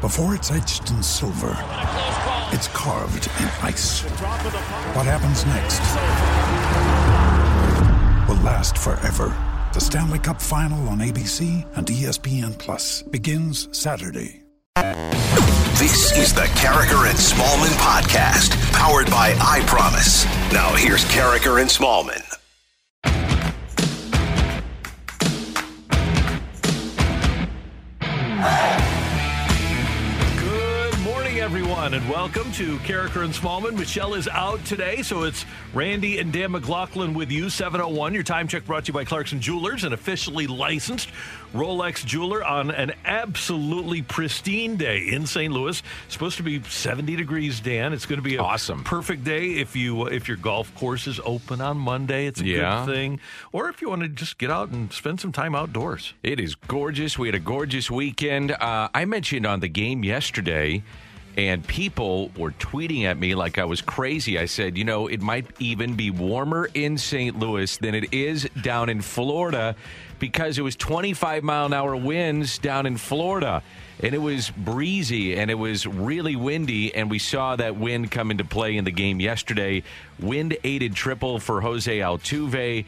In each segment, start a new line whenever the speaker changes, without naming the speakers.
Before it's etched in silver, it's carved in ice. What happens next will last forever. The Stanley Cup Final on ABC and ESPN Plus begins Saturday.
This is the Karraker and Smallman podcast, powered by I Promise. Now here's Karraker and Smallman.
Everyone, and welcome to Karraker and Smallman. Michelle is out today, so it's Randy and Dan McLaughlin with you. 701. Your time check brought to you by Clarkson Jewelers, an officially licensed Rolex jeweler on an absolutely pristine day in St. Louis. Supposed to be 70 degrees, Dan. It's going to be a
Awesome.
perfect day if you if your golf course is open on Monday. It's a
Yeah.
good thing. Or if you want to just get out and spend some time outdoors.
It is gorgeous. We had a gorgeous weekend. Uh, I mentioned on the game yesterday, and people were tweeting at me like I was crazy. I said, you know, it might even be warmer in St. Louis than it is down in Florida because it was 25 mile an hour winds down in Florida. And it was breezy and it was really windy. And we saw that wind come into play in the game yesterday. Wind aided triple for Jose Altuve.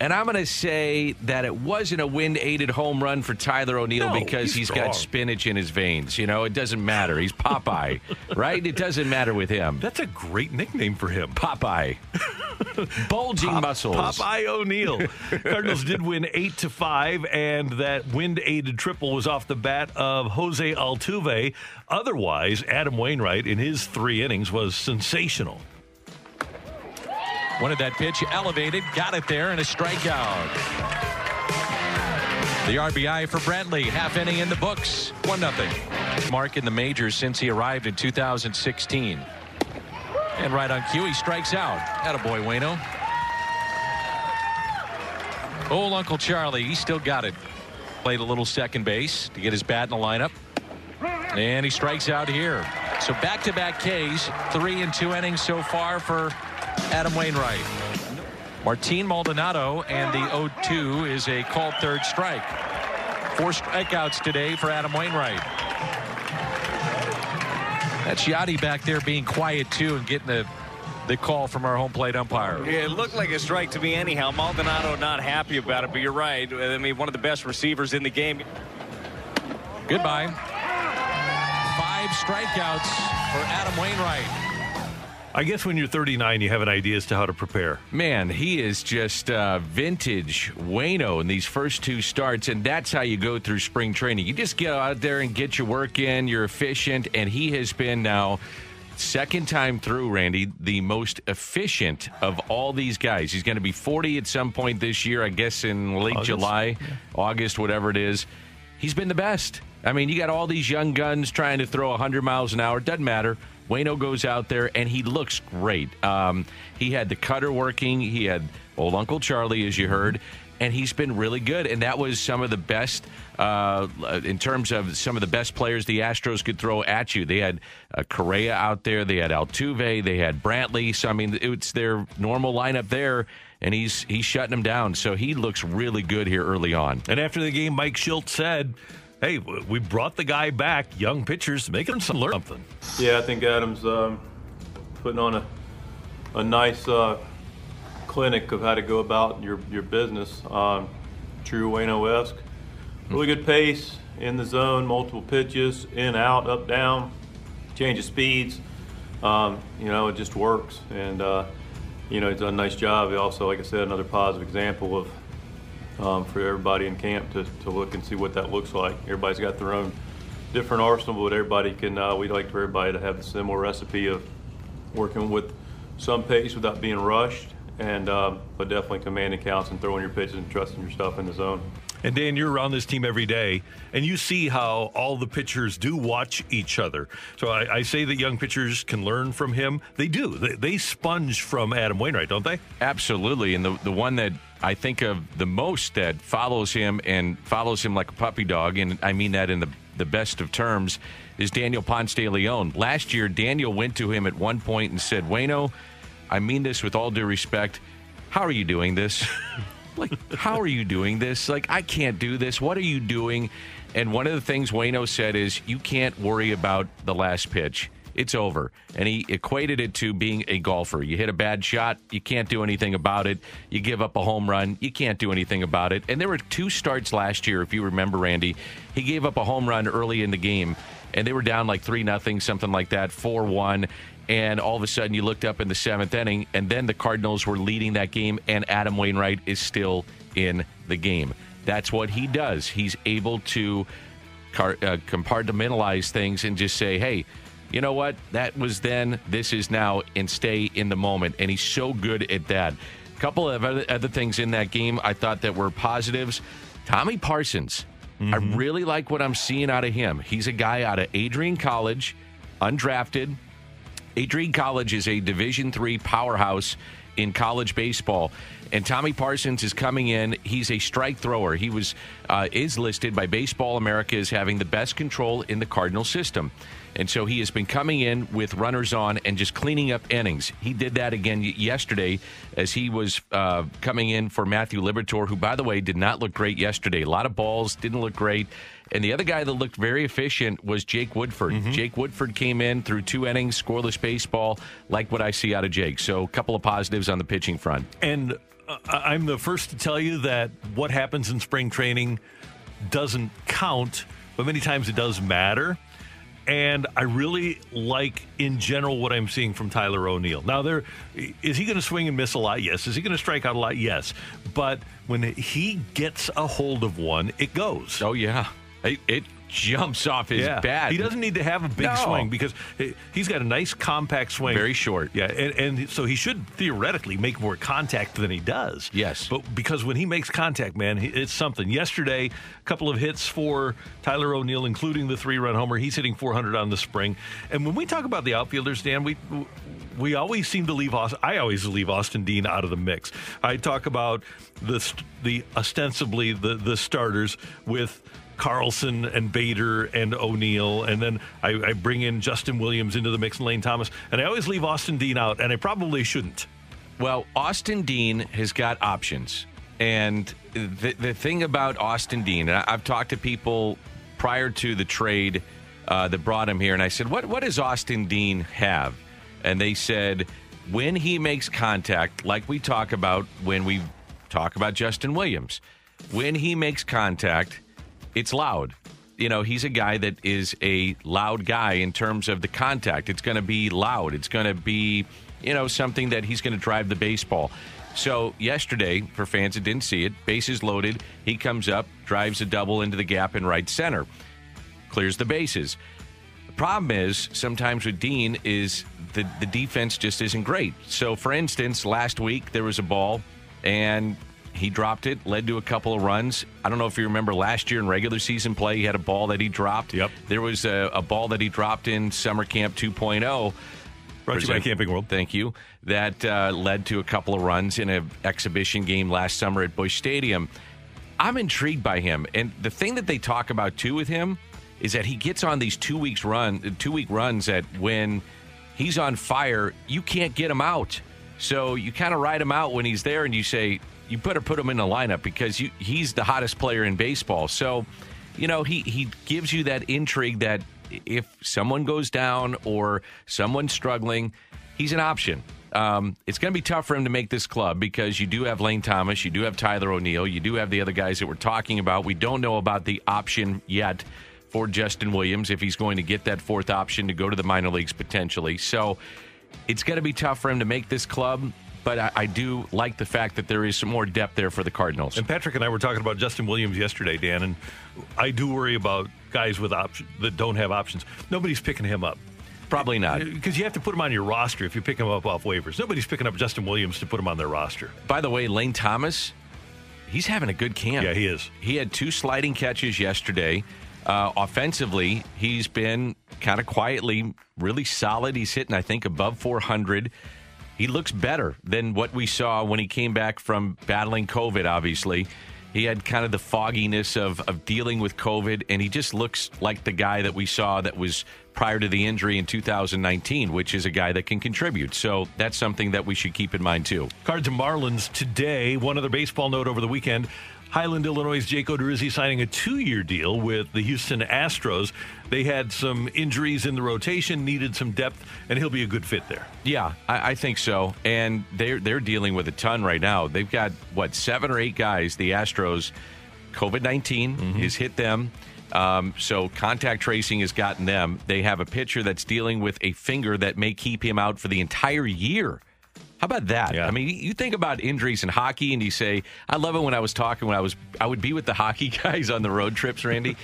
And I'm going to say that it wasn't a wind aided home run for Tyler O'Neill
No,
because
he's
he's got spinach in his veins. You know, it doesn't matter. He's Popeye, right? It doesn't matter with him.
That's a great nickname for him.
Popeye. Bulging muscles.
Popeye O'Neill. Cardinals did win eight to five, and that wind-aided triple was off the bat of Jose Altuve. Otherwise, Adam Wainwright in his three innings was sensational.
Wanted that pitch elevated, got it there, and a strikeout. The RBI for Brantley, half inning in the books, 1 0. Mark in the majors since he arrived in 2016. And right on cue, he strikes out. Attaboy, Wayno. Old Uncle Charlie, he still got it. Played a little second base to get his bat in the lineup. And he strikes out here. So back to back Ks, three and two innings so far for Adam Wainwright. Martin Maldonado and the 0-2 is a called third strike. Four strikeouts today for Adam Wainwright. That's Yadi back there being quiet too and getting the the call from our home plate umpire.
Yeah, it looked like a strike to me anyhow. Maldonado not happy about it, but you're right. I mean, one of the best receivers in the game.
Goodbye. Five strikeouts for Adam Wainwright.
I guess when you're 39, you have an idea as to how to prepare.
Man, he is just uh, vintage Wayno in these first two starts, and that's how you go through spring training. You just get out there and get your work in, you're efficient, and he has been now. Second time through, Randy, the most efficient of all these guys. He's going to be 40 at some point this year, I guess in late
August.
July, August, whatever it is. He's been the best. I mean, you got all these young guns trying to throw 100 miles an hour. Doesn't matter. Wayno goes out there and he looks great. Um, he had the cutter working. He had old Uncle Charlie, as you heard, and he's been really good. And that was some of the best uh, in terms of some of the best players the Astros could throw at you. They had uh, Correa out there. They had Altuve. They had Brantley. So I mean, it's their normal lineup there. And he's he's shutting them down, so he looks really good here early on.
And after the game, Mike Shildt said, "Hey, we brought the guy back, young pitchers, make them learn something."
Yeah, I think Adam's um, putting on a, a nice uh, clinic of how to go about your, your business. Um, true Wayno esque. Really good pace in the zone, multiple pitches, in, out, up, down, change of speeds. Um, you know, it just works. And, uh, you know, he's done a nice job. He also, like I said, another positive example of um, for everybody in camp to, to look and see what that looks like. Everybody's got their own different arsenal, but everybody can. Uh, we'd like for everybody to have the similar recipe of working with some pace without being rushed, and uh, but definitely commanding counts and throwing your pitches and trusting your stuff in the zone.
And Dan, you're around this team every day, and you see how all the pitchers do watch each other. So I, I say that young pitchers can learn from him. They do. They, they sponge from Adam Wainwright, don't they?
Absolutely. And the, the one that I think of the most that follows him and follows him like a puppy dog, and I mean that in the, the best of terms, is Daniel Ponce de Leon. Last year, Daniel went to him at one point and said, Wayno, I mean this with all due respect. How are you doing this? like, how are you doing this? Like, I can't do this. What are you doing? And one of the things Wayno said is, you can't worry about the last pitch. It's over. And he equated it to being a golfer. You hit a bad shot, you can't do anything about it. You give up a home run, you can't do anything about it. And there were two starts last year, if you remember, Randy. He gave up a home run early in the game, and they were down like 3 nothing, something like that, 4 1 and all of a sudden you looked up in the seventh inning, and then the Cardinals were leading that game, and Adam Wainwright is still in the game. That's what he does. He's able to car- uh, compartmentalize things and just say, hey, you know what? That was then, this is now, and stay in the moment. And he's so good at that. A couple of other, other things in that game I thought that were positives. Tommy Parsons. I really like what I'm seeing out of him. He's a guy out of Adrian College, undrafted, Adrian College is a Division three powerhouse in college baseball, and Tommy Parsons is coming in. He's a strike thrower. He was uh, is listed by Baseball America as having the best control in the Cardinal system, and so he has been coming in with runners on and just cleaning up innings. He did that again yesterday as he was uh, coming in for Matthew Liberatore, who, by the way, did not look great yesterday. A lot of balls didn't look great. And the other guy that looked very efficient was Jake Woodford. Jake Woodford came in through two innings, scoreless baseball, like what I see out of Jake. So, a couple of positives on the pitching front.
And uh, I'm the first to tell you that what happens in spring training doesn't count, but many times it does matter. And I really like, in general, what I'm seeing from Tyler O'Neill. Now, there is he going to swing and miss a lot? Yes. Is he going to strike out a lot? Yes. But when he gets a hold of one, it goes.
Oh, yeah. It, it jumps off his
yeah.
bat.
He doesn't need to have a big
No.
swing because he- he's got a nice compact swing.
Very short.
Yeah, and, and so he should theoretically make more contact than he does.
Yes.
But because when he makes contact, man, it's something. Yesterday, a couple of hits for Tyler O'Neill, including the three-run homer. He's hitting 400 on the spring. And when we talk about the outfielders, Dan, we we always seem to leave Austin. I always leave Austin Dean out of the mix. I talk about the the ostensibly the the starters with. Carlson and Bader and O'Neill, and then I, I bring in Justin Williams into the mix and Lane Thomas, and I always leave Austin Dean out, and I probably shouldn't.
Well, Austin Dean has got options. And the, the thing about Austin Dean, and I, I've talked to people prior to the trade uh, that brought him here, and I said, what, what does Austin Dean have? And they said, when he makes contact, like we talk about when we talk about Justin Williams, when he makes contact, it's loud. You know, he's a guy that is a loud guy in terms of the contact. It's going to be loud. It's going to be, you know, something that he's going to drive the baseball. So, yesterday, for fans that didn't see it, bases loaded. He comes up, drives a double into the gap in right center, clears the bases. The problem is sometimes with Dean is the, the defense just isn't great. So, for instance, last week there was a ball and he dropped it, led to a couple of runs. I don't know if you remember last year in regular season play, he had a ball that he dropped.
Yep.
There was a, a ball that he dropped in summer camp 2.0.
Brought to you by Camping World.
Thank you. That uh, led to a couple of runs in an exhibition game last summer at Busch Stadium. I'm intrigued by him, and the thing that they talk about too with him is that he gets on these two weeks run, two week runs that when he's on fire, you can't get him out. So you kind of ride him out when he's there, and you say you better put him in the lineup because you, he's the hottest player in baseball. So, you know, he he gives you that intrigue that if someone goes down or someone's struggling, he's an option. Um, it's going to be tough for him to make this club because you do have Lane Thomas, you do have Tyler O'Neill, you do have the other guys that we're talking about. We don't know about the option yet for Justin Williams if he's going to get that fourth option to go to the minor leagues potentially. So it's going to be tough for him to make this club. But I, I do like the fact that there is some more depth there for the Cardinals.
And Patrick and I were talking about Justin Williams yesterday, Dan, and I do worry about guys with options that don't have options. Nobody's picking him up.
Probably not.
Because you have to put him on your roster if you pick him up off waivers. Nobody's picking up Justin Williams to put him on their roster.
By the way, Lane Thomas he's having a good camp.
Yeah, he is.
He had two sliding catches yesterday. Uh, offensively, he's been kind of quietly really solid. He's hitting, I think, above 400. He looks better than what we saw when he came back from battling COVID, obviously. He had kind of the fogginess of, of dealing with COVID, and he just looks like the guy that we saw that was prior to the injury in 2019, which is a guy that can contribute. So that's something that we should keep in mind, too.
Cards and Marlins today. One other baseball note over the weekend. Highland, Illinois' Jake Odorizzi signing a two-year deal with the Houston Astros. They had some injuries in the rotation, needed some depth, and he'll be a good fit there.
Yeah, I, I think so. And they're they're dealing with a ton right now. They've got what seven or eight guys. The Astros, COVID 19 has hit them. Um, so contact tracing has gotten them. They have a pitcher that's dealing with a finger that may keep him out for the entire year. How about that?
Yeah.
I mean, you think about injuries in hockey, and you say, "I love it." When I was talking, when I was, I would be with the hockey guys on the road trips, Randy.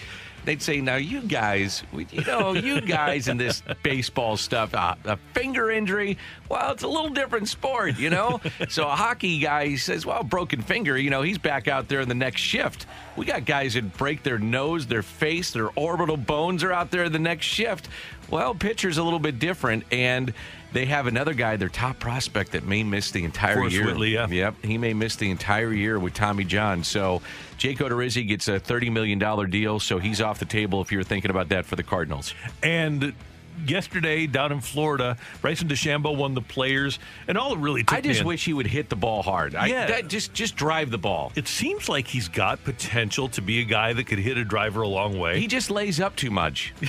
They'd say, "Now you guys, you know, you guys in this baseball stuff, uh, a finger injury. Well, it's a little different sport, you know." so a hockey guy he says, "Well, broken finger, you know, he's back out there in the next shift." We got guys that break their nose, their face, their orbital bones are out there in the next shift. Well, pitcher's a little bit different, and they have another guy, their top prospect, that may miss the entire
Forrest
year.
Whitley, yeah.
Yep, he may miss the entire year with Tommy John. So Jake Odorizzi gets a $30 million deal, so he's off the table if you're thinking about that for the Cardinals.
And yesterday down in Florida, Bryson DeChambeau won the Players, and all it really took
I just
in-
wish he would hit the ball hard. I,
Yeah.
that, just, just drive the ball.
It seems like he's got potential to be a guy that could hit a driver a long way.
He just lays up too much.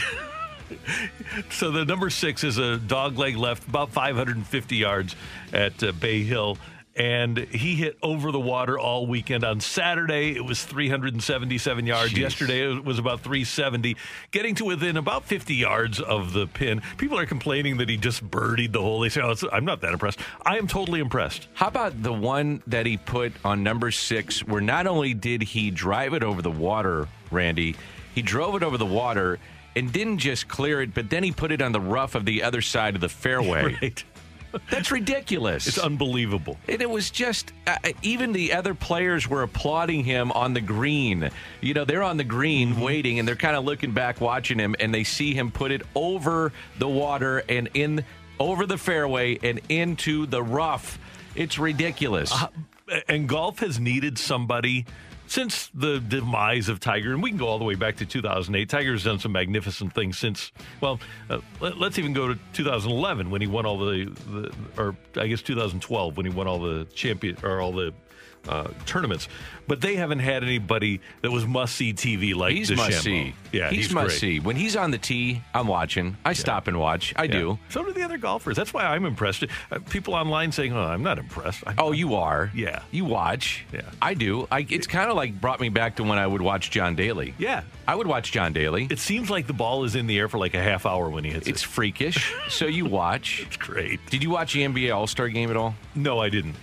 So the number six is a dog leg left, about 550 yards at uh, Bay Hill. And he hit over the water all weekend. On Saturday, it was 377 yards.
Jeez.
Yesterday, it was about 370, getting to within about 50 yards of the pin. People are complaining that he just birdied the hole. They say, oh, I'm not that impressed. I am totally impressed.
How about the one that he put on number six, where not only did he drive it over the water, Randy, he drove it over the water and didn't just clear it, but then he put it on the rough of the other side of the fairway.
Right?
That's ridiculous.
It's unbelievable.
And it was just, uh, even the other players were applauding him on the green. You know, they're on the green
Mm-hmm.
waiting and they're kind of looking back watching him and they see him put it over the water and in over the fairway and into the rough. It's ridiculous.
Uh, and golf has needed somebody since the demise of Tiger, and we can go all the way back to 2008. Tiger's done some magnificent things since. Well, uh, let, us even go to 2011 when he won all the, the, or I guess 2012 when he won all the champion or all the uh, tournaments. But they haven't had anybody that was must see TV like
he's
DeChambeau.
must see.
Yeah,
he's,
he's
must
great.
see. When he's on the tee, I'm watching. I stop and watch. I
Yeah.
do.
So do the other golfers. That's why I'm impressed. Uh, people online saying, "Oh, I'm not impressed." I,
Oh, you are.
Yeah.
You watch.
Yeah.
I do. I, it's kind of like brought me back to when I would watch John Daly.
yeah.
I would watch John Daly.
It seems like the ball is in the air for like a half hour when he hits
It's
it.
It's freakish. so you watch.
It's great.
Did you watch the NBA All Star game at all?
No, I didn't.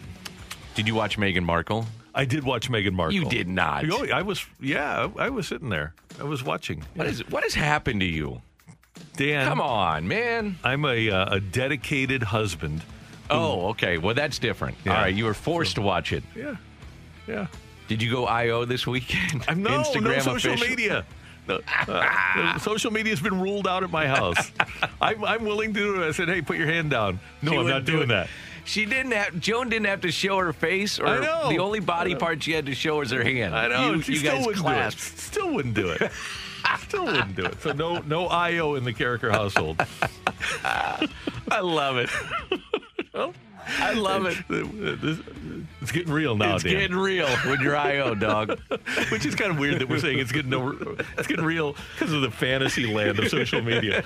Did you watch Meghan Markle?
I did watch Meghan Markle.
You did not.
Oh, I was. Yeah, I was sitting there. I was watching.
What is what has happened to you?
Dan?
Come on, man.
I'm a uh, a dedicated husband.
Oh, okay. Well, that's different.
Yeah.
All right, you were forced to watch it.
Yeah, yeah.
Did you go IO this weekend?
I'm no, no
Instagram
social
official?
media. No, uh, social media's been ruled out at my house. I'm, I'm willing to do it. I said, hey, put your hand down. No,
She
I'm not
do
doing
it.
that.
She didn't have. Joan didn't have to show her face, or
I know.
the only body part she had to show was her hand.
I know.
You,
she
you
still
guys
wouldn't
clasped.
do it. Still wouldn't do it. still wouldn't do it. So no, no IO in the character household.
I love it. I love it.
It's getting real now,
it's
Dan.
getting real when you're IO, dog.
Which is kind of weird that we're saying it's getting no, it's getting real because of the fantasy land of social media.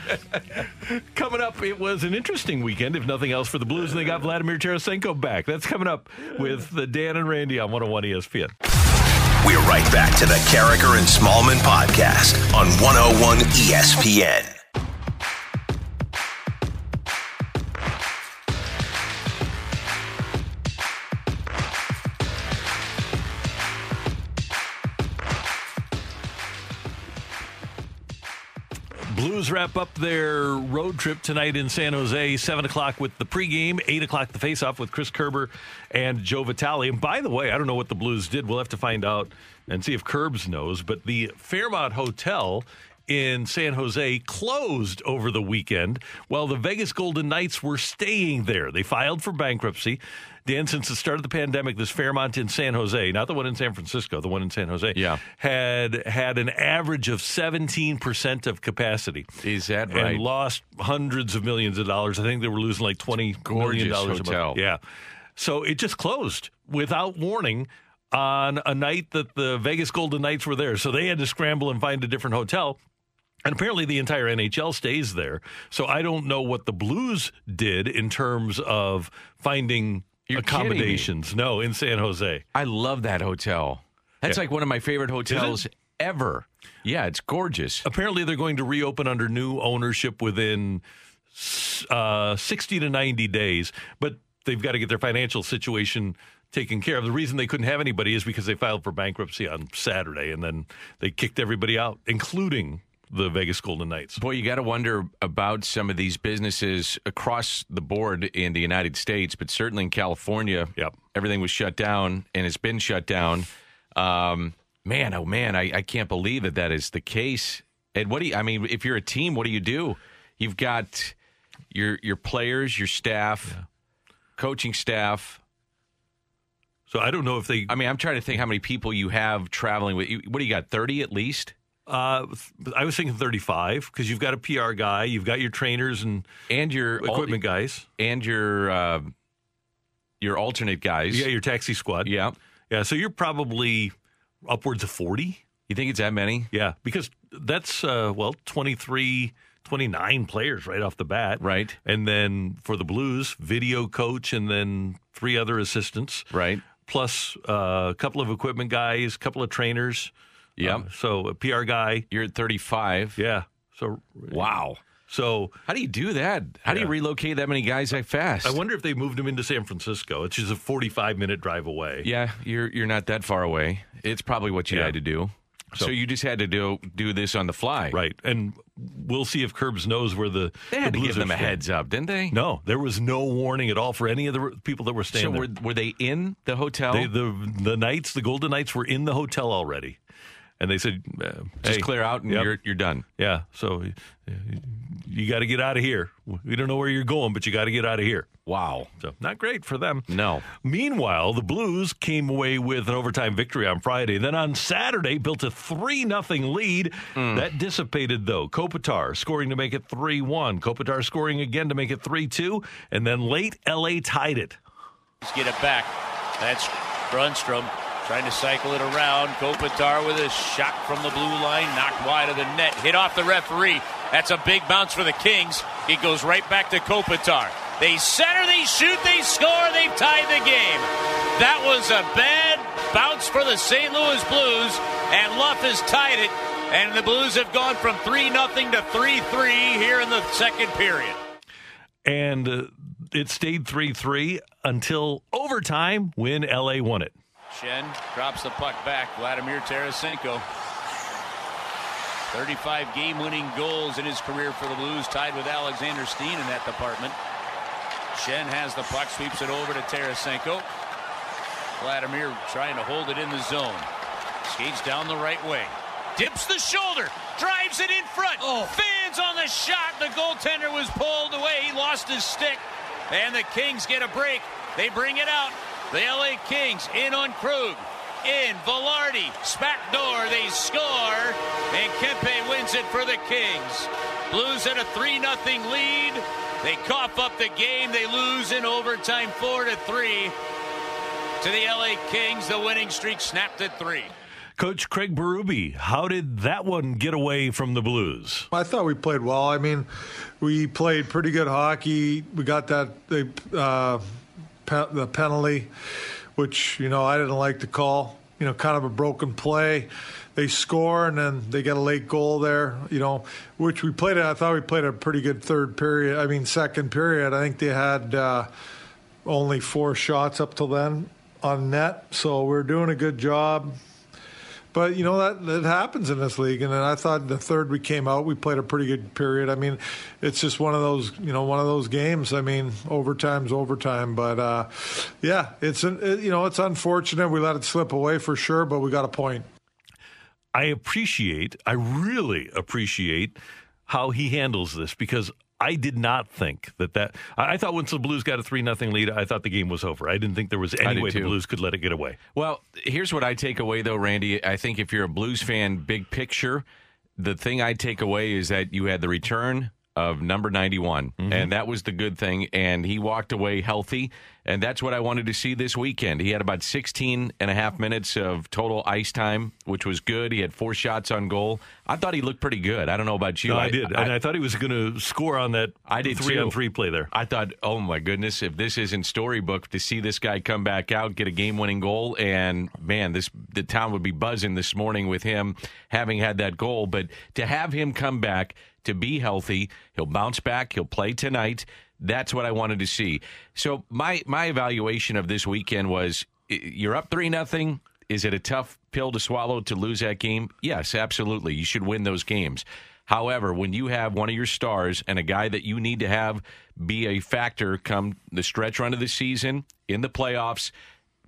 coming up, it was an interesting weekend, if nothing else, for the Blues, and they got Vladimir Tarasenko back. That's coming up with the Dan and Randy on 101 ESPN.
We're right back to the Karraker and Smallman podcast on 101 ESPN.
Blues wrap up their road trip tonight in San Jose, 7 o'clock with the pregame, 8 o'clock the faceoff with Chris Kerber and Joe Vitale. And by the way, I don't know what the Blues did. We'll have to find out and see if Curbs knows. But the Fairmont Hotel in San Jose closed over the weekend while the Vegas Golden Knights were staying there. They filed for bankruptcy. Dan, since the start of the pandemic, this Fairmont in San Jose, not the one in San Francisco, the one in San Jose,
Yeah.
had had an average of 17% of capacity.
Is that right?
And lost hundreds of millions of dollars. I think they were losing like twenty million
gorgeous
dollars a month. Yeah. So it just closed without warning on a night that the Vegas Golden Knights were there. So they had to scramble and find a different hotel. And apparently the entire NHL stays there. So I don't know what the Blues did in terms of finding
You're
accommodations. No, in San Jose.
I love that hotel. That's
Yeah.
like one of my favorite hotels ever. Yeah, it's gorgeous.
Apparently, they're going to reopen under new ownership within uh, 60 to 90 days, but they've got to get their financial situation taken care of. The reason they couldn't have anybody is because they filed for bankruptcy on Saturday, and then they kicked everybody out, including the Vegas Golden Knights.
Boy, you got to wonder about some of these businesses across the board in the United States, but certainly in California.
Yep.
Everything was shut down and it's been shut down. Um, man, oh man, I, I can't believe that that is the case. And what do you, I mean, if you're a team, what do you do? You've got your your players, your staff, coaching staff.
So I don't know if they.
I mean, I'm trying to think how many people you have traveling with. you. What do you got? Thirty at least.
Uh, I was thinking 35 because you've got a PR guy, you've got your trainers and
and your
equipment guys,
and your uh, your alternate guys.
Yeah, your taxi squad.
Yeah,
yeah. So you're probably upwards of 40.
You think it's that many?
Yeah, because that's uh, well 23, 29 players right off the bat.
Right.
And then for the Blues, video coach, and then three other assistants.
Right.
Plus uh, a couple of equipment guys, a couple of trainers.
Yeah.
Uh, so a PR guy.
You're at 35.
Yeah. So
wow.
So
how do you do that? How do you relocate that many guys that fast?
I wonder if they moved him into San Francisco. It's just a 45 minute drive away.
Yeah, you're you're not that far away. It's probably what you
Yeah.
had to do. So,
So-
you just had to do do this on the fly,
Right. And we'll see if Curbs knows where the.
They had
the
to give them a heads up, didn't they?
No, there was no warning at all for any of the people that were staying
So
there.
were were they in the hotel?
They, the the Knights, the Golden Knights, were in the hotel already, and they said, uh,
just
hey,
clear out and
yep,
you're you're done.
yeah." So uh, you got to get out of here. We don't know where you're going, but you got to get out of here.
Wow.
So not great for them.
No.
Meanwhile, the Blues came away with an overtime victory on Friday. Then on Saturday, built a 3 nothing lead. That dissipated, though. Kopitar scoring to make it 3 1. Kopitar scoring again to make it 3 2. And then late, LA tied it.
Let's get it back. That's Brunstrom trying to cycle it around. Kopitar with a shot from the blue line, knocked wide of the net, hit off the referee. That's a big bounce for the Kings. It goes right back to Kopitar. They center, they shoot, they score, they've tied the game. That was a bad bounce for the St. Louis Blues, and Luff has tied it. And the Blues have gone from 3 0 to 3 3 here in the second period.
And uh, it stayed 3 3 until overtime when LA won it.
Schenn drops the puck back. Vladimir Tarasenko. 35 game winning goals in his career for the Blues, tied with Alexander Steen in that department. Schenn has the puck, sweeps it over to Tarasenko. Vladimir trying to hold it in the zone. Skates down the right way. Dips the shoulder. Drives it in front. Oh. Fans on the shot. The goaltender was pulled away. He lost his stick. And the Kings get a break. They bring it out. The LA Kings in on Krug. In Vilardi. Smack door. They score. And Kempe wins it for the Kings. Blues at a 3 0 lead. They cough up the game. They lose in overtime 4 to 3 to the LA Kings. The winning streak snapped at 3.
Coach Craig Berube, how did that one get away from the Blues?
I thought we played well. I mean, we played pretty good hockey. We got that the uh, pe- the penalty, which you know I didn't like to call. You know, kind of a broken play. They score and then they get a late goal there. You know, which we played. I thought we played a pretty good third period. I mean, second period. I think they had uh, only four shots up till then on net. So we're doing a good job. But you know that that happens in this league. And I thought the third we came out, we played a pretty good period. I mean, it's just one of those you know one of those games. I mean, overtime's overtime. But uh, yeah, it's an, it, you know it's unfortunate we let it slip away for sure, but we got a point.
I appreciate, I really appreciate how he handles this because I did not think that that. I thought once the Blues got a three nothing lead, I thought the game was over. I didn't think there was any way the. Blues could let it get away.
Well, here's what I take away, though, Randy. I think if you're a Blues fan, big picture, the thing I take away is that you had the return of number 91, mm-hmm. and that was the good thing. And he walked away healthy, and that's what I wanted to see this weekend. He had about 16 and a half minutes of total ice time, which was good. He had four shots on goal. I thought he looked pretty good. I don't know about you.
No, I, did, and I thought he was going to score on that.
I did
three
too.
on three play there.
I thought, oh my goodness, if this isn't storybook to see this guy come back out, get a game-winning goal, and man, this the town would be buzzing this morning with him having had that goal. But to have him come back to be healthy, he'll bounce back. He'll play tonight. That's what I wanted to see. So my my evaluation of this weekend was: you're up three nothing. Is it a tough pill to swallow to lose that game? Yes, absolutely. You should win those games. However, when you have one of your stars and a guy that you need to have be a factor come the stretch run of the season in the playoffs,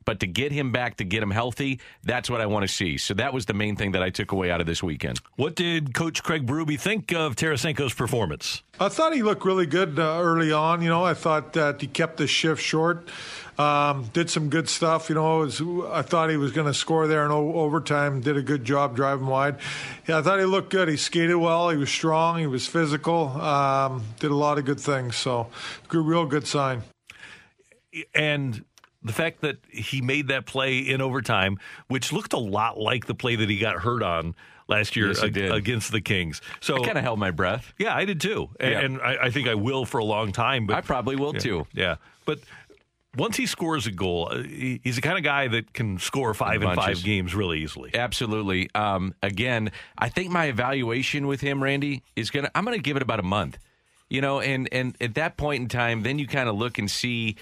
but to get him back, to get him healthy, that's what I want to see. So that was the main thing that I took away out of this weekend.
What did Coach Craig Berube think of Tarasenko's performance?
I thought he looked really good uh, early on. You know, I thought that he kept the shift short, um, did some good stuff. You know, was, I thought he was going to score there in o- overtime. Did a good job driving wide. Yeah, I thought he looked good. He skated well. He was strong. He was physical. Um, did a lot of good things. So, good, real good sign.
And the fact that he made that play in overtime, which looked a lot like the play that he got hurt on last year
Yes,
ag- against the Kings. So
I kind of held my breath.
Yeah, I did too, and,
Yeah.
and I, I think I will for a long time. But
I probably will
yeah,
too.
Yeah, but once he scores a goal, uh, he's the kind of guy that can score five in five games really easily.
Absolutely. Um, again, I think my evaluation with him, Randy, is gonna. I'm gonna give it about a month. You know, and and at that point in time, then you kind of look and see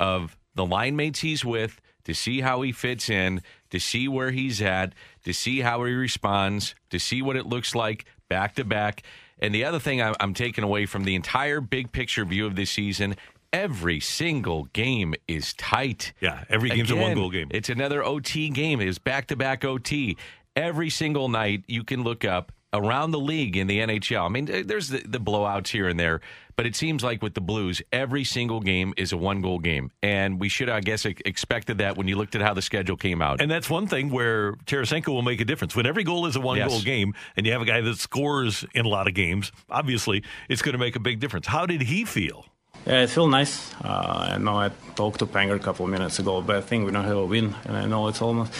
of the line mates he's with to see how he fits in, to see where he's at, to see how he responds, to see what it looks like back to back. And the other thing I- I'm taking away from the entire big picture view of this season. Every single game is tight.
Yeah, every game's a one-goal game.
It's another OT game. It's back to back OT. Every single night you can look up around the league in the NHL. I mean, there's the, the blowouts here and there, but it seems like with the Blues, every single game is a one goal game. And we should, I guess, expected that when you looked at how the schedule came out.
And that's one thing where Tarasenko will make a difference. When every goal is a one
Yes.
goal game and you have a guy that scores in a lot of games, obviously it's going to make a big difference. How did he feel?
Yeah, it feels nice. Uh, I know I talked to Panger a couple of minutes ago, but I think we don't have a win, and I know it's almost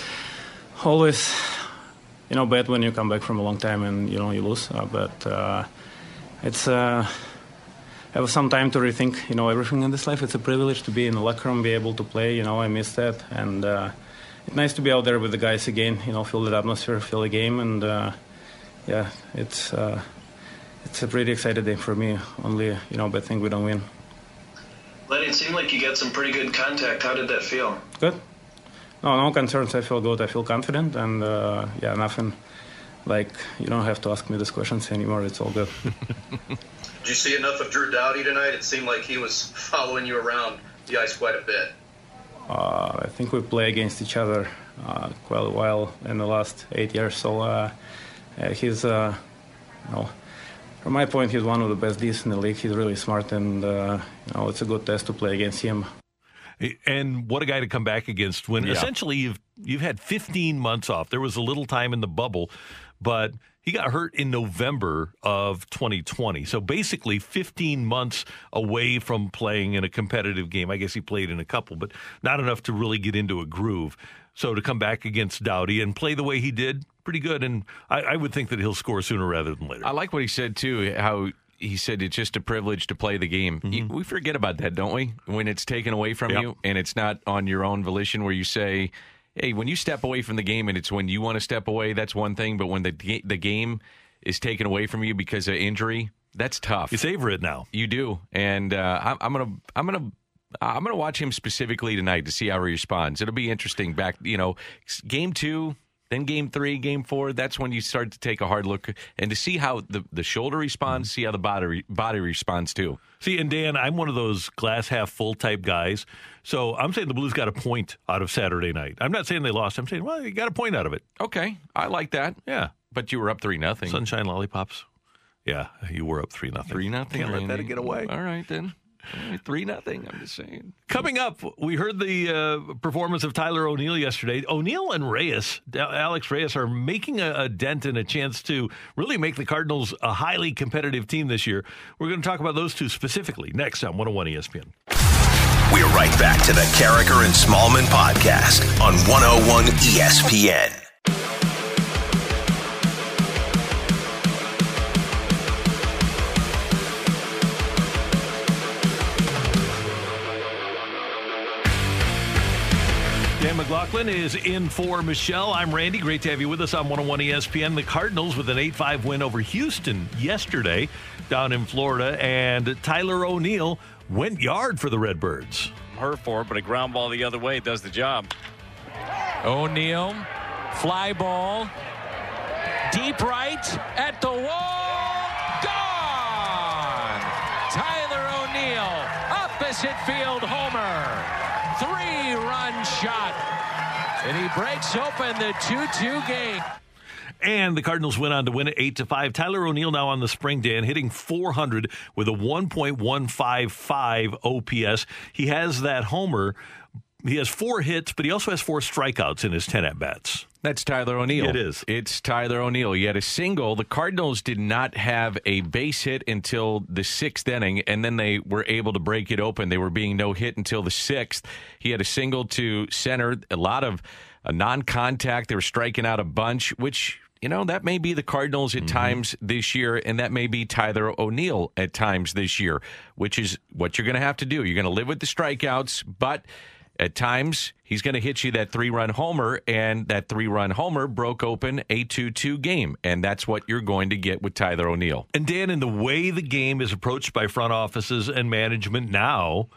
always, you know, bad when you come back from a long time and you know you lose. Uh, but uh, it's uh, have some time to rethink, you know, everything in this life. It's a privilege to be in the locker room, be able to play. You know, I miss that, and uh, it's nice to be out there with the guys again. You know, feel the atmosphere, feel the game, and uh, yeah, it's. Uh, it's a pretty exciting day for me. Only, you know, bad thing we don't win.
Lenny, it seemed like you got some pretty good contact. How did that feel?
Good. No, no concerns. I feel good. I feel confident, and uh, yeah, nothing. Like you don't have to ask me these questions anymore. It's all good.
Did you see enough of Drew Doughty tonight? It seemed like he was following you around the ice quite a bit.
uh, I think we play against each other uh, quite a while in the last eight years. So uh, uh, he's, uh, you know, from my point, he's one of the best Ds in the league. He's really smart, and uh, you know, it's a good test to play against him.
And what a guy to come back against when
Yeah.
essentially you've you've had 15 months off. There was a little time in the bubble, but he got hurt in November of 2020. So basically 15 months away from playing in a competitive game. I guess he played in a couple, but not enough to really get into a groove. So to come back against Doughty and play the way he did, pretty good. And I, I would think that he'll score sooner rather than later.
I like what he said too. How he said it's just a privilege to play the game. You- We forget about that, don't we? When it's taken away from
Yep.
you and it's not on your own volition, where you say, "Hey, when you step away from the game and it's when you want to step away, that's one thing. But when the the game is taken away from you because of injury, that's tough.
You savor it now.
You do, and uh, I'm, I'm gonna I'm gonna. I'm going to watch him specifically tonight to see how he responds. It'll be interesting. Back, you know, game two, Then game three, game four, that's when you start to take a hard look and to see how the, the shoulder responds, mm-hmm. see how the body body responds too.
See, and Dan, I'm one of those glass half full type guys. So I'm saying the Blues got a point out of Saturday night. I'm not saying they lost. I'm saying, well, you got a point out of it.
Okay, I like that.
Yeah,
but you were up three nothing.
Sunshine lollipops. Yeah, you were up three nothing.
Three nothing.
Can't let that get away.
All right then. Three nothing. I'm just saying.
Coming up, we heard the uh, performance of Tyler O'Neill yesterday. O'Neill and Reyes, Alex Reyes, are making a, a, dent and a chance to really make the Cardinals a highly competitive team this year. We're going to talk about those two specifically next on 101 ESPN.
We're right back to the Karraker and Smallman podcast on 101 ESPN.
Dan McLaughlin is in for Michelle. I'm Randy. Great to have you with us on 101 ESPN. The Cardinals with an 8 5 win over Houston yesterday down in Florida, and Tyler O'Neill went yard for the Redbirds.
Her for it, but a ground ball the other way does the job.
O'Neill, fly ball, deep right at the wall, gone! Tyler O'Neill, opposite field homer three run shot. And he breaks open the 2 2 game.
And the Cardinals went on to win it 8 to 5. Tyler O'Neill now on the spring, Dan, hitting 400 with a 1.155 OPS. He has that homer. He has four hits, but he also has four strikeouts in his 10 at bats.
That's Tyler O'Neill.
It is.
It's Tyler O'Neill. He had a single. The Cardinals did not have a base hit until the sixth inning, and then they were able to break it open. They were being no hit until the sixth. He had a single to center, a lot of uh, non contact. They were striking out a bunch, which you know, that may be the Cardinals at mm-hmm. times this year, and that may be Tyler O'Neill at times this year, which is what you're going to have to do. You're going to live with the strikeouts, but at times, he's going to hit you that three run homer, and that three run homer broke open a 2 2 game. And that's what you're going to get with Tyler O'Neill.
And Dan, in the way the game is approached by front offices and management now,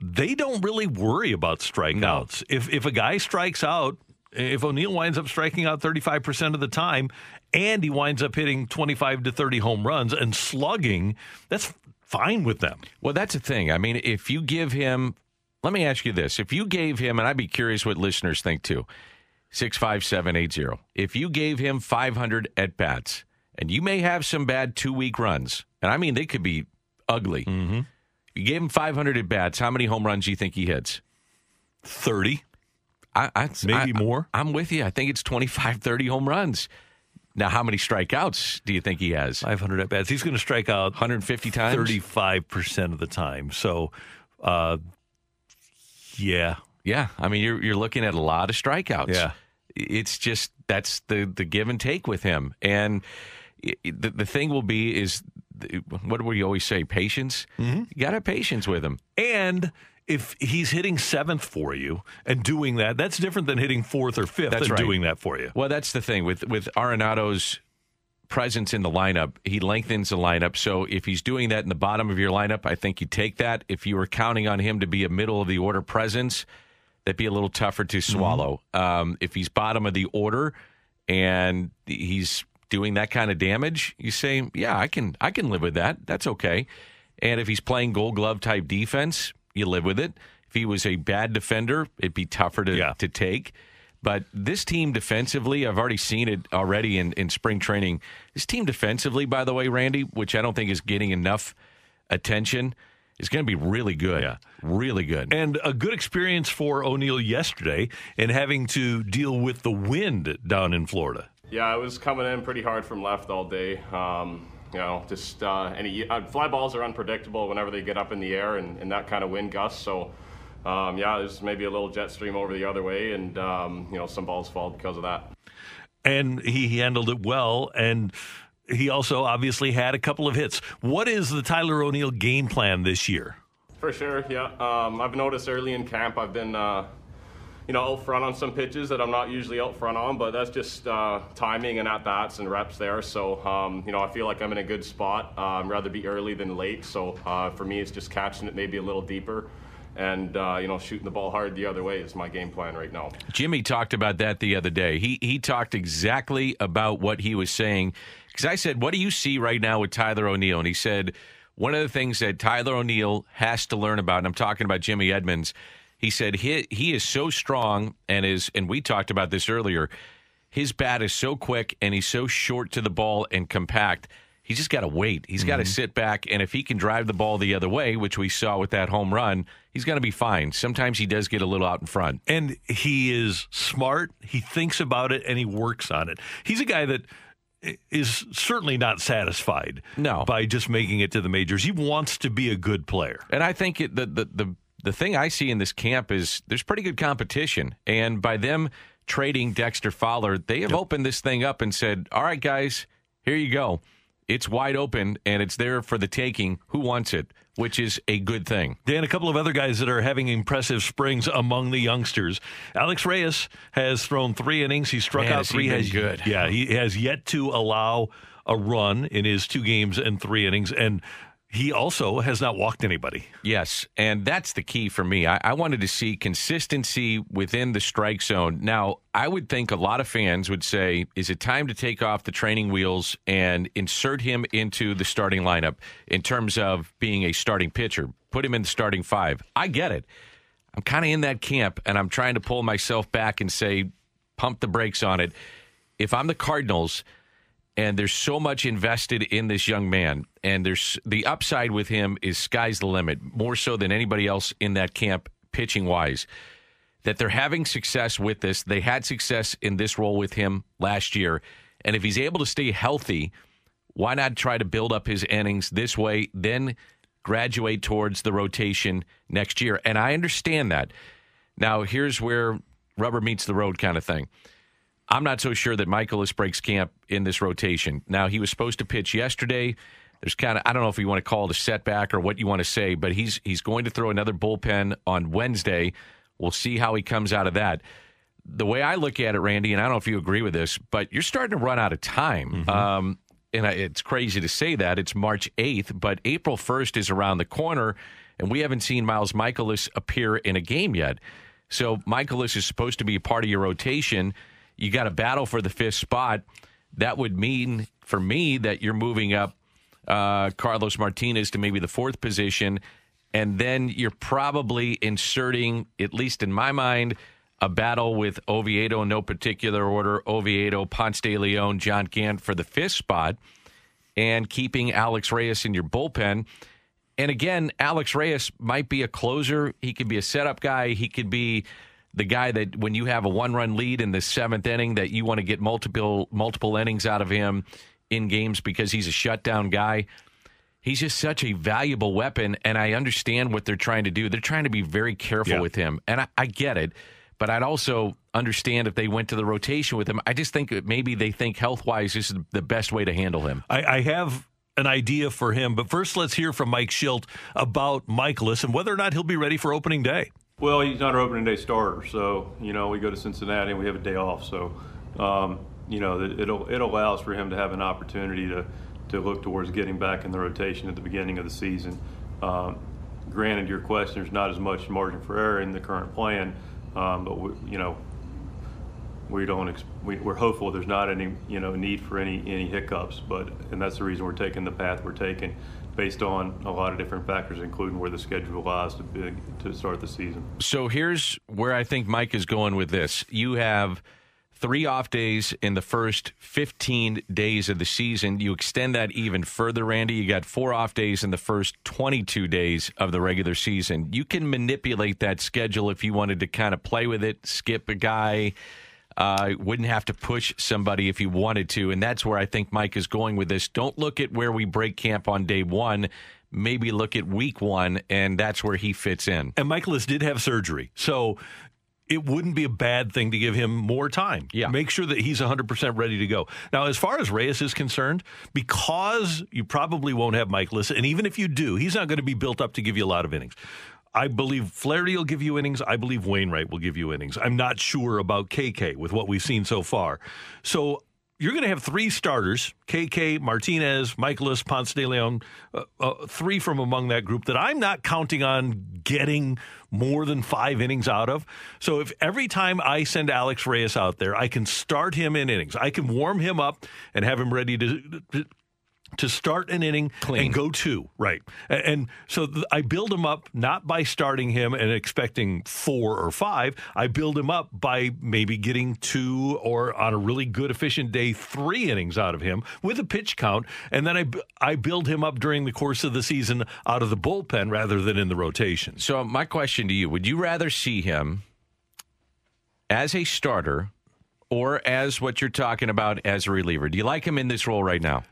they don't really worry about strikeouts. No. If, if a guy strikes out, if O'Neill winds up striking out 35% of the time and he winds up hitting 25 to 30 home runs and slugging, that's fine with them.
Well, that's the thing. I mean, if you give him let me ask you this. If you gave him, and I'd be curious what listeners think too, 65780, if you gave him 500 at bats, and you may have some bad two week runs, and I mean, they could be ugly.
Mm-hmm.
You gave him 500 at bats, how many home runs do you think he hits?
30.
I, I,
Maybe
I,
more.
I'm with you. I think it's 25, 30 home runs. Now, how many strikeouts do you think he has?
500 at bats. He's going to strike out
150 times,
35% of the time. So, uh, yeah.
Yeah. I mean, you're you're looking at a lot of strikeouts.
Yeah.
It's just that's the the give and take with him. And the the thing will be is what do we always say? Patience.
Mm-hmm.
You got to have patience with him.
And if he's hitting seventh for you and doing that, that's different than hitting fourth or fifth
that's
and
right.
doing that for you.
Well, that's the thing with with Arenado's presence in the lineup. He lengthens the lineup. So if he's doing that in the bottom of your lineup, I think you take that. If you were counting on him to be a middle of the order presence, that'd be a little tougher to mm-hmm. swallow. Mm-hmm. Um, if he's bottom of the order and he's doing that kind of damage, you say, yeah, I can I can live with that. That's okay. And if he's playing Gold Glove type defense, you live with it. If he was a bad defender, it'd be tougher to
yeah.
to take. But this team defensively, I've already seen it already in, in spring training. This team defensively, by the way, Randy, which I don't think is getting enough attention, is going to be really good.
Yeah.
Really good.
And a good experience for O'Neill yesterday in having to deal with the wind down in Florida.
Yeah, I was coming in pretty hard from left all day. Um, you know, just uh, any uh, fly balls are unpredictable whenever they get up in the air and, and that kind of wind gust. So um, yeah, there's maybe a little jet stream over the other way, and um, you know some balls fall because of that.
And he handled it well, and he also obviously had a couple of hits. What is the Tyler O'Neill game plan this year?
For sure, yeah. Um, I've noticed early in camp I've been, uh, you know, out front on some pitches that I'm not usually out front on, but that's just uh, timing and at bats and reps there. So, um, you know, I feel like I'm in a good spot. Uh, I'd rather be early than late. So uh, for me, it's just catching it maybe a little deeper and uh, you know shooting the ball hard the other way is my game plan right now.
Jimmy talked about that the other day. He he talked exactly about what he was saying because I said, "What do you see right now with Tyler O'Neill?" And he said, "One of the things that Tyler O'Neill has to learn about." And I'm talking about Jimmy Edmonds. He said he he is so strong and is and we talked about this earlier. His bat is so quick and he's so short to the ball and compact. He's just got to wait. He's got to mm-hmm. sit back, and if he can drive the ball the other way, which we saw with that home run, he's going to be fine. Sometimes he does get a little out in front.
And he is smart. He thinks about it and he works on it. He's a guy that is certainly not satisfied
no.
by just making it to the majors. He wants to be a good player.
And I think it, the, the the the thing I see in this camp is there's pretty good competition, and by them trading Dexter Fowler, they have yep. opened this thing up and said, "All right, guys, here you go." It's wide open and it's there for the taking. Who wants it? Which is a good thing.
Dan, a couple of other guys that are having impressive springs among the youngsters. Alex Reyes has thrown three innings. He struck
Man,
out three.
Has good.
Yeah, he has yet to allow a run in his two games and three innings. And he also has not walked anybody.
Yes, and that's the key for me. I, I, wanted to see consistency within the strike zone. Now, I would think a lot of fans would say, is it time to take off the training wheels and insert him into the starting lineup in terms of being a starting pitcher? Put him in the starting five. I get it. I'm kind of in that camp, and I'm trying to pull myself back and say, pump the brakes on it. If I'm the Cardinals, and there's so much invested in this young man and there's the upside with him is sky's the limit more so than anybody else in that camp pitching wise that they're having success with this. They had success in this role with him last year and if he's able to stay healthy why not try to build up his innings this way then graduate towards the rotation next year? And i understand that. Now here's where rubber meets the road kind of thing I'm not so sure that Mikolas breaks camp in this rotation. Now, he was supposed to pitch yesterday. There's kind of I don't know if you want to call it a setback or what you want to say, but he's he's going to throw another bullpen on Wednesday. We'll see how he comes out of that. The way I look at it, Randy, and I don't know if you agree with this, but you're starting to run out of time.
Mm-hmm.
Um, and it's crazy to say that it's March 8th, but April 1st is around the corner, and we haven't seen Miles Mikolas appear in a game yet. So Mikolas is supposed to be part of your rotation you got to battle for the fifth spot. That would mean for me that you're moving up uh, Carlos Martinez to maybe the fourth position, and then you're probably inserting, at least in my mind, a battle with Oviedo in no particular order. Oviedo, Ponce de Leon, John Gant for the fifth spot, and keeping Alex Reyes in your bullpen. And again, Alex Reyes might be a closer. He could be a setup guy. He could be the guy that when you have a one run lead in the seventh inning that you want to get multiple multiple innings out of him in games because he's a shutdown guy. He's just such a valuable weapon, and I understand what they're trying to do. They're trying to be very careful
Yeah.
with him, and I, I get it. But I'd also understand if they went to the rotation with him. I just think maybe they think health wise this is the best way to handle him.
I, I have an idea for him, but first let's hear from Mike Shildt about Mikolas and whether or not he'll be ready for opening day.
Well, he's not our opening day starter, so you know we go to Cincinnati and we have a day off. So, um, you know, it it'll, it allows for him to have an opportunity to to look towards getting back in the rotation at the beginning of the season. Um, granted, your question, there's not as much margin for error in the current plan, um, but we, you know, we don't. We, we're hopeful there's not any you know need for any any hiccups, but and that's the reason we're taking the path we're taking based on a lot of different factors, including where the schedule lies to be, to start the season.
So here's where I think Mike is going with this. You have three off days in the first 15 days of the season. You extend that even further, Randy. You got four off days in the first 22 days of the regular season. You can manipulate that schedule if you wanted to kind of play with it, skip a guy. Uh, wouldn't have to push somebody if you wanted to. And that's where I think Mike is going with this. Don't look at where we break camp on day one. Maybe look at week one, and that's where he fits in.
And Mikolas did have surgery. So it wouldn't be a bad thing to give him more time.
Yeah.
Make sure that he's 100% ready to go. Now, as far as Reyes is concerned, because you probably won't have Mikolas, and even if you do, he's not going to be built up to give you a lot of innings. I believe Flaherty will give you innings. I believe Wainwright will give you innings. I'm not sure about KK with what we've seen so far. So you're going to have three starters KK, Martinez, Mikolas, Ponce de Leon, uh, uh, three from among that group that I'm not counting on getting more than five innings out of. So if every time I send Alex Reyes out there, I can start him in innings, I can warm him up and have him ready to. to to start an inning
Clean.
and go two, right? And, and so th- I build him up not by starting him and expecting four or five. I build him up by maybe getting two or on a really good efficient day three innings out of him with a pitch count, and then I, I build him up during the course of the season out of the bullpen rather than in the rotation.
So my question to you: Would you rather see him as a starter or as what you're talking about as a reliever? Do you like him in this role right now?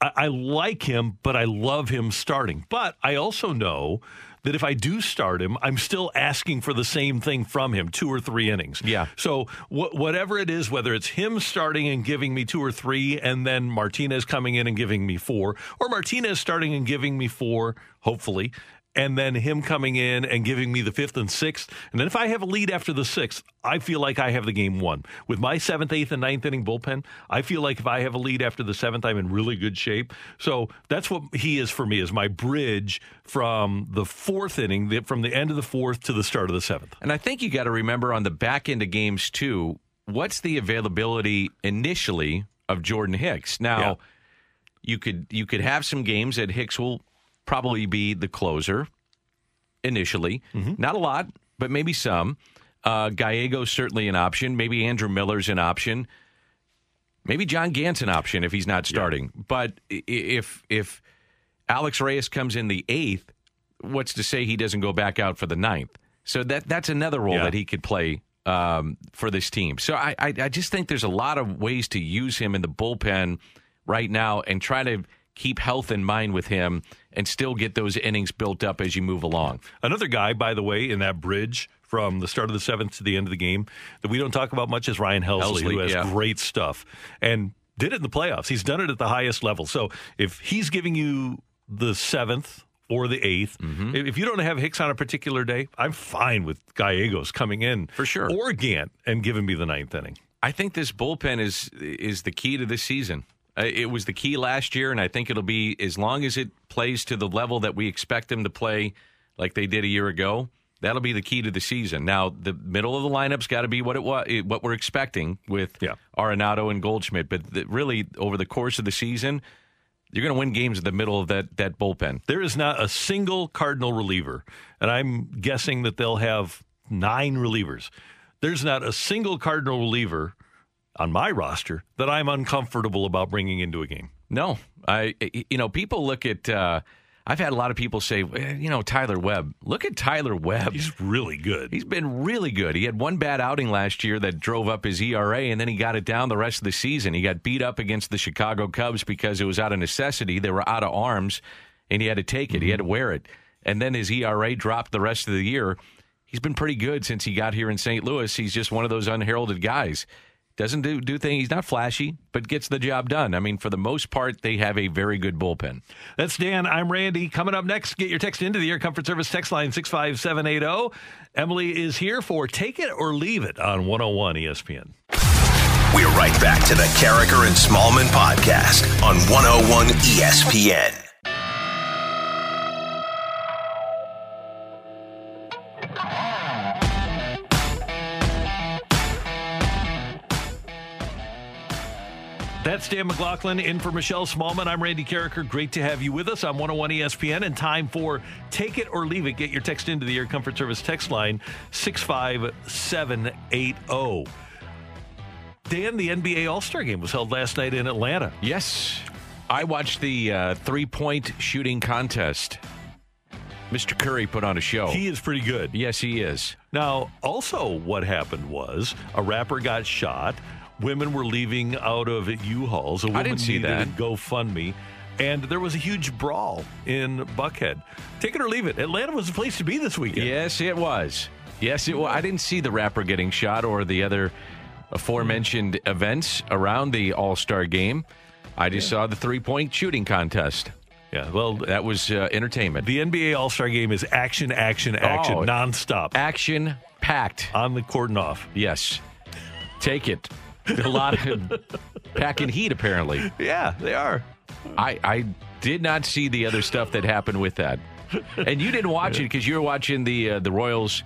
I, I like him, but I love him starting. But I also know that if I do start him, I'm still asking for the same thing from him, two or three innings.
Yeah.
So wh- whatever it is, whether it's him starting and giving me two or three, and then Martinez coming in and giving me four, or Martinez starting and giving me four, hopefully. And then him coming in and giving me the fifth and sixth. And then if I have a lead after the sixth, I feel like I have the game won. With my seventh, eighth, and ninth inning bullpen, I feel like if I have a lead after the seventh, I'm in really good shape. So that's what he is for me, is my bridge from the fourth inning, the- from the end of the fourth to the start of the seventh.
And I think you got to remember on the back end of games too, what's the availability initially of Jordan Hicks? Now,
Yeah.
you could you could have some games that Hicks will probably be the closer initially. Not a lot, but maybe some. Uh, Gallego's certainly an option. Maybe Andrew Miller's an option. Maybe John Gant's an option if he's not starting. But if if Alex Reyes comes in the eighth, what's to say he doesn't go back out for the ninth? So that that's another role
Yeah.
that he could play um, for this team. So I, I I just think there's a lot of ways to use him in the bullpen right now and try to keep health in mind with him and still get those innings built up as you move along.
Another guy, by the way, in that bridge from the start of the seventh to the end of the game that we don't talk about much is Ryan Helsley,
Helsley,
who has
yeah.
great stuff and did it in the playoffs. He's done it at the highest level. So if he's giving you the seventh or the 8th
Mm-hmm.
if if you don't have Hicks on a particular day, I'm fine with Gallegos coming in
For sure.
or Gant and giving me the ninth inning.
I think this bullpen is is the key to this season. Uh, It was the key last year, and I think it'll be as long as it plays to the level that we expect them to play, like they did a year ago. That'll be the key to the season. Now, the middle of the lineup's got to be what it was, what we're expecting with
Yeah.
Arenado and Goldschmidt. But the, really, over the course of the season, you're going to win games in the middle of that that bullpen.
There is not a single Cardinal reliever, and I'm guessing that they'll have nine relievers. There's not a single Cardinal reliever on my roster that I'm uncomfortable about bringing into a game.
No, I you know people look at. Uh, I've had a lot of people say, "Eh, you know, Tyler Webb. Look at Tyler Webb.
He's really good.
He's been really good. He had one bad outing last year that drove up his ERA, and then he got it down the rest of the season. He got beat up against the Chicago Cubs because it was out of necessity. They were out of arms, and he had to take it. He had to wear it. And then his ERA dropped the rest of the year. He's been pretty good since he got here in St. Louis. He's just one of those unheralded guys. Doesn't do, do things. He's not flashy, but gets the job done. I mean, for the most part, they have a very good bullpen.
That's Dan. I'm Randy. Coming up next, get your text into the Air Comfort Service text line 65780. Emily is here for Take It or Leave It on 101 ESPN.
We're right back to the Karraker and Smallman podcast on 101 ESPN.
That's Dan McLaughlin in for Michelle Smallman. I'm Randy Karraker. Great to have you with us on 101 ESPN and time for Take It or Leave It. Get your text into the Air Comfort Service text line 65780. Dan, the NBA All Star game was held last night in Atlanta.
Yes. I watched the uh, three point shooting contest. Mr. Curry put on a show.
He is pretty good.
yes, he is.
Now, also, what happened was a rapper got shot. Women were leaving out of U-Hauls. A woman
didn't see that.
GoFundMe. And there was a huge brawl in Buckhead. Take it or leave it. Atlanta was the place to be this weekend.
Yes, it was. Yes, it was. I didn't see the rapper getting shot or the other aforementioned events around the All Star game. I just saw the three point shooting contest.
Yeah, well,
That was uh, entertainment.
the NBA All Star game is action, action, action,
Oh.
nonstop.
Action packed.
on the court and off.
Yes. Take it A lot of packing heat, apparently.
Yeah, they are.
I I did not see the other stuff that happened with that, and you didn't watch it because you were watching the uh, the Royals,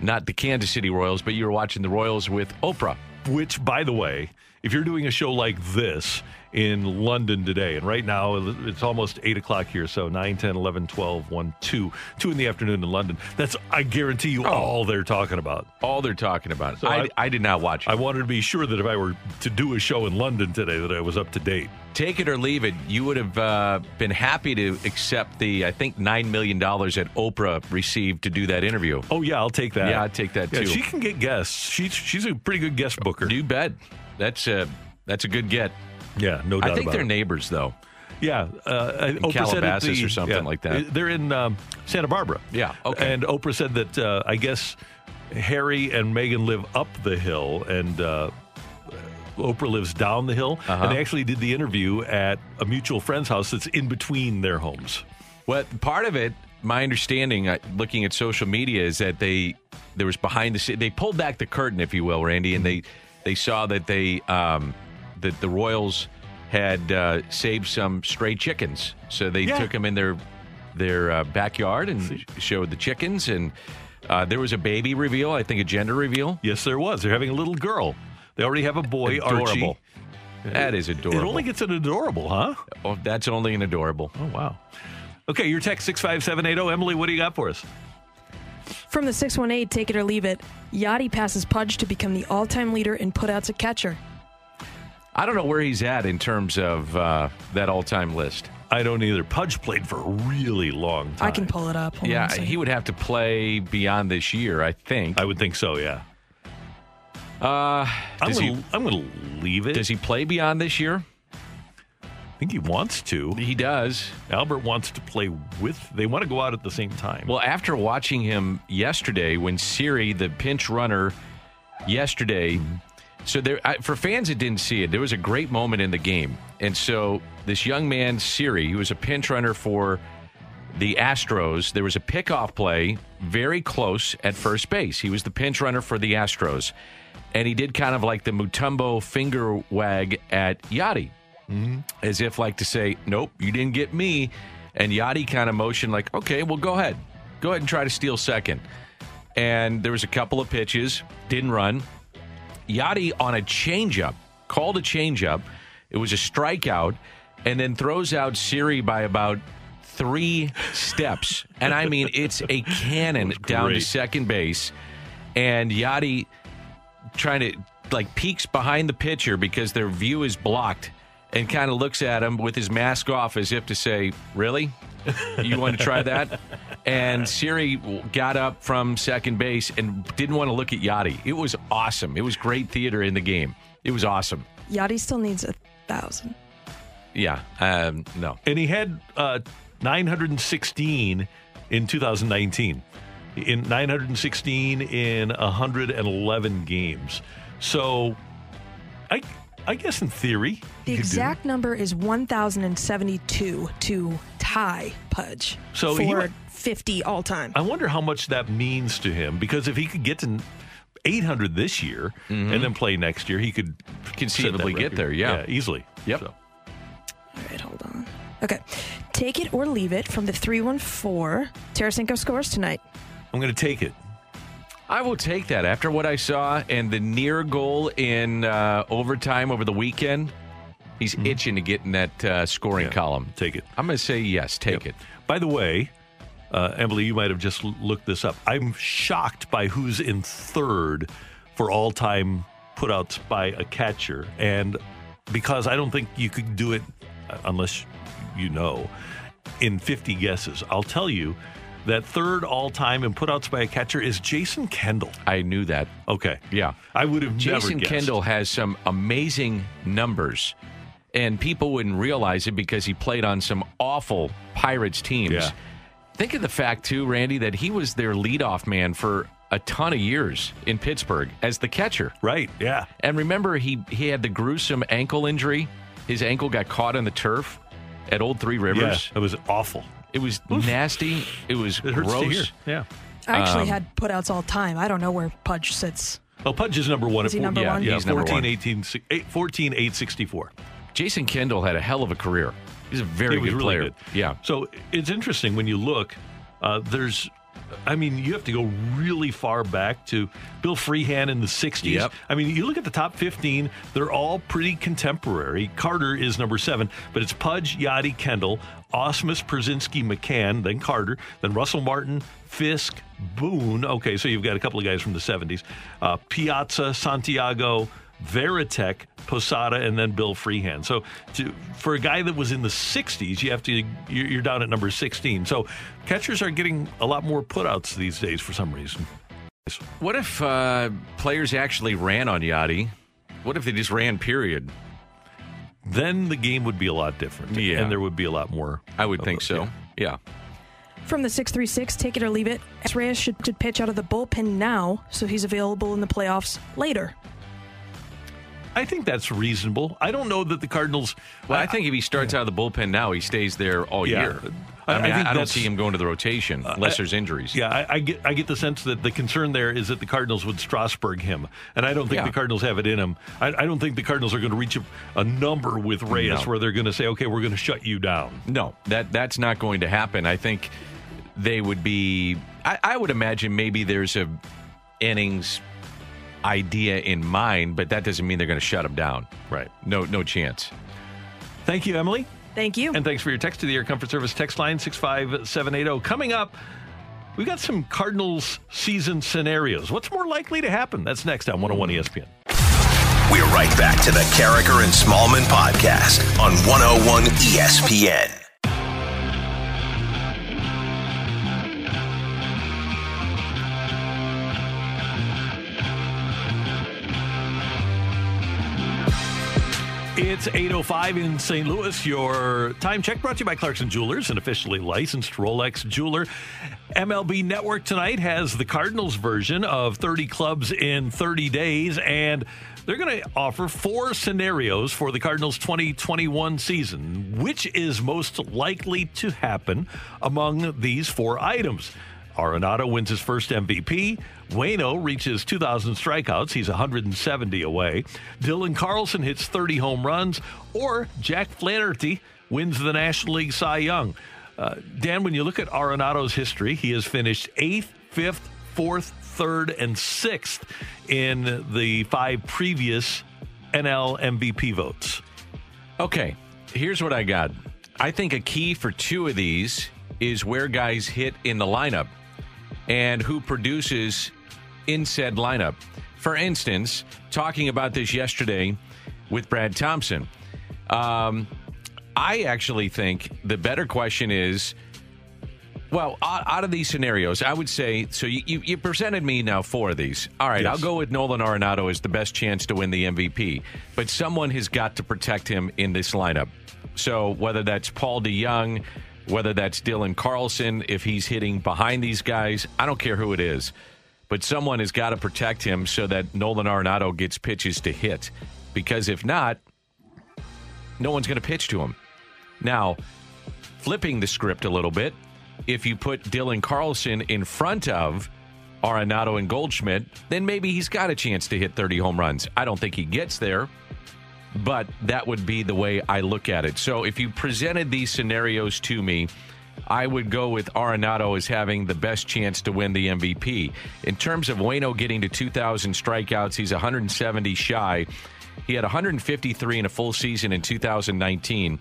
not the Kansas City Royals, but you were watching the Royals with Oprah.
Which, by the way, if you're doing a show like this in London today, and right now it's almost 8 o'clock here, so 9, 10, 11, 12, 1, 2, 2 in the afternoon in London, that's, I guarantee you, all they're talking about.
All they're talking about.
So
I,
I-
I did not watch it.
I wanted to be sure that if I were to do a show in London today, that I was up to date.
Take it or leave it. You would have uh, been happy to accept the, I think, $9 million that Oprah received to do that interview.
Oh, yeah, I'll take that.
Yeah, I'd take that
Yeah,
too.
she can get guests. She's, she's a pretty good guest booker.
You bet. That's a, that's a good get.
Yeah, no doubt
I think they're
it.
neighbors, though.
Yeah, uh, Oprah said
Calabasas
the-
or something
yeah,
like that.
They're in um, Santa Barbara.
Yeah, okay.
And Oprah said that uh, I guess Harry and Meghan live up the hill, and uh, Oprah lives down the hill.
Uh-huh.
And they actually did the interview at a mutual friend's house that's in between their homes.
Well, part of it, my understanding, uh, looking at social media, is that they there was behind the scene. They pulled back the curtain, if you will, Randy, and they they saw that they um, that the Royals had uh, saved some stray chickens, so they
Yeah.
took them in their their uh, backyard and showed the chickens, and uh, there was a baby reveal, I think a gender reveal.
Yes, there was. They're having a little girl. They already have a boy, Archie.
Adorable. That is adorable.
It only gets an adorable, huh?
Oh, that's only an adorable.
Oh, wow. Okay, your text 65780. Emily, what do you got for us?
From the 618, take it or leave it, Yadi passes Pudge to become the all time leader in putouts at catcher.
I don't know where he's at in terms of uh, that all time list.
I don't either. Pudge played for a really long time.
I can pull it up. Hold
Yeah, he would have to play beyond this year, I think.
I would think so, yeah.
Uh,
I'm gonna,
he,
I'm going to leave it.
does he play beyond this year?
I think he wants to.
He does.
Albert wants to play with. They want to go out at the same time.
Well, after watching him yesterday, when Siri, the pinch runner, yesterday, so there I, for fans that didn't see it, there was a great moment in the game, and so this young man, Siri, he was a pinch runner for the Astros. There was a pickoff play very close at first base. He was the pinch runner for the Astros, and he did kind of like the Mutombo finger wag at Yadi, mm-hmm. as if like to say, "Nope, you didn't get me." And Yadi kind of motioned like, "Okay, well, go ahead, go ahead and try to steal second. And there was a couple of pitches, didn't run. Yadi on a changeup, called a changeup. It was a strikeout, and then throws out Siri by about three steps. And I mean, it's a cannon down to second base. And Yadi trying to like peeks behind the pitcher because their view is blocked and kind of looks at him with his mask off as if to say, Really? You want to try that? And Siri got up from second base and didn't want to look at Yadi. It was awesome. It was great theater in the game. It was awesome.
Yadi still needs a thousand.
Yeah. Um, no.
and he had uh, 916 in 2019. In 916 in 111 games. So, I I guess in theory,
The
he could do it.
exact number is 1,072 to tie Pudge
So
for
he
50 all time.
I wonder how much that means to him because if he could get to 800 this year and then play next year, he could set
Mm-hmm. Conceivably get
record.
there, yeah.
easily.
Yep.
So,
All right, hold on. Okay. Take it or leave it from the 314. Tarasenko scores tonight.
I'm going to take it.
I will take that after what I saw and the near goal in uh, overtime over the weekend. He's itching to get in that uh, scoring
Yeah,
column.
Take it.
I'm going to say yes. Take it.
By the way, uh, Emily, you might have just l- looked this up. I'm shocked by who's in third for all time putouts by a catcher. And because I don't think you could do it uh, unless you know in 50 guesses, I'll tell you that third all time in putouts by a catcher is Jason Kendall.
I knew that.
Okay.
Yeah.
I would have never
Jason. Kendall has some amazing numbers, and people wouldn't realize it because he played on some awful Pirates teams.
Yeah.
Think of the fact, too, Randy, that he was their leadoff man for a ton of years in Pittsburgh as the catcher.
Right. Yeah.
And remember, he, he had the gruesome ankle injury. His ankle got caught on the turf at Old Three Rivers. Yeah.
It was awful.
It was nasty. It was
It hurts
gross.
to hear. Yeah.
I actually
Um,
had putouts all time. I don't know where Pudge sits.
Oh, Pudge is number one.
Is he
at four-
number
yeah,
one?
Yeah,
He's number
14,
one.
18, eight- 14, 8, 64.
Jason Kendall had a hell of a career. He's a very
He
good
really
player.
good.
Yeah.
So it's interesting when you look. Uh, there's, I mean, you have to go really far back to Bill Freehan in the '60s.
Yep.
I mean, you look at the top 15; they're all pretty contemporary. Carter is number seven, but it's Pudge, Yadi, Kendall, Ausmus, Pierzynski, McCann, then Carter, then Russell Martin, Fisk, Boone. Okay, so you've got a couple of guys from the '70s: uh, Piazza, Santiago. Varitek, Posada, and then Bill Freehan. So, to, for a guy that was in the 60s, you have to you're you're down at number 16. So, catchers are getting a lot more putouts these days for some reason.
What if uh, players actually ran on Yadi? What if they just ran, period?
Then the game would be a lot different.
Yeah.
and there would be a lot more.
I would think
those,
so. Yeah.
From the 636, take it or leave it. Reyes should, should pitch out of the bullpen now, so he's available in the playoffs later.
I think that's reasonable. I don't know that the Cardinals.
Well, I think if he starts out of the bullpen now, he stays there all
Yeah.
year.
I-
I, mean, I, I don't see him going to the rotation uh, unless
I-
there's injuries.
Yeah, I, I get I get the sense that the concern there is that the Cardinals would Strasburg him, and I don't think
Yeah.
the Cardinals have it in them. I, I don't think the Cardinals are going to reach a, a number with Reyes
No.
where they're going to say, okay, we're going to shut you down.
No, that that's not going to happen. I think they would be. I, I would imagine maybe there's a innings idea in mind, but that doesn't mean they're going to shut him down.
Right.
No, no chance.
Thank you, Emily.
Thank you.
And thanks for your text to the Air Comfort Service text line 65780. Coming up, we've got some Cardinals season scenarios. What's more likely to happen? That's next on 101 ESPN.
We're right back to the Karraker and Smallman podcast on 101 ESPN.
It's 8.05 in St. Louis. Your time check brought to you by Clarkson Jewelers, an officially licensed Rolex jeweler. MLB Network tonight has the Cardinals version of 30 clubs in 30 days, and they're going to offer four scenarios for the Cardinals 2021 season. Which is most likely to happen among these four items? Arenado wins his first MVP. Wayno reaches 2,000 strikeouts. He's 170 away. Dylan Carlson hits 30 home runs. Or Jack Flaherty wins the National League Cy Young. Uh, Dan, when you look at Arenado's history, he has finished eighth, fifth, fourth, third, and sixth in the five previous NL MVP votes.
Okay, here's what I got. I think a key for two of these is where guys hit in the lineup and who produces in said lineup. For instance, talking about this yesterday with Brad Thompson, um, I actually think the better question is well, out, out of these scenarios, I would say so. You, you, you presented me now four of these. All right,
Yes.
I'll go with Nolan Arenado as the best chance to win the MVP, but someone has got to protect him in this lineup. So whether that's Paul DeJong, whether that's Dylan Carlson, if he's hitting behind these guys, I don't care who it is, but someone has got to protect him so that Nolan Arenado gets pitches to hit. Because if not, no one's going to pitch to him. Now, flipping the script a little bit, if you put Dylan Carlson in front of Arenado and Goldschmidt, then maybe he's got a chance to hit 30 home runs. I don't think he gets there, but that would be the way I look at it. So if you presented these scenarios to me, I would go with Arenado as having the best chance to win the MVP. In terms of Wayno getting to 2,000 strikeouts, he's 170 shy. He had 153 in a full season in 2019.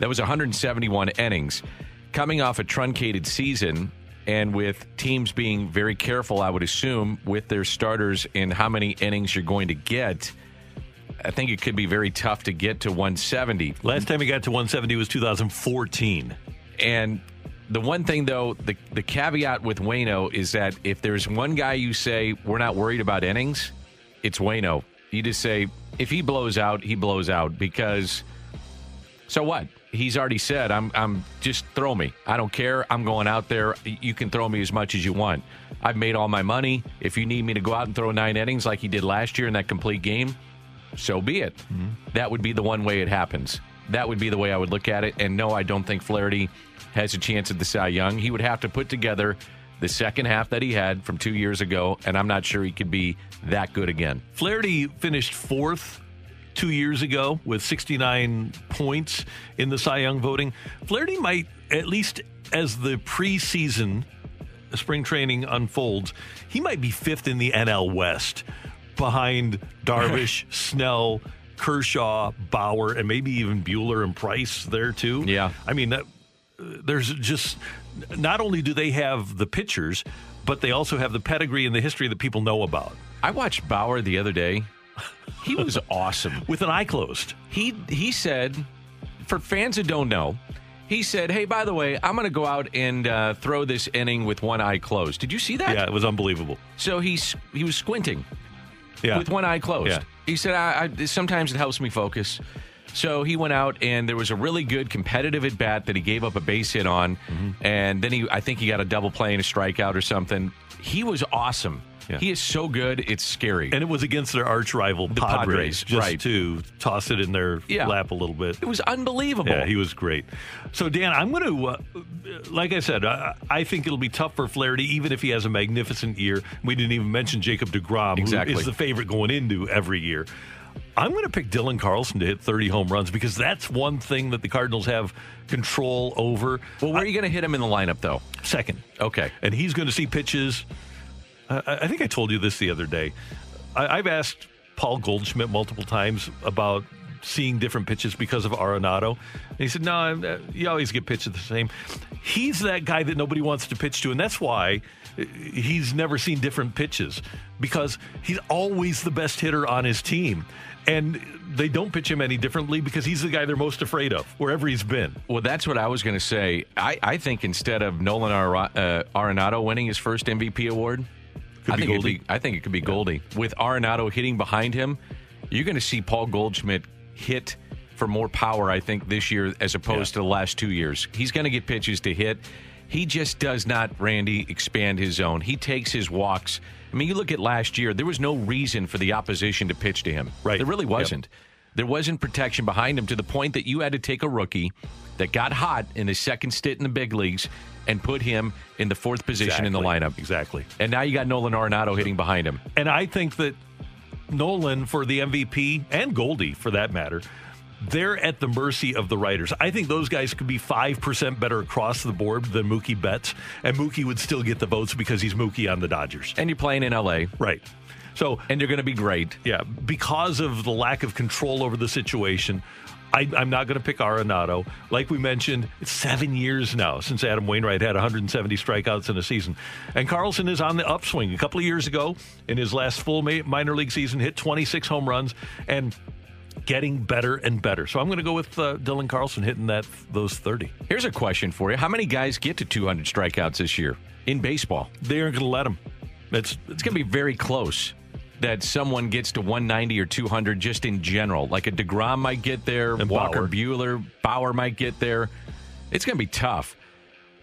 That was 171 innings. Coming off a truncated season, and with teams being very careful, I would assume, with their starters in how many innings you're going to get, I think it could be very tough to get to 170.
Last time he got to 170 was 2014.
And the one thing, though, the, the caveat with Wayno is that if there's one guy you say, we're not worried about innings, it's Wayno. You just say, if he blows out, he blows out because so what? He's already said, I'm, I'm just throw me. I don't care. I'm going out there. You can throw me as much as you want. I've made all my money. If you need me to go out and throw nine innings like he did last year in that complete game, so be it. Mm-hmm. That would be the one way it happens. That would be the way I would look at it. And no, I don't think Flaherty has a chance at the Cy Young. He would have to put together the second half that he had from two years ago, and I'm not sure he could be that good again.
Flaherty finished fourth two years ago with 69 points in the Cy Young voting. Flaherty might, at least as the preseason uh, spring training unfolds, he might be fifth in the NL West behind Darvish, Snell, Kershaw, Bauer, and maybe even Buehler and Price there too.
Yeah.
I mean, that, there's just not only do they have the pitchers, but they also have the pedigree and the history that people know about.
I watched Bauer the other day. He was awesome
with an eye closed.
He he said, for fans who don't know, he said, "Hey, by the way, I'm going to go out and uh, throw this inning with one eye closed." Did you see that?
Yeah, it was unbelievable.
So he's he was squinting,
yeah.
with one eye closed.
Yeah.
He said, I, I, "Sometimes it helps me focus." So he went out and there was a really good competitive at bat that he gave up a base hit on,
Mm-hmm.
and then he I think he got a double play and a strikeout or something. He was awesome.
Yeah.
He is so good, it's scary.
And it was against their arch rival,
The
Padres,
Padres,
just
right.
to toss it in their
Yeah.
lap a little bit.
It was unbelievable.
Yeah, he was great. So, Dan, I'm going to, uh, like I said, I, I think it'll be tough for Flaherty, even if he has a magnificent year. We didn't even mention Jacob DeGrom,
Exactly.
who is the favorite going into every year. I'm going to pick Dylan Carlson to hit 30 home runs because that's one thing that the Cardinals have control over.
Well, where are you going to hit him in the lineup, though?
Second.
Okay.
And he's going to see pitches. I, I think I told you this the other day. I, I've asked Paul Goldschmidt multiple times about seeing different pitches because of Arenado. And he said, no, I'm- uh, you always get pitches the same. He's that guy that nobody wants to pitch to, and that's why uh, he's never seen different pitches because he's always the best hitter on his team. And they don't pitch him any differently because he's the guy they're most afraid of wherever he's been.
Well, that's what I was going to say. I, I think instead of Nolan Ar- uh, Arenado winning his first MVP award,
Could
I
be Goldie.
be I think it could be Goldie. With Arenado hitting behind him, you're going to see Paul Goldschmidt hit for more power. I think this year as opposed to the last two years. He's going to get pitches to hit. He just does not, Randy, expand his zone. He takes his walks. I mean, you look at last year. There was no reason for the opposition to pitch to him.
Right.
There really wasn't. There wasn't protection behind him to the point that you had to take a rookie that got hot in his second stint in the big leagues and put him in the fourth position in the lineup.
Exactly.
And now you got Nolan Arenado hitting behind him.
And I think that Nolan for the MVP and Goldie for that matter, they're at the mercy of the writers. I think those guys could be 5% better across the board than Mookie Betts, and Mookie would still get the votes because he's Mookie on the Dodgers.
And you're playing in LA.
Right. So,
and they're going to be great.
Yeah, because of the lack of control over the situation, I, I'm not going to pick Arenado. Like we mentioned, it's seven years now since Adam Wainwright had 170 strikeouts in a season. And Carlson is on the upswing. A couple of years ago, in his last full ma- minor league season, hit 26 home runs and getting better and better. So I'm going to go with uh, Dylan Carlson hitting that those 30.
Here's a question for you. How many guys get to 200 strikeouts this year in baseball?
They aren't going to let them. It's
it's going to be very close that someone gets to 190 or 200 just in general. Like a DeGrom might get there,
And
Walker
Bauer.
Buehler, Bauer might get there. It's going to be tough.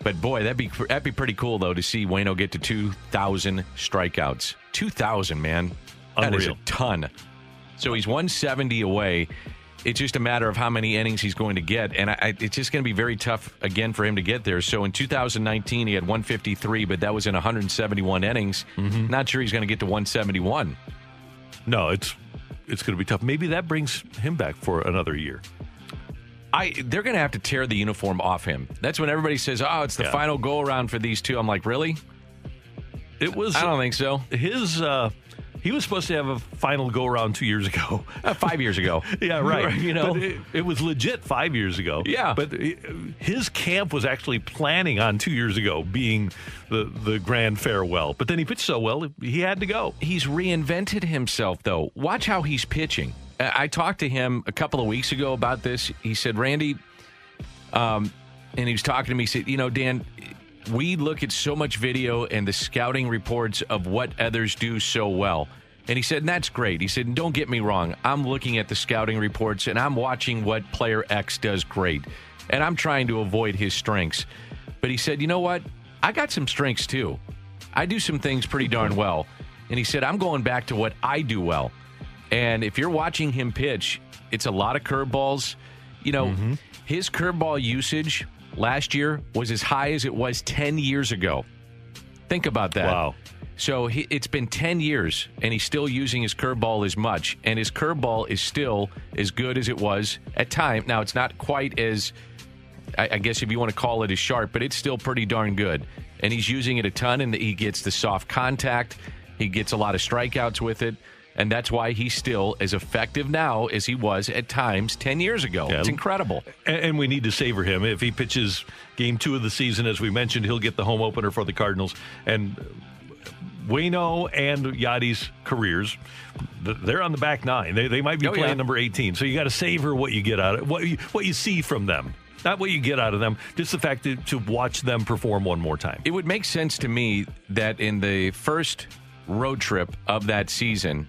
But boy, that'd be that'd be pretty cool though to see Wayno get to 2,000 strikeouts. 2,000, man. That is a ton. So he's 170 away. It's just a matter of how many innings he's going to get, and I, it's just going to be very tough again for him to get there. So in 2019, he had 153, but that was in 171 innings. Not sure he's going to get to 171.
No, it's it's going to be tough. Maybe that brings him back for another year.
I they're going to have to tear the uniform off him. That's when everybody says, "Oh, it's the
Yeah.
final go around for these two. I'm like, "Really?"
It was.
I don't think so.
His uh, he was supposed to have a final go around two years ago.
Uh, five years ago.
yeah, right.
You know?
It, it was legit five years ago.
Yeah.
but his camp was actually planning on two years ago being the the grand farewell. But then he pitched so well, he had to go.
He's reinvented himself, though. Watch how he's pitching. I I talked to him a couple of weeks ago about this. He said, Randy, um, and he was talking to me. He said, You know, Dan, we look at so much video and the scouting reports of what others do so well. And he said, and that's great. He said, and don't get me wrong. I'm looking at the scouting reports and I'm watching what player X does great. And I'm trying to avoid his strengths. But he said, you know what? I got some strengths too. I do some things pretty darn well. And he said, I'm going back to what I do well. And if you're watching him pitch, it's a lot of curveballs. You know, mm-hmm. his curveball usage last year was as high as it was 10 years ago. Think about that.
Wow.
So he, it's been 10 years, and he's still using his curveball as much, and his curveball is still as good as it was at time. Now, it's not quite as, I, I guess if you want to call it as sharp, but it's still pretty darn good. And he's using it a ton, and he gets the soft contact. He gets a lot of strikeouts with it. And that's why he's still as effective now as he was at times 10 years ago.
Yeah.
It's incredible.
And, and we need to savor him. If he pitches game two of the season, as we mentioned, he'll get the home opener for the Cardinals. And Wayno and Yadi's careers, they're on the back nine. They, they might be
Oh,
playing
yeah.
number 18. So you got to savor what you get out of what you, what you see from them. Not what you get out of them, just the fact that, to watch them perform one more time.
It would make sense to me that in the first road trip of that season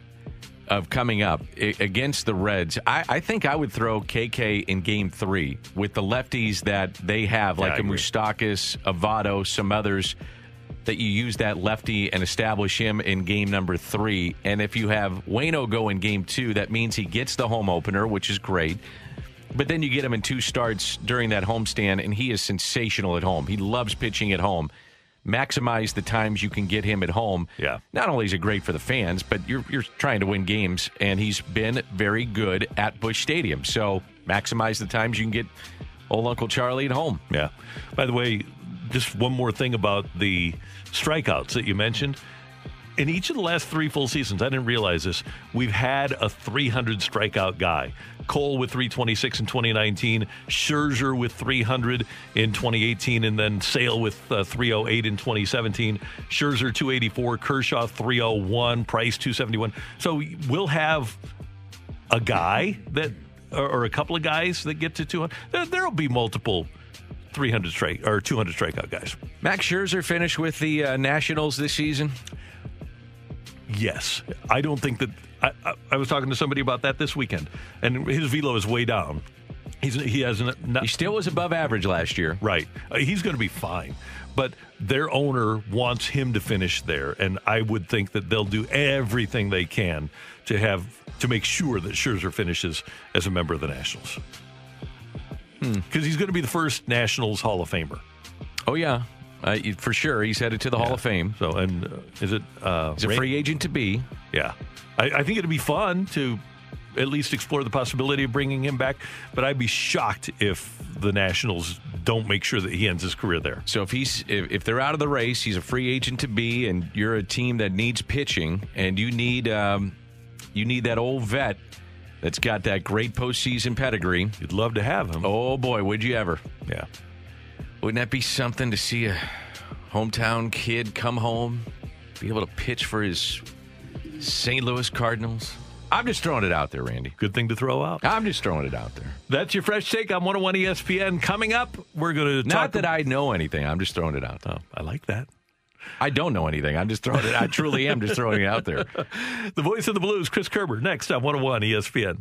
of coming up against the Reds, I, I think I would throw KK in game three with the lefties that they have, like
I
a. Moustakas, Avado, some others, that you use that lefty and establish him in game number three. And if you have Wayno go in game two, that means he gets the home opener, which is great. But then you get him in two starts during that homestand, and he is sensational at home. He loves pitching at home. Maximize the times you can get him at home.
Yeah.
Not only is it great for the fans, but you're you're trying to win games, and he's been very good at Busch Stadium. So maximize the times you can get old Uncle Charlie at home.
Yeah. By the way, just one more thing about the strikeouts that you mentioned. In each of the last three full seasons, I didn't realize this, we've had a 300 strikeout guy. Cole with 326 in 2019, Scherzer with 300 in 2018, and then Sale with uh, 308 in 2017. Scherzer 284, Kershaw 301, Price 271. So we'll have a guy that, or, a couple of guys that get to 200. There, there'll be multiple 300 strike or 200 strikeout guys.
Max Scherzer finished with the uh, Nationals this season.
Yes, I don't think that. I, I, I was talking to somebody about that this weekend, and his velo is way down. He's he has not,
He still was above average last year.
right. Uh, he's going to be fine, but their owner wants him to finish there, and I would think that they'll do everything they can to have to make sure that Scherzer finishes as a member of the Nationals because he's going to be the first Nationals Hall of Famer.
Oh yeah, uh, for sure. He's headed to the Hall of Fame.
So, and uh, is it? Uh,
He's a
Ray-
free agent to be.
Yeah, I, I think it'd be fun to at least explore the possibility of bringing him back. But I'd be shocked if the Nationals don't make sure that he ends his career there.
So if he's if, if they're out of the race, he's a free agent to be, and you're a team that needs pitching, and you need um, you need that old vet that's got that great postseason pedigree.
You'd love to have him.
Oh boy, would you ever?
Yeah.
Wouldn't that be something to see a hometown kid come home, be able to pitch for his St. Louis Cardinals? I'm just throwing it out there, Randy.
Good thing to throw out.
I'm just throwing it out there.
That's your fresh take on 101 ESPN. Coming up, we're going to
Not
talk.
that I know anything. I'm just throwing it out.
Oh, I like that.
I don't know anything. I'm just throwing it. I truly am just throwing it out there.
The voice of the Blues, Chris Kerber, next on 101 ESPN.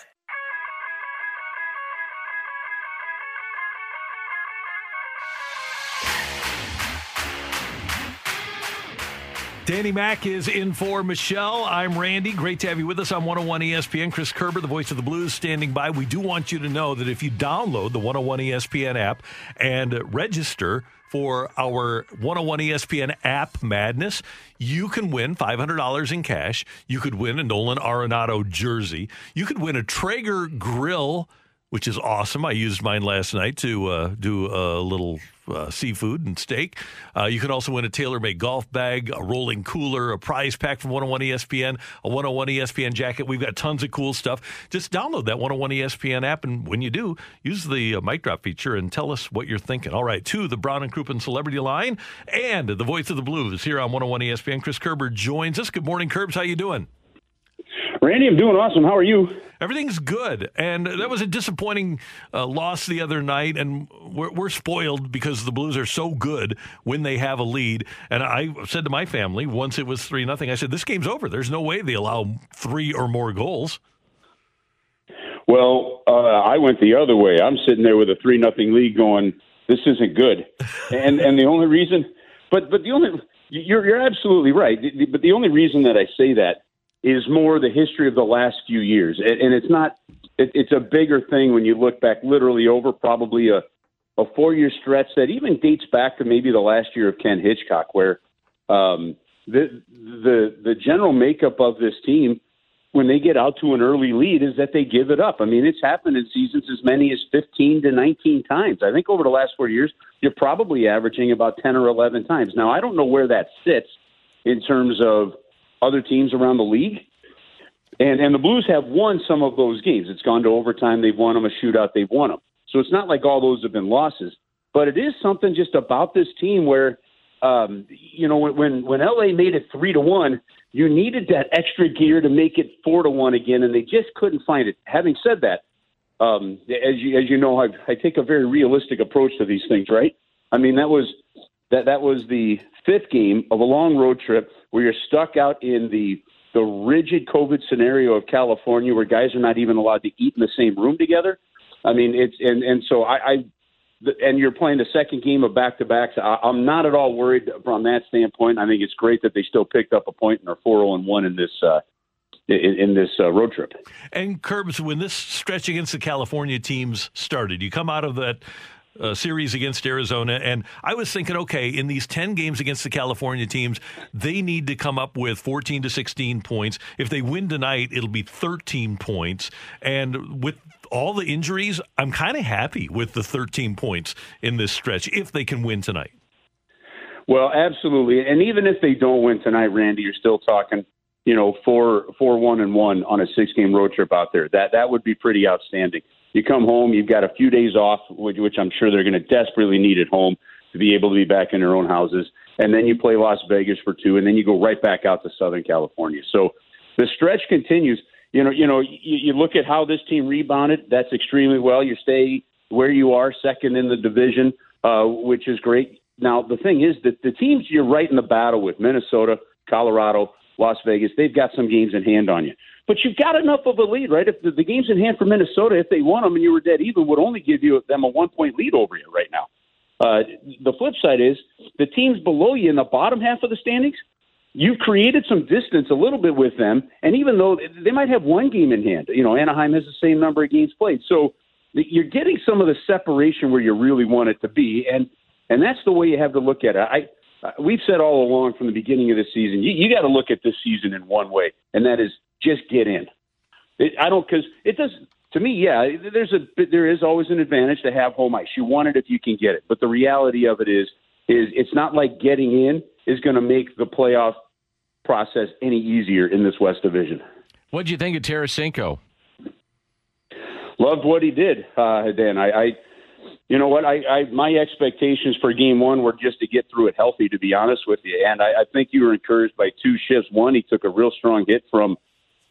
Danny Mack is in for Michelle. I'm Randy. Great to have you with us on 101 ESPN. Chris Kerber, the voice of the Blues, standing by. We do want you to know that if you download the 101 ESPN app and register for our 101 ESPN app madness, you can win $500 in cash. You could win a Nolan Arenado jersey. You could win a Traeger grill which is awesome. I used mine last night to uh, do a little uh, seafood and steak. Uh, you can also win a tailor-made golf bag, a rolling cooler, a prize pack from 101 ESPN, a 101 ESPN jacket. We've got tons of cool stuff. Just download that 101 ESPN app, and when you do, use the uh, mic drop feature and tell us what you're thinking. All right, to the Brown and Crouppen Celebrity Line and the voice of the Blues here on 101 ESPN. Chris Kerber joins us. Good morning, Curbs. How you doing?
Randy, I'm doing awesome. How are you?
Everything's good, and that was a disappointing uh, loss the other night. And we're, we're spoiled because the Blues are so good when they have a lead. And I said to my family once it was three nothing, I said, "This game's over. There's no way they allow three or more goals."
Well, uh, I went the other way. I'm sitting there with a three nothing lead, going, "This isn't good." and and the only reason, but but the only you're you're absolutely right. But the only reason that I say that is more the history of the last few years, and, and it's not it, it's a bigger thing when you look back literally over probably a, a four year stretch that even dates back to maybe the last year of Ken Hitchcock, where um, the the the general makeup of this team when they get out to an early lead is that they give it up. I mean, it's happened in seasons as many as 15 to 19 times. I think over the last four years, you're probably averaging about 10 or 11 times. Now, I don't know where that sits in terms of other teams around the league. And and the Blues have won some of those games. It's gone to overtime. They've won them. A shootout. They've won them. So it's not like all those have been losses. But it is something just about this team where, um, you know, when when LA made it three to one, you needed that extra gear to make it four to one again, and they just couldn't find it. Having said that, um, as you as you know, I, I take a very realistic approach to these things. Right? I mean, that was that that was the fifth game of a long road trip where you're stuck out in the the rigid COVID scenario of California, where guys are not even allowed to eat in the same room together. I mean, it's and and so I, I and you're playing the second game of back to backs. I'm not at all worried from that standpoint. I think it's great that they still picked up a point and are four zero and one in this. Uh, in, in this uh, road trip.
And Curbs, when this stretch against the California teams started, you come out of that uh, series against Arizona. And I was thinking, okay, in these 10 games against the California teams, they need to come up with 14 to 16 points. If they win tonight, it'll be 13 points. And with all the injuries, I'm kind of happy with the 13 points in this stretch if they can win tonight.
Well, absolutely. And even if they don't win tonight, Randy, you're still talking, you know, four, four, one, and one on a six game road trip out there. That that would be pretty outstanding. You come home, you've got a few days off, which, which I'm sure they're going to desperately need at home to be able to be back in their own houses. And then you play Las Vegas for two, and then you go right back out to Southern California. So the stretch continues. You know, you know, you, you look at how this team rebounded. That's extremely well. You stay where you are, second in the division, uh, which is great. Now the thing is that the teams you're right in the battle with, Minnesota, Colorado, Las Vegas, they've got some games in hand on you. But you've got enough of a lead, right? If the, the games in hand for Minnesota, if they won them and you were dead even, would only give you them a one point lead over you right now. Uh, the flip side is the teams below you in the bottom half of the standings. You've created some distance a little bit with them, and even though they might have one game in hand, you know Anaheim has the same number of games played, so you're getting some of the separation where you really want it to be, and and that's the way you have to look at it. I we've said all along from the beginning of the season, you, you got to look at this season in one way, and that is just get in. It, I don't because it does to me. Yeah, there's a there is always an advantage to have home ice. You want it if you can get it, but the reality of it is is it's not like getting in is going to make the playoff process any easier in this West Division.
What did you think of Tarasenko?
Loved what he did, uh, Dan. I, I, you know what? I, I my expectations for Game One were just to get through it healthy. To be honest with you, and I, I think you were encouraged by two shifts. One, he took a real strong hit from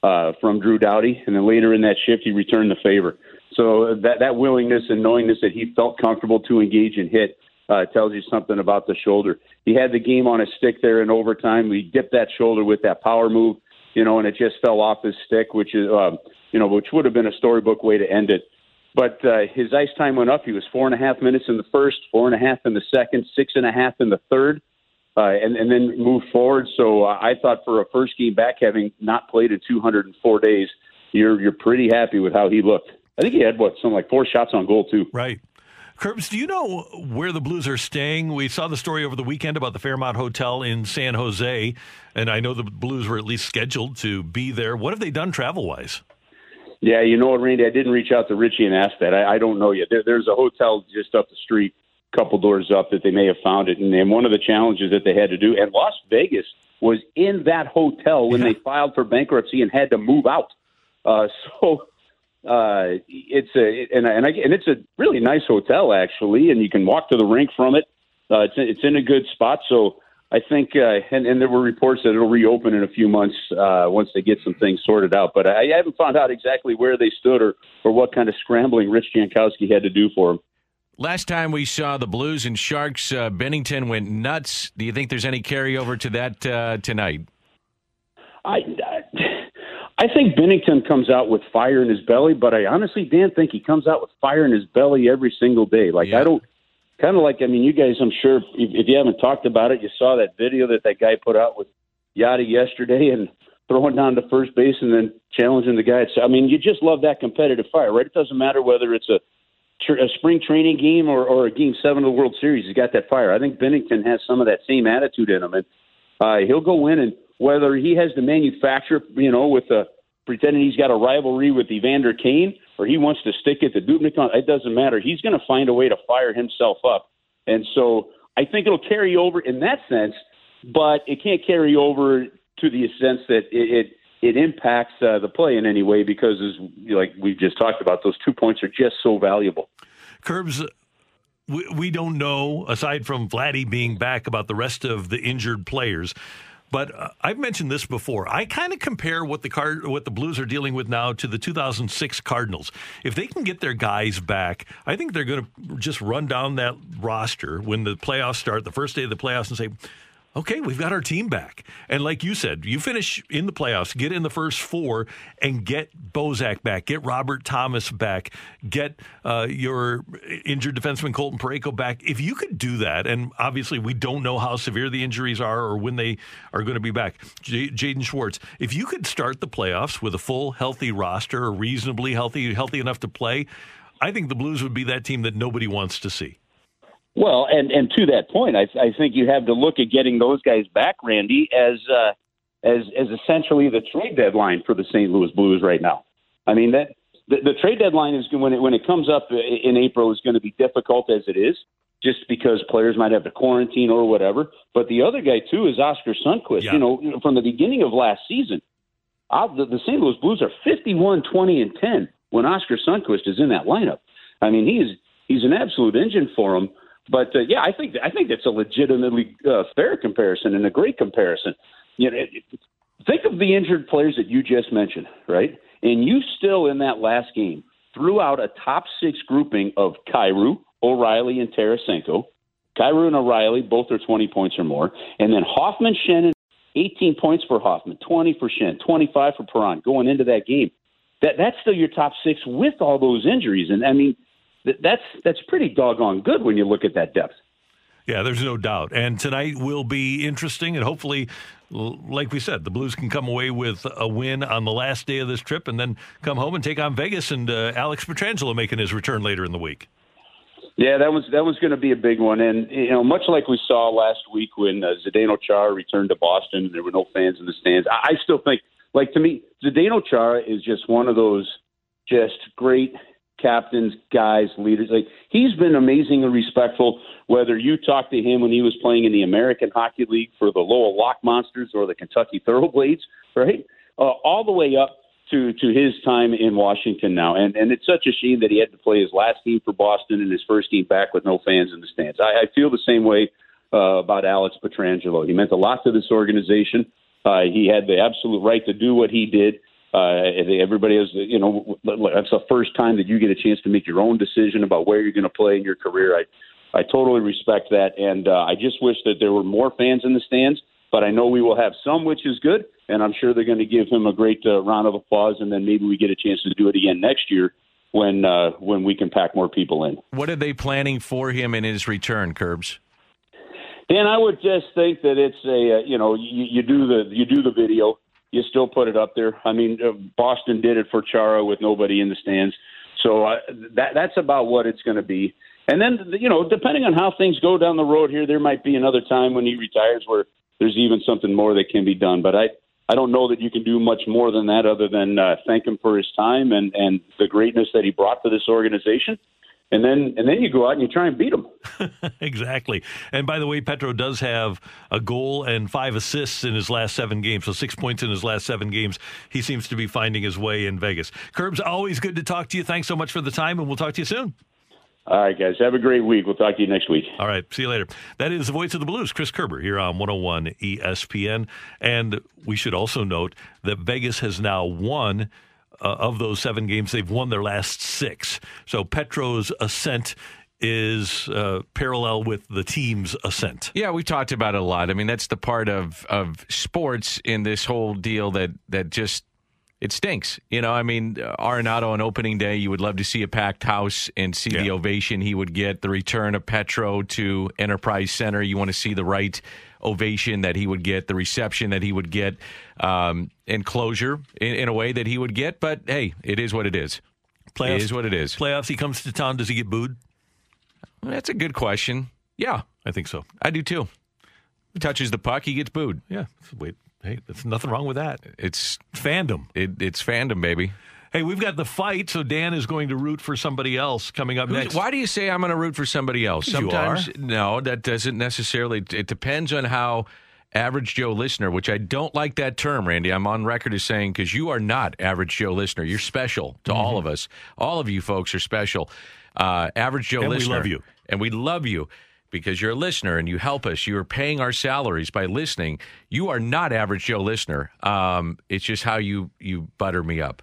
uh, from Drew Doughty, and then later in that shift, he returned the favor. So that that willingness and knowingness that he felt comfortable to engage and hit uh, tells you something about the shoulder. He had the game on his stick there in overtime. He dipped that shoulder with that power move, you know, and it just fell off his stick, which is, uh, you know, which would have been a storybook way to end it. But uh, his ice time went up. He was four and a half minutes in the first, four and a half in the second, six and a half in the third uh, and, and then move forward. So uh, I thought for a first game back, having not played in 204 days, you're you're pretty happy with how he looked. I think he had what something like four shots on goal too.
Right. Curbs, do you know where the Blues are staying? We saw the story over the weekend about the Fairmont Hotel in San Jose, and I know the Blues were at least scheduled to be there. What have they done travel wise?
Yeah, you know what, Randy? I didn't reach out to Richie and ask that. I, I don't know yet. There, there's a hotel just up the street couple doors up that they may have found it. And, and one of the challenges that they had to do, and Las Vegas was in that hotel when they filed for bankruptcy and had to move out. Uh, so uh, it's a and and, I, and it's a really nice hotel actually, and you can walk to the rink from it. Uh, it's it's in a good spot. So I think, uh, and, and there were reports that it'll reopen in a few months uh, once they get some things sorted out. But I, I haven't found out exactly where they stood or or what kind of scrambling Rich Jankowski had to do for them.
Last time we saw the Blues and Sharks, uh, Binnington went nuts. Do you think there's any carryover to that uh, tonight?
I, I think Binnington comes out with fire in his belly, but I honestly, Dan, think he comes out with fire in his belly every single day. Like yeah. I don't, kind of like I mean, you guys, I'm sure if, if you haven't talked about it, you saw that video that that guy put out with Yadi yesterday, and throwing down to first base and then challenging the guy. So, I mean, you just love that competitive fire, right? It doesn't matter whether it's a a spring training game or, or a game seven of the World Series. He's got that fire. I think Binnington has some of that same attitude in him, and uh, he'll go in and whether he has to manufacture, you know, with a pretending he's got a rivalry with Evander Kane or he wants to stick it to Dubnyk, it doesn't matter. He's going to find a way to fire himself up, and so I think it'll carry over in that sense, but it can't carry over to the sense that it. it it impacts uh, the play in any way because, as like we've just talked about, those two points are just so valuable.
Curbs, we, we don't know, aside from Vladdy being back, about the rest of the injured players. But uh, I've mentioned this before. I kind of compare what the card, what the Blues are dealing with now to the 2006 Cardinals. If they can get their guys back, I think they're going to just run down that roster when the playoffs start, the first day of the playoffs, and say, okay, we've got our team back. And like you said, you finish in the playoffs, get in the first four, and get Bozak back, get Robert Thomas back, get uh, your injured defenseman Colton Parayko back. If you could do that, and obviously we don't know how severe the injuries are or when they are going to be back, J- Jaden Schwartz, if you could start the playoffs with a full healthy roster, reasonably healthy, healthy enough to play, I think the Blues would be that team that nobody wants to see.
Well, and and to that point, I, I think you have to look at getting those guys back, Randy, as uh, as as essentially the trade deadline for the St. Louis Blues right now. I mean that the, the trade deadline is when it when it comes up in April is going to be difficult as it is, just because players might have to quarantine or whatever. But the other guy too is Oskar Sundqvist. Yeah. You know, from the beginning of last season, uh, the, the St. Louis Blues are 51, 20, and 10 when Oskar Sundqvist is in that lineup. I mean, he's he's an absolute engine for them. But uh, yeah, I think I think that's a legitimately uh, fair comparison and a great comparison. You know, think of the injured players that you just mentioned, right? And you still in that last game threw out a top six grouping of Kyrou, O'Reilly, and Tarasenko. Kyrou and O'Reilly both are 20 points or more, and then Hoffman, Schenn, 18 points for Hoffman, 20 for Schenn, 25 for Perron going into that game. That that's still your top six with all those injuries, and I mean that's that's pretty doggone good when you look at that depth.
Yeah, there's no doubt. And tonight will be interesting, and hopefully, like we said, the Blues can come away with a win on the last day of this trip, and then come home and take on Vegas and uh, Alex Pietrangelo making his return later in the week.
Yeah, that was that was going to be a big one, and you know, much like we saw last week when uh, Zdeno Chara returned to Boston, and there were no fans in the stands. I, I still think, like to me, Zdeno Chara is just one of those just great captains, guys, leaders. Like he's been amazingly respectful. Whether you talk to him when he was playing in the American Hockey League for the Lowell Lock Monsters or the Kentucky Thoroughblades, right, uh, all the way up to to his time in Washington now. And and it's such a shame that he had to play his last game for Boston and his first game back with no fans in the stands. I, I feel the same way uh, about Alex Pietrangelo. He meant a lot to this organization. Uh, he had the absolute right to do what he did. Uh, everybody has, you know, that's the first time that you get a chance to make your own decision about where you're going to play in your career. I, I totally respect that, and uh, I just wish that there were more fans in the stands. But I know we will have some, which is good, and I'm sure they're going to give him a great uh, round of applause, and then maybe we get a chance to do it again next year when uh, when we can pack more people in.
What are they planning for him in his return, Curbs?
Dan, I would just think that it's a uh, you know you, you do the you do the video you still put it up there. I mean, uh, Boston did it for Chara with nobody in the stands, so uh, that that's about what it's going to be. And then, you know, depending on how things go down the road here, there might be another time when he retires where there's even something more that can be done. But I, I don't know that you can do much more than that other than uh, thank him for his time and and the greatness that he brought to this organization and then and then you go out and you try and beat them.
exactly. And by the way, Petro does have a goal and five assists in his last seven games, so six points in his last seven games. He seems to be finding his way in Vegas. Curbs, always good to talk to you. Thanks so much for the time, and we'll talk to you soon.
All right, guys. Have a great week. We'll talk to you next week.
All right. See you later. That is the voice of the blues, Chris Kerber, here on 101 ESPN. And we should also note that Vegas has now won of those seven games, they've won their last six. So Petro's ascent is uh, parallel with the team's ascent.
Yeah, we've talked about it a lot. I mean, that's the part of of sports in this whole deal that that just it stinks. You know, I mean, Arenado on opening day, you would love to see a packed house and see yeah. the ovation he would get. The return of Petro to Enterprise Center, you want to see the right ovation that he would get, the reception that he would get, um, and closure in, in a way that he would get. But hey, it is what it is.
Playoffs,
It is what it is.
Playoffs. He comes to town. Does he get booed?
That's a good question. Yeah,
I think so.
I do too. He Touches the puck, he gets booed.
Yeah. Wait. Hey, there's nothing wrong with that.
It's
fandom.
It, it's fandom, baby.
Hey, we've got the fight, so Dan is going to root for somebody else coming up
Who's-
next.
Why do you say I'm going to root for somebody else? Sometimes,
are.
no, that doesn't necessarily. It depends on how average Joe listener, which I don't like that term, Randy. I'm on record as saying because you are not average Joe listener. You're special to all
Mm-hmm.
of us. All of you folks are special. Uh, average Joe
And we
listener,
love you.
and we love you. Because you're a listener and you help us, you are paying our salaries by listening. You are not average Joe listener. Um, it's just how you you butter me up.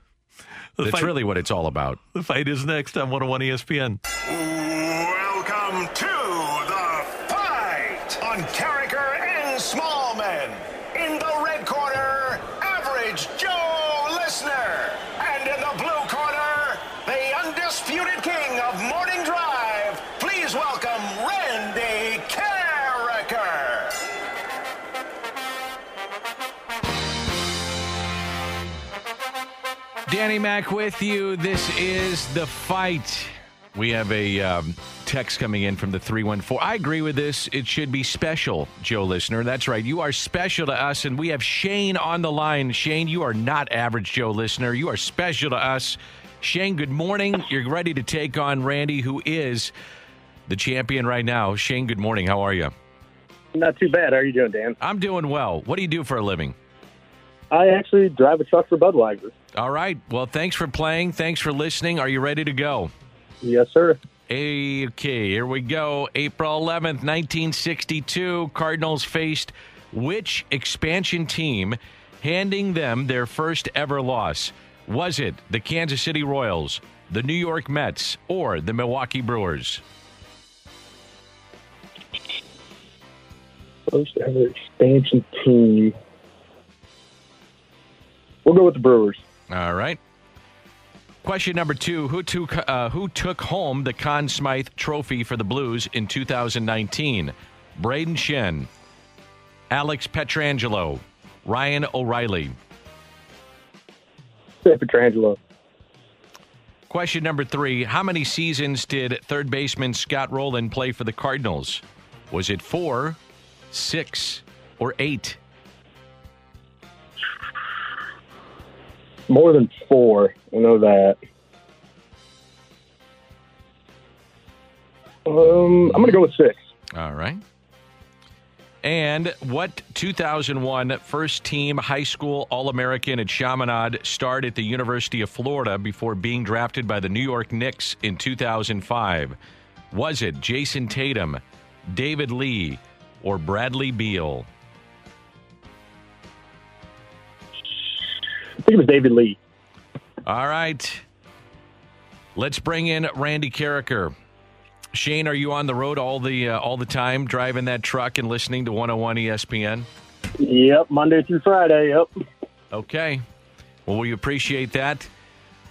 The
That's
fight-
really what it's all about.
The fight is next on 101 ESPN.
Danny Mac with you. This is the fight. We have a um, text coming in from the 314. I agree with this. It should be special, Joe listener. That's right. You are special to us, and we have Shane on the line. Shane, you are not average Joe listener. You are special to us. Shane, good morning. You're ready to take on Randy, who is the champion right now. Shane, good morning. How are you?
Not too bad. How are you doing, Dan?
I'm doing well. What do you do for a living?
I actually drive a truck for Budweiser.
All right. Well, thanks for playing. Thanks for listening. Are you ready to go?
Yes, sir.
Okay, here we go. April 11th, 1962, Cardinals faced which expansion team, handing them their first ever loss? Was it the Kansas City Royals, the New York Mets, or the Milwaukee Brewers?
First ever expansion team. We'll go with the Brewers.
All right. Question number two: Who took uh, who took home the Conn Smythe Trophy for the Blues in 2019? Brayden Schenn, Alex Pietrangelo, Ryan O'Reilly.
Pietrangelo.
Question number three: How many seasons did third baseman Scott Rolen play for the Cardinals? Was it four, six, or eight?
More than four. I know that. Um, I'm going to go with six.
All right. And what 2001 first team high school All American at Chaminade starred at the University of Florida before being drafted by the New York Knicks in 2005? Was it Jayson Tatum, David Lee, or Bradley Beal?
I think it was David Lee.
All right. Let's bring in Randy Karraker. Shane, are you on the road all the uh, all the time, driving that truck and listening to 101 ESPN?
Yep, Monday through Friday. Yep.
Okay. Well, we appreciate that.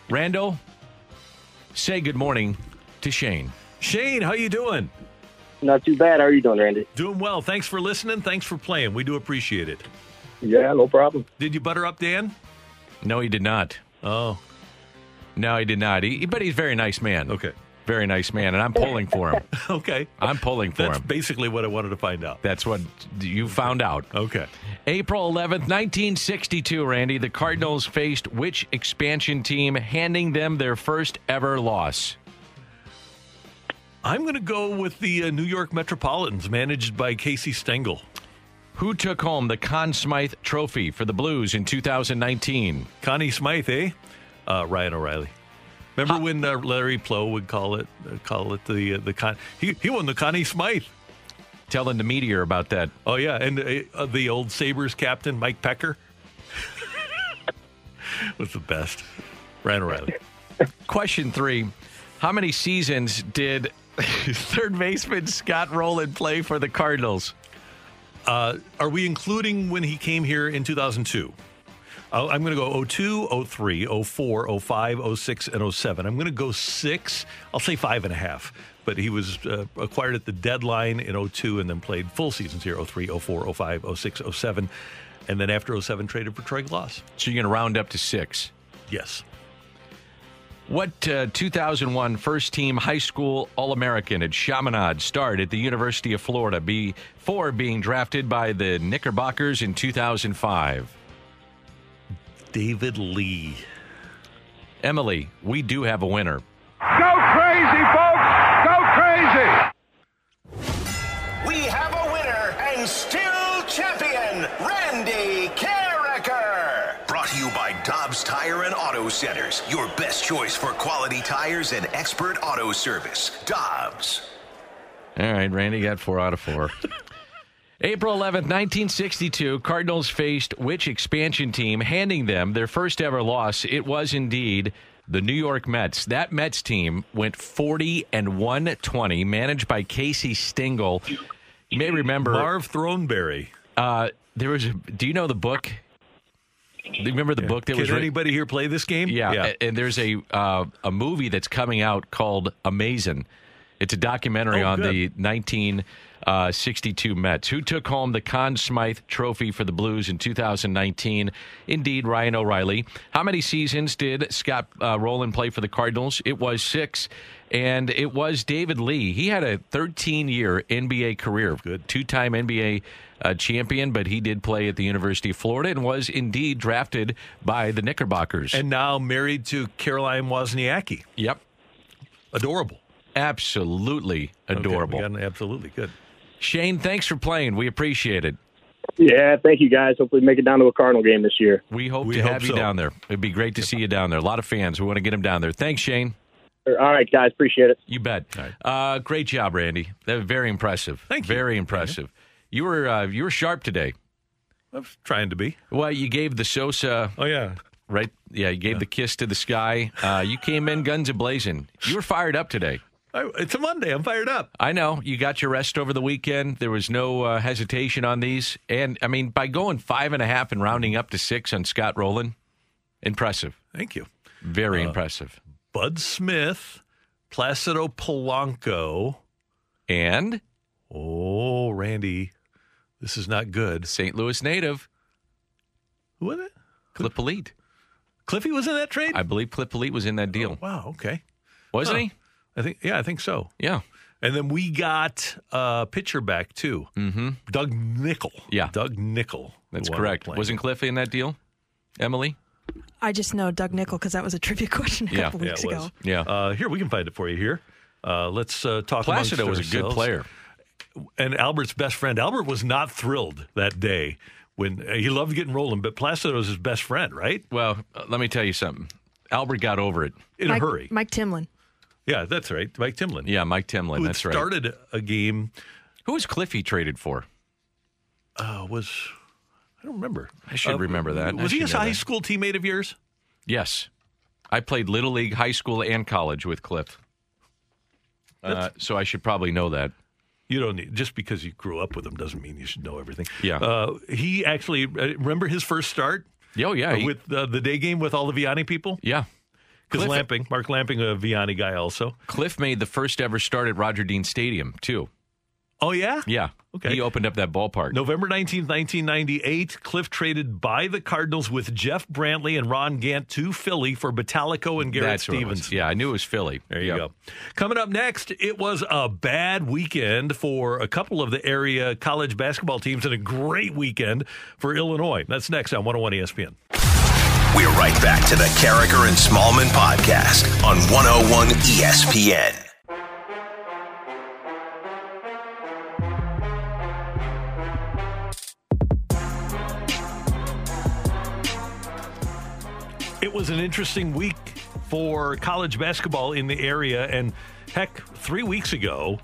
Randall, say good morning to Shane.
Shane, how you doing?
Not too bad. How are you doing, Randy?
Doing well. Thanks for listening. Thanks for playing. We do appreciate it.
Yeah, no problem.
Did you butter up Dan?
No, he did not.
Oh.
No, he did not. He, but he's a very nice man.
Okay.
Very nice man, and I'm pulling for him.
okay.
I'm pulling for
That's
him.
basically what I wanted to find out.
That's what you found out.
Okay.
April 11th, 1962, Randy, the Cardinals faced which expansion team, handing them their first ever loss?
I'm going to go with the uh, New York Metropolitans, managed by Casey Stengel.
Who took home the Conn Smythe Trophy for the Blues in 2019?
Connie Smythe, eh? Uh, Ryan O'Reilly. Remember when uh, Larry Plow would call it uh, call it the uh, the con? He he won the Connie Smythe.
Telling the meteor about that.
Oh yeah, and uh, the old Sabres captain Mike Pecker was the best. Ryan O'Reilly.
Question three: How many seasons did third baseman Scott Rolen play for the Cardinals?
Uh, are we including when he came here in 2002? I'll- I'm going to go 02, 03, 04, 05, 06, and 07. I'm going to go six. I'll say five and a half. But he was uh, acquired at the deadline in 02 and then played full seasons here 03, 04, 05, 06, 07. And then after 07, traded for Troy Glaus.
So you're going to round up to six.
Yes.
What uh, 2001 first team high school All American at Chaminade starred at the University of Florida before being drafted by the Knickerbockers in 2005?
David Lee.
Emily, we do have a winner.
Go crazy, folks!
Tire and Auto Centers, your best choice for quality tires and expert auto service. Dobbs.
All right, Randy got four out of four. April 11th, 1962, Cardinals faced which expansion team, handing them their first ever loss? It was indeed the New York Mets. That Mets team went 40 and 120, managed by Casey Stengel. You may remember
Marv Throneberry.
Uh, there was. A, do you know the book? Remember the book that
Can
was writ-
anybody here play this game?
Yeah,
Yeah.
and there's a uh, a movie that's coming out called Amazing. It's a documentary
Oh,
on
good.
the 1962 Mets, who took home the Conn Smythe Trophy for the Blues in 2019. Indeed, Ryan O'Reilly. How many seasons did Scott uh, Rolen play for the Cardinals? It was six. And it was David Lee. He had a 13 year NBA career. Good. Two time NBA uh, champion, but he did play at the University of Florida and was indeed drafted by the Knickerbockers.
And now married to Caroline Wozniacki.
Yep.
Adorable.
Absolutely adorable.
Okay, absolutely good.
Shane, thanks for playing. We appreciate it.
Yeah, thank you guys. Hopefully, make it down to a Cardinal game this year.
We hope
We
to
hope
have you down there. It'd be great to see you down there. A lot of fans. We want to get them down there. Thanks, Shane.
All right, guys. Appreciate it.
You bet. Uh, great job, Randy. That was very impressive. Thank you. Very impressive. You were uh, you were sharp today.
I was trying to be.
Well, you gave the Sosa.
Oh yeah.
Right. Yeah, you gave the kiss to the sky. Uh, you came in guns a blazing. You were fired up today.
I, it's a Monday. I'm fired up.
I know you got your rest over the weekend. There was no uh, hesitation on these, and I mean by going five and a half and rounding up to six on Scott Rolen, impressive.
Thank you.
Very
Uh,
impressive.
Bud Smith, Placido Polanco,
and
oh, Randy, this is not good.
St. Louis native.
Who was it?
Cliff Politte.
Cliffy was in that trade.
I believe Cliff Politte was in that deal.
wow. Okay.
Wasn't
Huh.
he?
I think. Yeah, I think so.
Yeah.
And then we got uh, pitcher back too.
Mm-hmm.
Doug Nickle.
Yeah.
Doug Nickle.
That's
who wound up
correct. Wasn't Cliff in that deal? Emily?
I just know Doug Nickle because that was a trivia question a
Yeah.
couple
Yeah,
weeks
it
ago.
was.
Yeah.
Uh, here we can find it for you. Here. Uh, let's uh, talk.
Placido
amongst
was a good player.
and Albert's best friend. Albert was not thrilled that day when uh, he loved getting rolling, but Placido was his best friend, right?
Well, uh, let me tell you something. Albert got over it.
In
Mike,
a hurry.
Mike Timlin.
Yeah, that's right. Mike Timlin.
Yeah, Mike Timlin. That's right.
started a game.
Who was Cliffy traded for?
Uh, was I don't remember.
I should
Uh,
remember that.
Was he a high
that.
school teammate of yours?
Yes. I played Little League, high school, and college with Cliff. Uh, so I should probably know that.
You don't need just because you grew up with him doesn't mean you should know everything.
Yeah.
Uh, he actually uh, remember his first start.
Oh, yeah. He-
with uh, the day game with all the Vianney people.
yeah.
Because Lamping, Mark Lamping, a Vianney guy also.
Cliff made the first ever start at Roger Dean Stadium, too.
Oh yeah.
Yeah.
Okay.
He opened up that ballpark.
November 19th, 1998, Cliff traded by the Cardinals with Jeff Brantley and Ron Gant to Philly for Bottalico and Garrett
That's what it was.
Stevens.
Yeah, I knew it was Philly.
There you
Yep.
go. Coming up next, it was a bad weekend for a couple of the area college basketball teams and a great weekend for Illinois. That's next on 101 ESPN.
We're right back to the Karraker and Smallman podcast on 101 ESPN.
It was an interesting week for college basketball in the area. And heck, three weeks ago,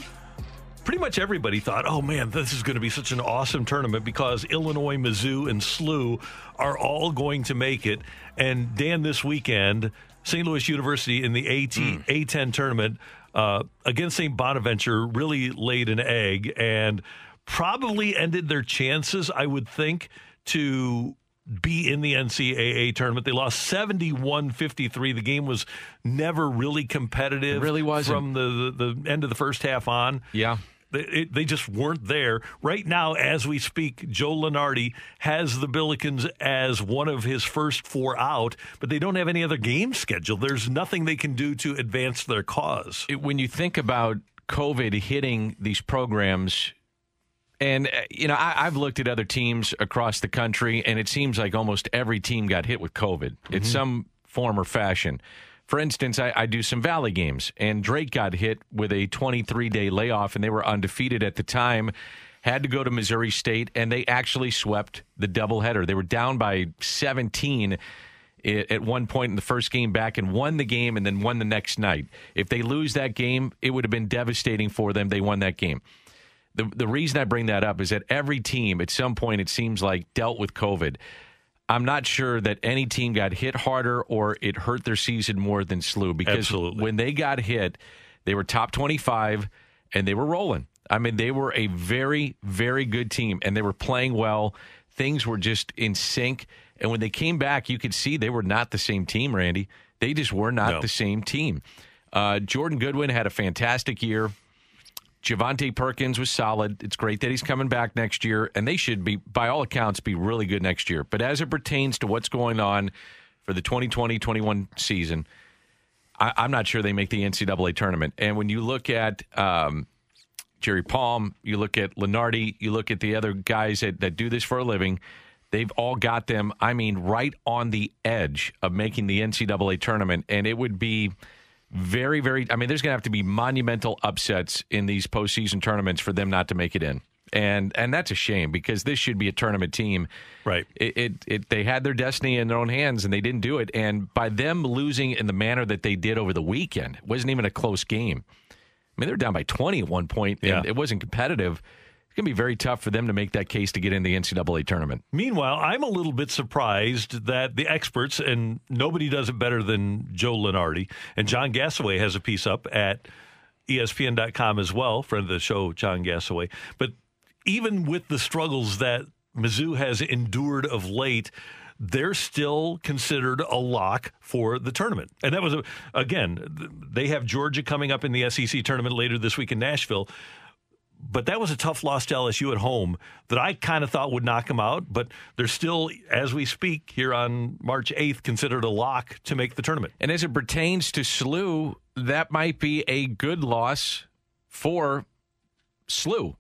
pretty much everybody thought, oh man, this is going to be such an awesome tournament because Illinois, Mizzou, and SLU are all going to make it. And Dan, this weekend, St. Louis University in the AT, A10 tournament uh, against St. Bonaventure really laid an egg and probably ended their chances, I would think, to be in the NCAA tournament. They lost 71-53. The game was never really competitive.
It really wasn't.
from the, the, the end of the first half on.
Yeah.
They, it, they just weren't there. Right now, as we speak, Joe Lunardi has the Billikens as one of his first four out, but they don't have any other game scheduled. There's nothing they can do to advance their cause.
When you think about COVID hitting these programs, and uh, you know, I, I've looked at other teams across the country, and it seems like almost every team got hit with COVID in some form or fashion. For instance, I, I do some Valley games, and Drake got hit with a 23 day layoff, and they were undefeated at the time. Had to go to Missouri State, and they actually swept the doubleheader. They were down by 17 at one point in the first game back and won the game and then won the next night. If they lose that game, it would have been devastating for them. They won that game. The the reason I bring that up is that every team at some point it seems like dealt with COVID. I'm not sure that any team got hit harder or it hurt their season more than SLU because
Absolutely.
when they got hit, they were top 25 and they were rolling. I mean, they were a very, very good team and they were playing well. Things were just in sync. And when they came back, you could see they were not the same team, Randy. They just were not
No.
the same team. Uh, Jordan Goodwin had a fantastic year. Javonte Perkins was solid. It's great that he's coming back next year, and they should be, by all accounts, be really good next year. But as it pertains to what's going on for the 2020 21 season, I, I'm not sure they make the NCAA tournament. And when you look at um, Jerry Palm, you look at Lunardi, you look at the other guys that, that do this for a living, they've all got them, I mean, right on the edge of making the NCAA tournament. And it would be very, very, I mean, there's going to have to be monumental upsets in these postseason tournaments for them not to make it in. And and that's a shame because this should be a tournament team.
Right.
It, it, it they had their destiny in their own hands and they didn't do it. And by them losing in the manner that they did over the weekend, it wasn't even a close game. I mean, they were down by 20 at one point, and
Yeah.
it wasn't competitive. It's going to be very tough for them to make that case to get in the NCAA tournament.
Meanwhile, I'm a little bit surprised that the experts, and nobody does it better than Joe Lunardi, and John Gasaway has a piece up at ESPN.com as well, friend of the show, John Gasaway. But even with the struggles that Mizzou has endured of late, they're still considered a lock for the tournament. And that was, a, again, they have Georgia coming up in the SEC tournament later this week in Nashville but that was a tough loss to LSU at home that I kind of thought would knock them out. But they're still, as we speak here on March 8th, considered a lock to make the tournament.
And as it pertains to SLU, that might be a good loss for SLU,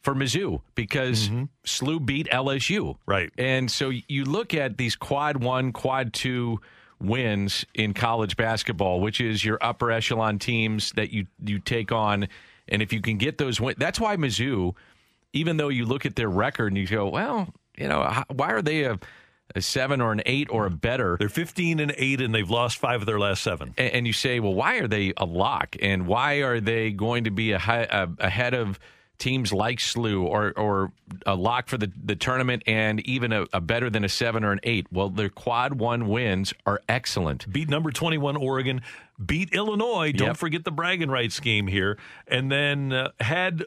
for Mizzou, because mm-hmm. SLU beat LSU.
Right.
And so you look at these quad one, quad two wins in college basketball, which is your upper echelon teams that you, you take on. And if you can get those wins, that's why Mizzou, even though you look at their record and you go, well, you know, why are they a, a seven or an eight or a better?
They're 15 and 8, and they've lost five of their last seven.
and, and you say, well, why are they a lock, and why are they going to be a, a, ahead of teams like SLU or or a lock for the, the tournament, and even a, a better than a seven or an eight? Well, their quad one wins are excellent.
Beat number 21 Oregon, beat Illinois. Don't
Yep.
forget the bragging rights game here. And then uh, had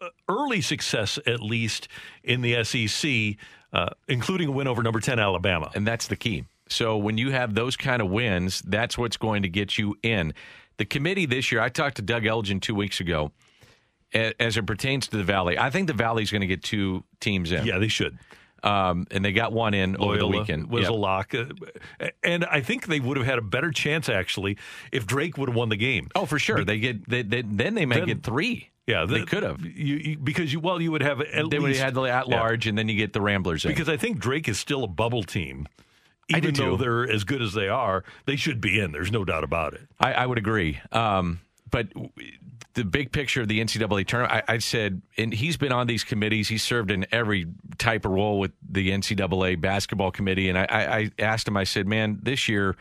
uh, early success, at least, in the SEC, uh, including a win over number 10 Alabama.
And that's the key. So when you have those kind of wins, that's what's going to get you in. The committee this year, I talked to Doug Elgin two weeks ago. As it pertains to the Valley, I think the Valley's going to get two teams in.
Yeah, they should.
Um, and they got one in over the weekend.
was
Yep.
a lock, uh, and I think they would have had a better chance actually if Drake would have won the game.
Oh, for sure. They get they, they, then they may
Then-
get three.
Yeah,
they could have.
You, you because you well you would have at
They would have had the at
Yeah.
large, and then you get the Ramblers in.
because I think Drake is still a bubble team.
I do
Even though they're as good as they are, they should be in. There's no doubt about it.
I, I would agree. Um, but the big picture of the NCAA tournament, I, I said, and he's been on these committees. He's served in every type of role with the NCAA basketball committee. And I, I, I asked him, I said, man, this year,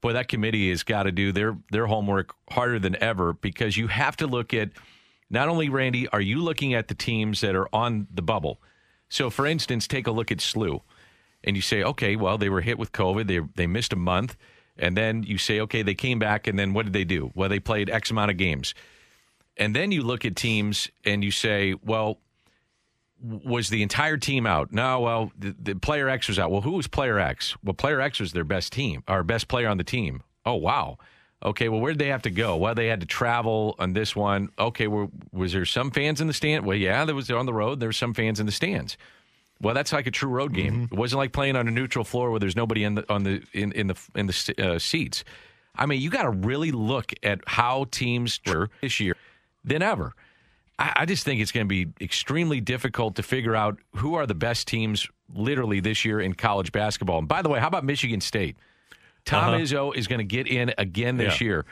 boy, that committee has got to do their their homework harder than ever because you have to look at not only Randy, are you looking at the teams that are on the bubble? So, for instance, take a look at SLU, and you say, okay, well, they were hit with COVID, they they missed a month, and then you say, okay, they came back, and then what did they do? Well, they played X amount of games, and then you look at teams and you say, well, was the entire team out? No, well, the, the player X was out. Well, who was player X? Well, player X was their best team, our best player on the team. Oh, wow. Okay, well, where did they have to go? Well, they had to travel on this one. Okay, well, was there some fans in the stand? Well, yeah, there was on the road. There were some fans in the stands. Well, that's like a true road game. It wasn't like playing on a neutral floor where there's nobody in the on the in, in the in the uh, seats. I mean, you got to really look at how teams were this year than ever. I, I just think it's going to be extremely difficult to figure out who are the best teams literally this year in college basketball. And by the way, how about Michigan State? Tom
Uh-huh.
Izzo is going to get in again this
Yeah.
year,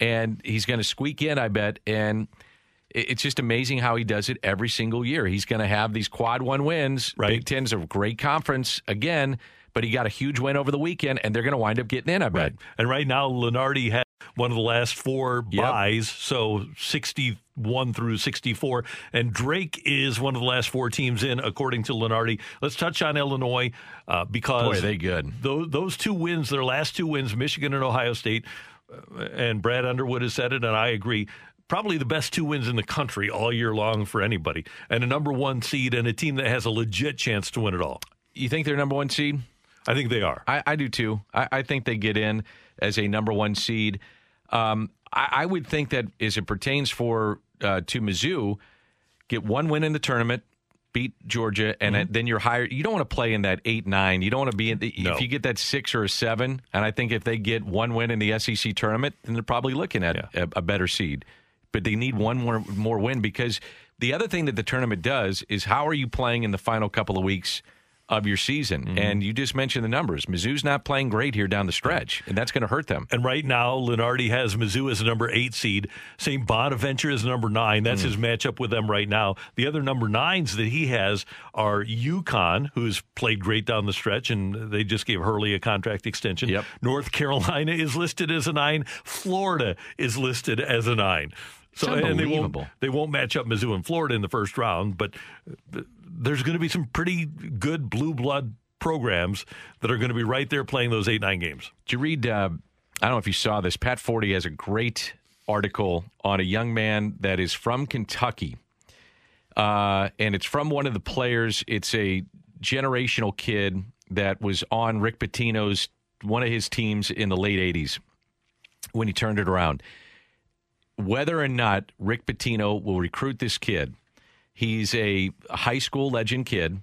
and he's going to squeak in, I bet. And it's just amazing how he does it every single year. He's going to have these quad one wins. Big Ten's a great conference again, but he got a huge win over the weekend, and they're going to wind up getting in, I bet.
And right now, Lunardi had one of the last four buys, so 61 through 64. And Drake is one of the last four teams in, according to Lunardi. Let's touch on Illinois uh, because.
Boy, they good.
Those, those two wins, their last two wins, Michigan and Ohio State, uh, and Brad Underwood has said it, and I agree. Probably the best two wins in the country all year long for anybody, and a number one seed and a team that has a legit chance to win it all.
You think they're number one seed?
I think they are.
I, I do too. I, I think they get in as a number one seed. Um, I, I would think that as it pertains for uh, to Mizzou, get one win in the tournament, beat Georgia, and
Mm-hmm.
then you're higher. You don't want to play in that eight nine. You don't want to be in. The, If you get that six or a seven, and I think if they get one win in the SEC tournament, then they're probably looking at a, a better seed. But they need one more more win because the other thing that the tournament does is how are you playing in the final couple of weeks of your season?
Mm-hmm.
And you just mentioned the numbers. Mizzou's not playing great here down the stretch, and that's going to hurt them.
And right now, Lunardi has Mizzou as a number eight seed. St. Bonaventure is number nine. That's
Hmm.
his matchup with them right now. The other number nines that he has are UConn, who's played great down the stretch, and they just gave Hurley a contract extension. Yep. North Carolina is listed as a nine. Florida is listed as a nine. So and they won't they won't match up Mizzou and Florida in the first round, but uh, there's going to be some pretty good blue blood programs that are going to be right there playing those eight nine games.
Did you read? Uh, I don't know if you saw this. Pat Forde has a great article on a young man that is from Kentucky, uh, and it's from one of the players. It's a generational kid that was on Rick Pitino's one of his teams in the late '80s when he turned it around. Whether or not Rick Pitino will recruit this kid, he's a high school legend kid,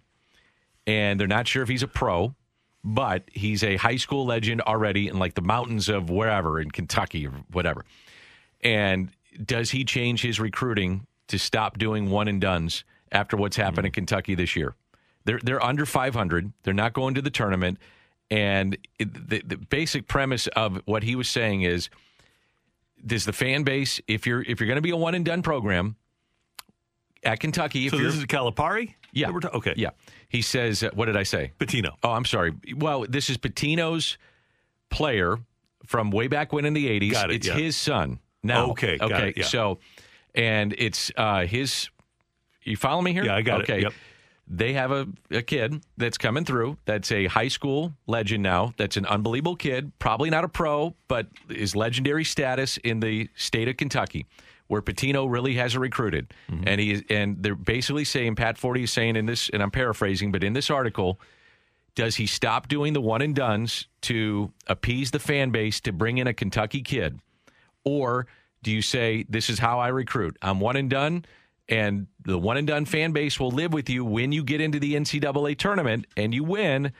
and they're not sure if he's a pro but he's a high school legend already in like the mountains of wherever in Kentucky or whatever. And does he change his recruiting to stop doing one and duns after what's happened in mm-hmm. Kentucky this year? They're they're under 500. They're not going to the tournament. And it, the, the basic premise of what he was saying is, does the fan base, if you're if you're going to be a one and done program at Kentucky, if
So this is Calipari?
yeah.
We're ta- okay.
Yeah. He says, uh, what did I say?
Patino.
Oh, I'm sorry. Well, this is Patino's player from way back when in the 80s.
Got it,
it's
yeah.
his son now.
Okay, got
Okay.
it, yeah.
So, and it's uh, his. You follow me here?
Yeah, I got it,
okay.
yep.
They have a, a kid that's coming through that's a high school legend now. That's an unbelievable kid. Probably not a pro, but is legendary status in the state of Kentucky, where Patino really has recruited.
Mm-hmm.
And he and they're basically saying Pat Forde is saying in this, and I'm paraphrasing, but in this article, does he stop doing the one and duns to appease the fan base to bring in a Kentucky kid? Or do you say, this is how I recruit? I'm one and done, and the one and done fan base will live with you when you get into the NCAA tournament and you win?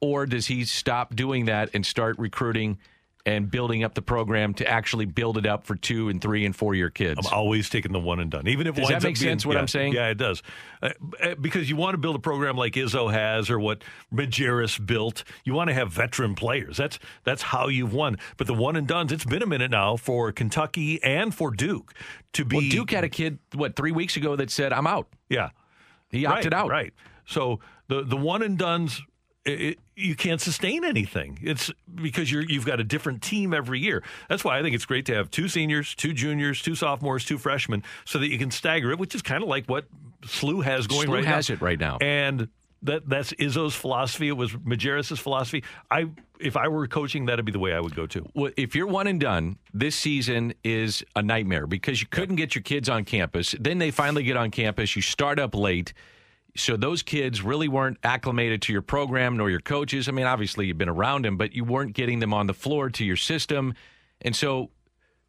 Or does he stop doing that and start recruiting and building up the program to actually build it up for two and three and four year kids?
I'm always taking the one and done, even if
Does that make
being-
sense, what
yeah,
I'm saying?
Yeah, it does. Uh, uh, because you want to build a program like Izzo has, or what Majerus built. You want to have veteran players. That's that's how you've won. But the one and duns, it's been a minute now for Kentucky and for Duke to be.
Well, Duke had a kid, what, three weeks ago that said, I'm out.
Yeah.
He opted
right,
out.
Right. So the the one and duns, it, you can't sustain anything. It's because you're you've got a different team every year. That's why I think it's great to have two seniors, two juniors, two sophomores, two freshmen, so that you can stagger it, which is kind of like what SLU has going
SLU
right
has
now.
it right now.
And that that's Izzo's philosophy. It was Majerus's philosophy. I if I were coaching, that'd be the way I would go to.
Well, if you're one and done, this season is a nightmare because you couldn't get your kids on campus. Then they finally get on campus. You start up late. So those kids really weren't acclimated to your program nor your coaches. I mean, obviously you've been around them, but you weren't getting them on the floor to your system. And so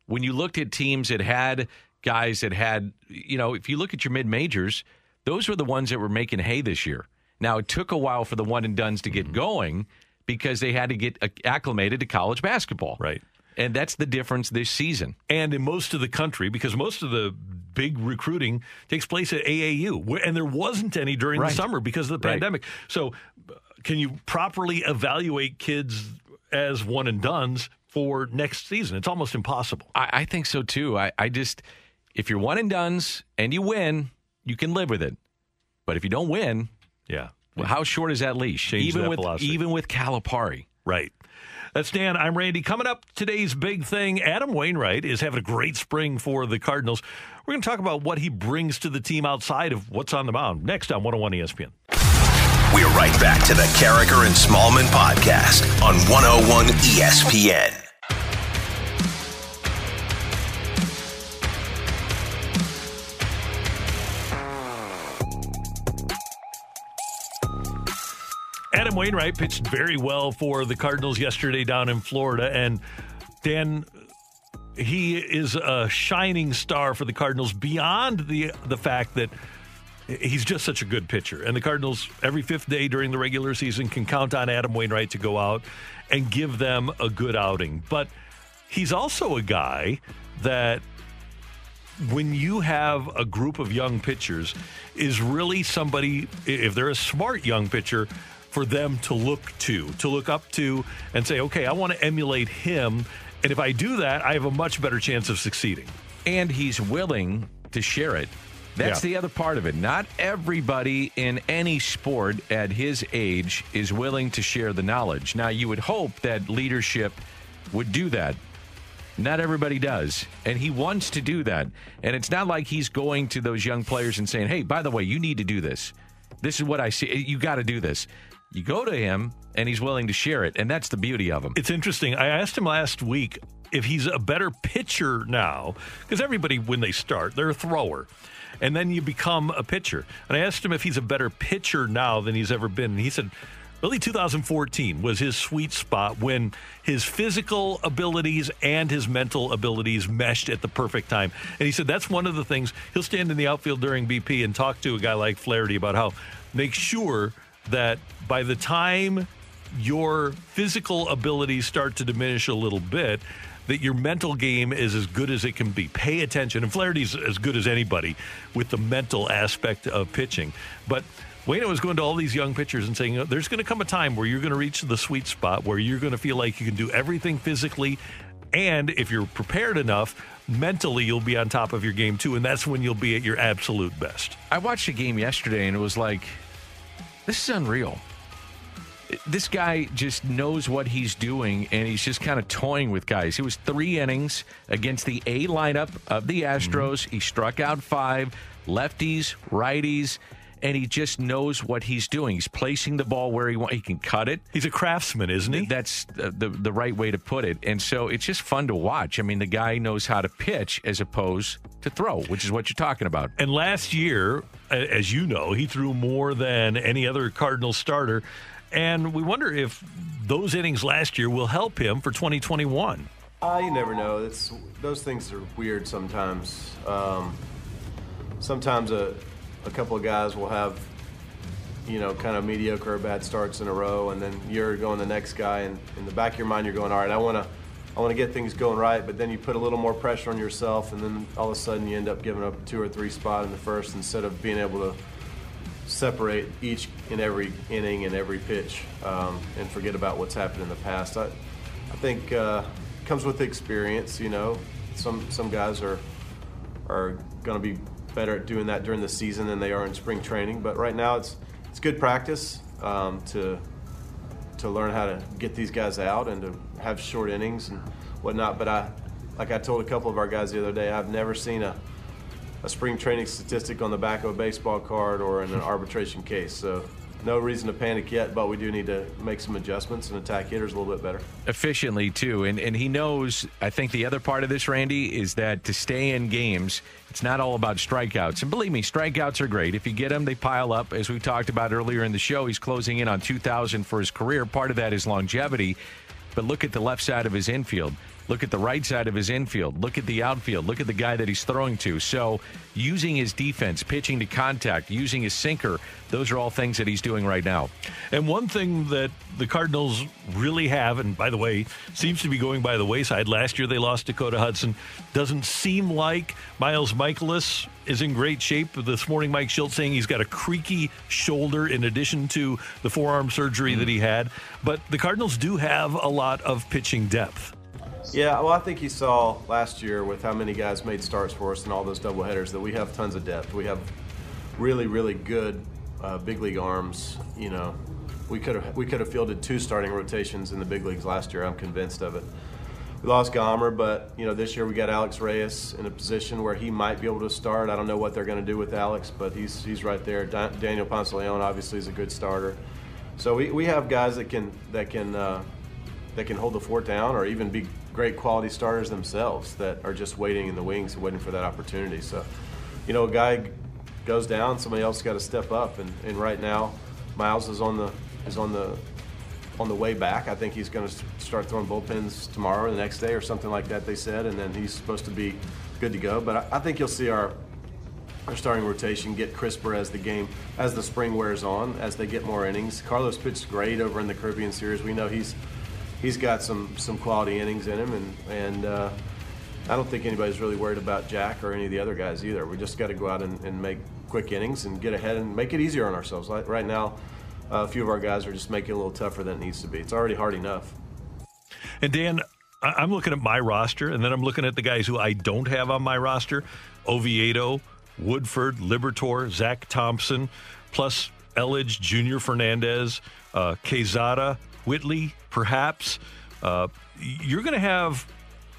when you looked at teams that had guys that had, you know, if you look at your mid majors, those were the ones that were making hay this year. Now it took a while for the one and duns to get mm-hmm. going because they had to get acclimated to college basketball.
Right.
And that's the difference this season.
And in most of the country, because most of the big recruiting takes place at AAU, and there wasn't any during
Right.
the summer because of the
Right.
pandemic. So, uh, can you properly evaluate kids as one and duns for next season? It's almost impossible.
I, I think so too. I, I just, if you're one and duns and you win, you can live with it. But if you don't win,
yeah,
well, how short is that leash?
Change
even
that
with
philosophy.
even with Calipari,
Right. That's Dan. I'm Randy. Coming up, today's big thing Adam Wainwright is having a great spring for the Cardinals. We're going to talk about what he brings to the team outside of what's on the mound next on 101 ESPN.
We're right back to the Karraker and Smallman podcast on 101 ESPN.
Adam Wainwright pitched very well for the Cardinals yesterday down in Florida. And Dan, he is a shining star for the Cardinals beyond the the fact that he's just such a good pitcher. And the Cardinals, every fifth day during the regular season, can count on Adam Wainwright to go out and give them a good outing. But he's also a guy that when you have a group of young pitchers, is really somebody, if they're a smart young pitcher, for them to look to, to look up to, and say, okay, I want to emulate him. And if I do that, I have a much better chance of succeeding.
and he's willing to share it. That's
Yeah.
the other part of it. Not everybody in any sport at his age is willing to share the knowledge. Now, you would hope that leadership would do that. Not everybody does. And he wants to do that. And it's not like he's going to those young players and saying, hey, by the way, you need to do this. This is what I see. You got to do this. You go to him and he's willing to share it. And that's the beauty of him.
It's interesting. I asked him last week if he's a better pitcher now, because everybody, when they start, they're a thrower. And then you become a pitcher. And I asked him if he's a better pitcher now than he's ever been. And he said, really, 2014 was his sweet spot when his physical abilities and his mental abilities meshed at the perfect time. And he said that's one of the things he'll stand in the outfield during BP and talk to a guy like Flaherty about how make sure that by the time your physical abilities start to diminish a little bit, that your mental game is as good as it can be. Pay attention. And Flaherty's as good as anybody with the mental aspect of pitching. But Wayno was going to all these young pitchers and saying, there's going to come a time where you're going to reach the sweet spot where you're going to feel like you can do everything physically. And if you're prepared enough, mentally, you'll be on top of your game too. And that's when you'll be at your absolute best.
I watched a game yesterday and it was like, this is unreal. This guy just knows what he's doing and he's just kind of toying with guys. He was three innings against the A lineup of the mm-hmm. Astros. He struck out five lefties, righties, and he just knows what he's doing. He's placing the ball where he wants. He can cut it.
He's a craftsman, isn't he?
That's the, the the right way to put it. And so it's just fun to watch. I mean, the guy knows how to pitch as opposed to throw, which is what you're talking about.
And last year, as you know, he threw more than any other Cardinal starter. And we wonder if those innings last year will help him for 2021.
Uh, you never know. It's those things are weird sometimes. Um, sometimes a, a couple of guys will have, you know, kind of mediocre or bad starts in a row, and then you're going the next guy, and in the back of your mind you're going, all right, I want to, I want to get things going right, but then you put a little more pressure on yourself, and then all of a sudden you end up giving up two or three spot in the first instead of being able to separate each and every inning and every pitch um, and forget about what's happened in the past. I, I think uh, comes with experience. You know, some some guys are are going to be better at doing that during the season than they are in spring training. But right now, it's it's good practice um, to to learn how to get these guys out and to have short innings and whatnot. But I, like I told a couple of our guys the other day, I've never seen a a spring training statistic on the back of a baseball card or in an arbitration case. So no reason to panic yet, but we do need to make some adjustments and attack hitters a little bit better.
efficiently too. And and he knows. I think the other part of this, Randy, is that to stay in games, it's not all about strikeouts. And believe me, strikeouts are great. If you get them, they pile up. As we talked about earlier in the show, he's closing in on 2,000 for his career. Part of that is longevity. But look at the left side of his infield. Look at the right side of his infield. Look at the outfield. Look at the guy that he's throwing to. So, using his defense, pitching to contact, using his sinker, those are all things that he's doing right now.
And one thing that the Cardinals really have, and by the way, seems to be going by the wayside. Last year they lost Dakota Hudson. Doesn't seem like Miles Mikolas is in great shape. This morning, Mike Shildt saying he's got a creaky shoulder in addition to the forearm surgery that he had. But the Cardinals do have a lot of pitching depth.
Yeah, well, I think you saw last year with how many guys made starts for us and all those doubleheaders that we have tons of depth. We have really, really good uh, big league arms. You know, we could have we could have fielded two starting rotations in the big leagues last year. I'm convinced of it. We lost Gomber, but you know this year we got Alex Reyes in a position where he might be able to start. I don't know what they're going to do with Alex, but he's he's right there. Da- Daniel Ponce Leon obviously is a good starter. So we, we have guys that can that can uh, that can hold the fort down or even be great quality starters themselves that are just waiting in the wings waiting for that opportunity. So, you know, a guy goes down, somebody else got to step up. And, and right now, Miles is on the is on the on the way back. I think he's going to start throwing bullpens tomorrow or the next day or something like that. They said, and then he's supposed to be good to go. But I, I think you'll see our our starting rotation get crisper as the game as the spring wears on, as they get more innings. Carlos pitched great over in the Caribbean Series. We know he's he's got some some quality innings in him, and and uh, I don't think anybody's really worried about Jack or any of the other guys either. We just got to go out and, and make quick innings and get ahead and make it easier on ourselves. Like right now, uh, a few of our guys are just making it a little tougher than it needs to be. It's already hard enough.
And Dan, I'm looking at my roster, and then I'm looking at the guys who I don't have on my roster: Oviedo, Woodford, Liberatore, Zach Thompson, plus Elledge, Junior Fernandez, uh, Quezada, Whitley, perhaps. Uh, you're going to have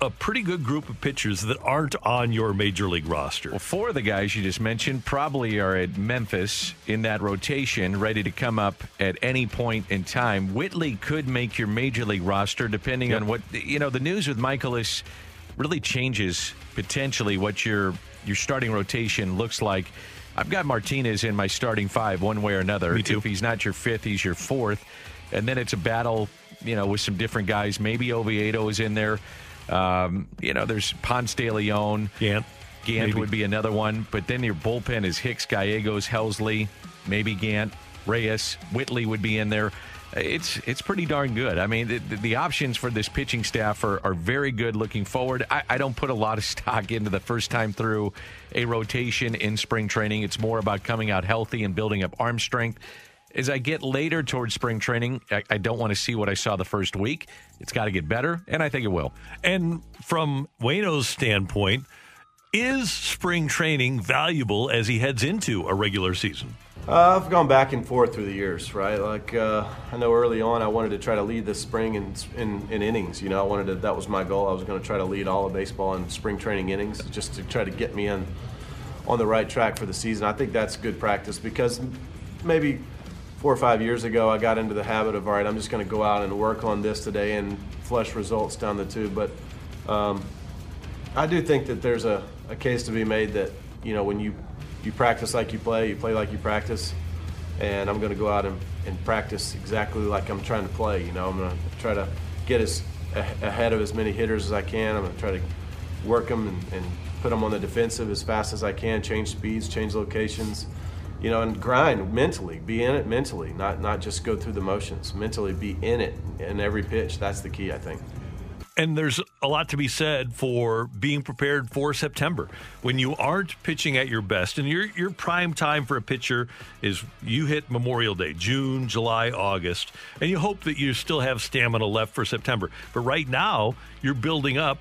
a pretty good group of pitchers that aren't on your major league roster.
Well, four of the guys you just mentioned probably are at Memphis in that rotation, ready to come up at any point in time. Whitley could make your major league roster depending
Yep.
on what you know. The news with Mikolas really changes potentially what your your starting rotation looks like. I've got Martinez in my starting five, one way or another.
Me too.
If he's not your fifth, he's your fourth, and then it's a battle, you know, with some different guys. Maybe Oviedo is in there. Um, you know, there's Ponce de Leon.
Gant.
Gant
Maybe.
would be another one, but then your bullpen is Hicks, Gallegos, Helsley, maybe Gant, Reyes, Whitley would be in there. It's it's pretty darn good. I mean, the, the, the options for this pitching staff are, are very good looking forward. I, I don't put a lot of stock into the first time through a rotation in spring training. It's more about coming out healthy and building up arm strength. As I get later towards spring training, I, I don't want to see what I saw the first week. It's got to get better, and I think it will.
And from Wayno's standpoint, is spring training valuable as he heads into a regular season?
Uh, I've gone back and forth through the years, right? Like uh, I know early on, I wanted to try to lead the spring in, in, in innings. You know, I wanted to. That was my goal. I was going to try to lead all of baseball in spring training innings, just to try to get me in on the right track for the season. I think that's good practice because maybe four or five years ago, I got into the habit of all right, I'm just going to go out and work on this today and flush results down the tube. But um, I do think that there's a, a case to be made that you know when you you practice like you play, you play like you practice, and I'm going to go out and, and practice exactly like I'm trying to play. You know, I'm going to try to get as ahead of as many hitters as I can. I'm going to try to work them and, and put them on the defensive as fast as I can, change speeds, change locations, you know, and grind mentally, be in it mentally, not not just go through the motions. Mentally, be in it in every pitch. That's the key, I think.
And there's a lot to be said for being prepared for September when you aren't pitching at your best. And your your prime time for a pitcher is you hit Memorial Day, June, July, August, and you hope that you still have stamina left for September. But right now, you're building up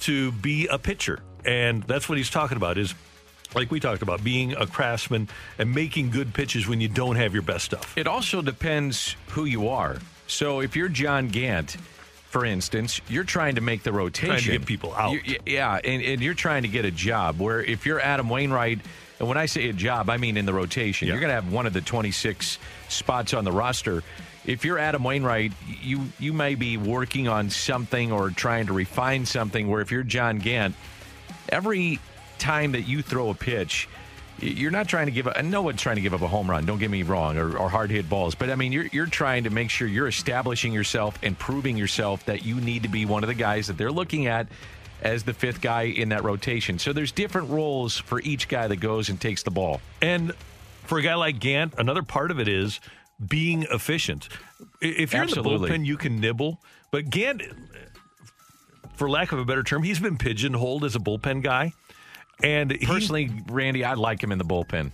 to be a pitcher, and that's what he's talking about. Is like we talked about being a craftsman and making good pitches when you don't have your best stuff.
It also depends who you are. So if you're John Gant, for instance, you're trying to make the rotation.
Trying to get people out.
You- yeah, and, and you're trying to get a job. Where if you're Adam Wainwright, And when I say a job, I mean in the rotation. You're going to have one of the 26 spots on the roster. If you're Adam Wainwright, you you may be working on something or trying to refine something. Where if you're John Gant, every time that you throw a pitch, you're not trying to give up. No one's trying to give up a home run. Don't get me wrong, or, or hard hit balls. But I mean, you're you're trying to make sure you're establishing yourself and proving yourself that you need to be one of the guys that they're looking at as the fifth guy in that rotation. So there's different roles for each guy that goes and takes the ball.
And for a guy like Gant, another part of it is being efficient. If you're
Absolutely.
in the bullpen, you can nibble. But Gant, for lack of a better term, he's been pigeonholed as a bullpen guy. And he-
Personally, Randy, I like him in the bullpen.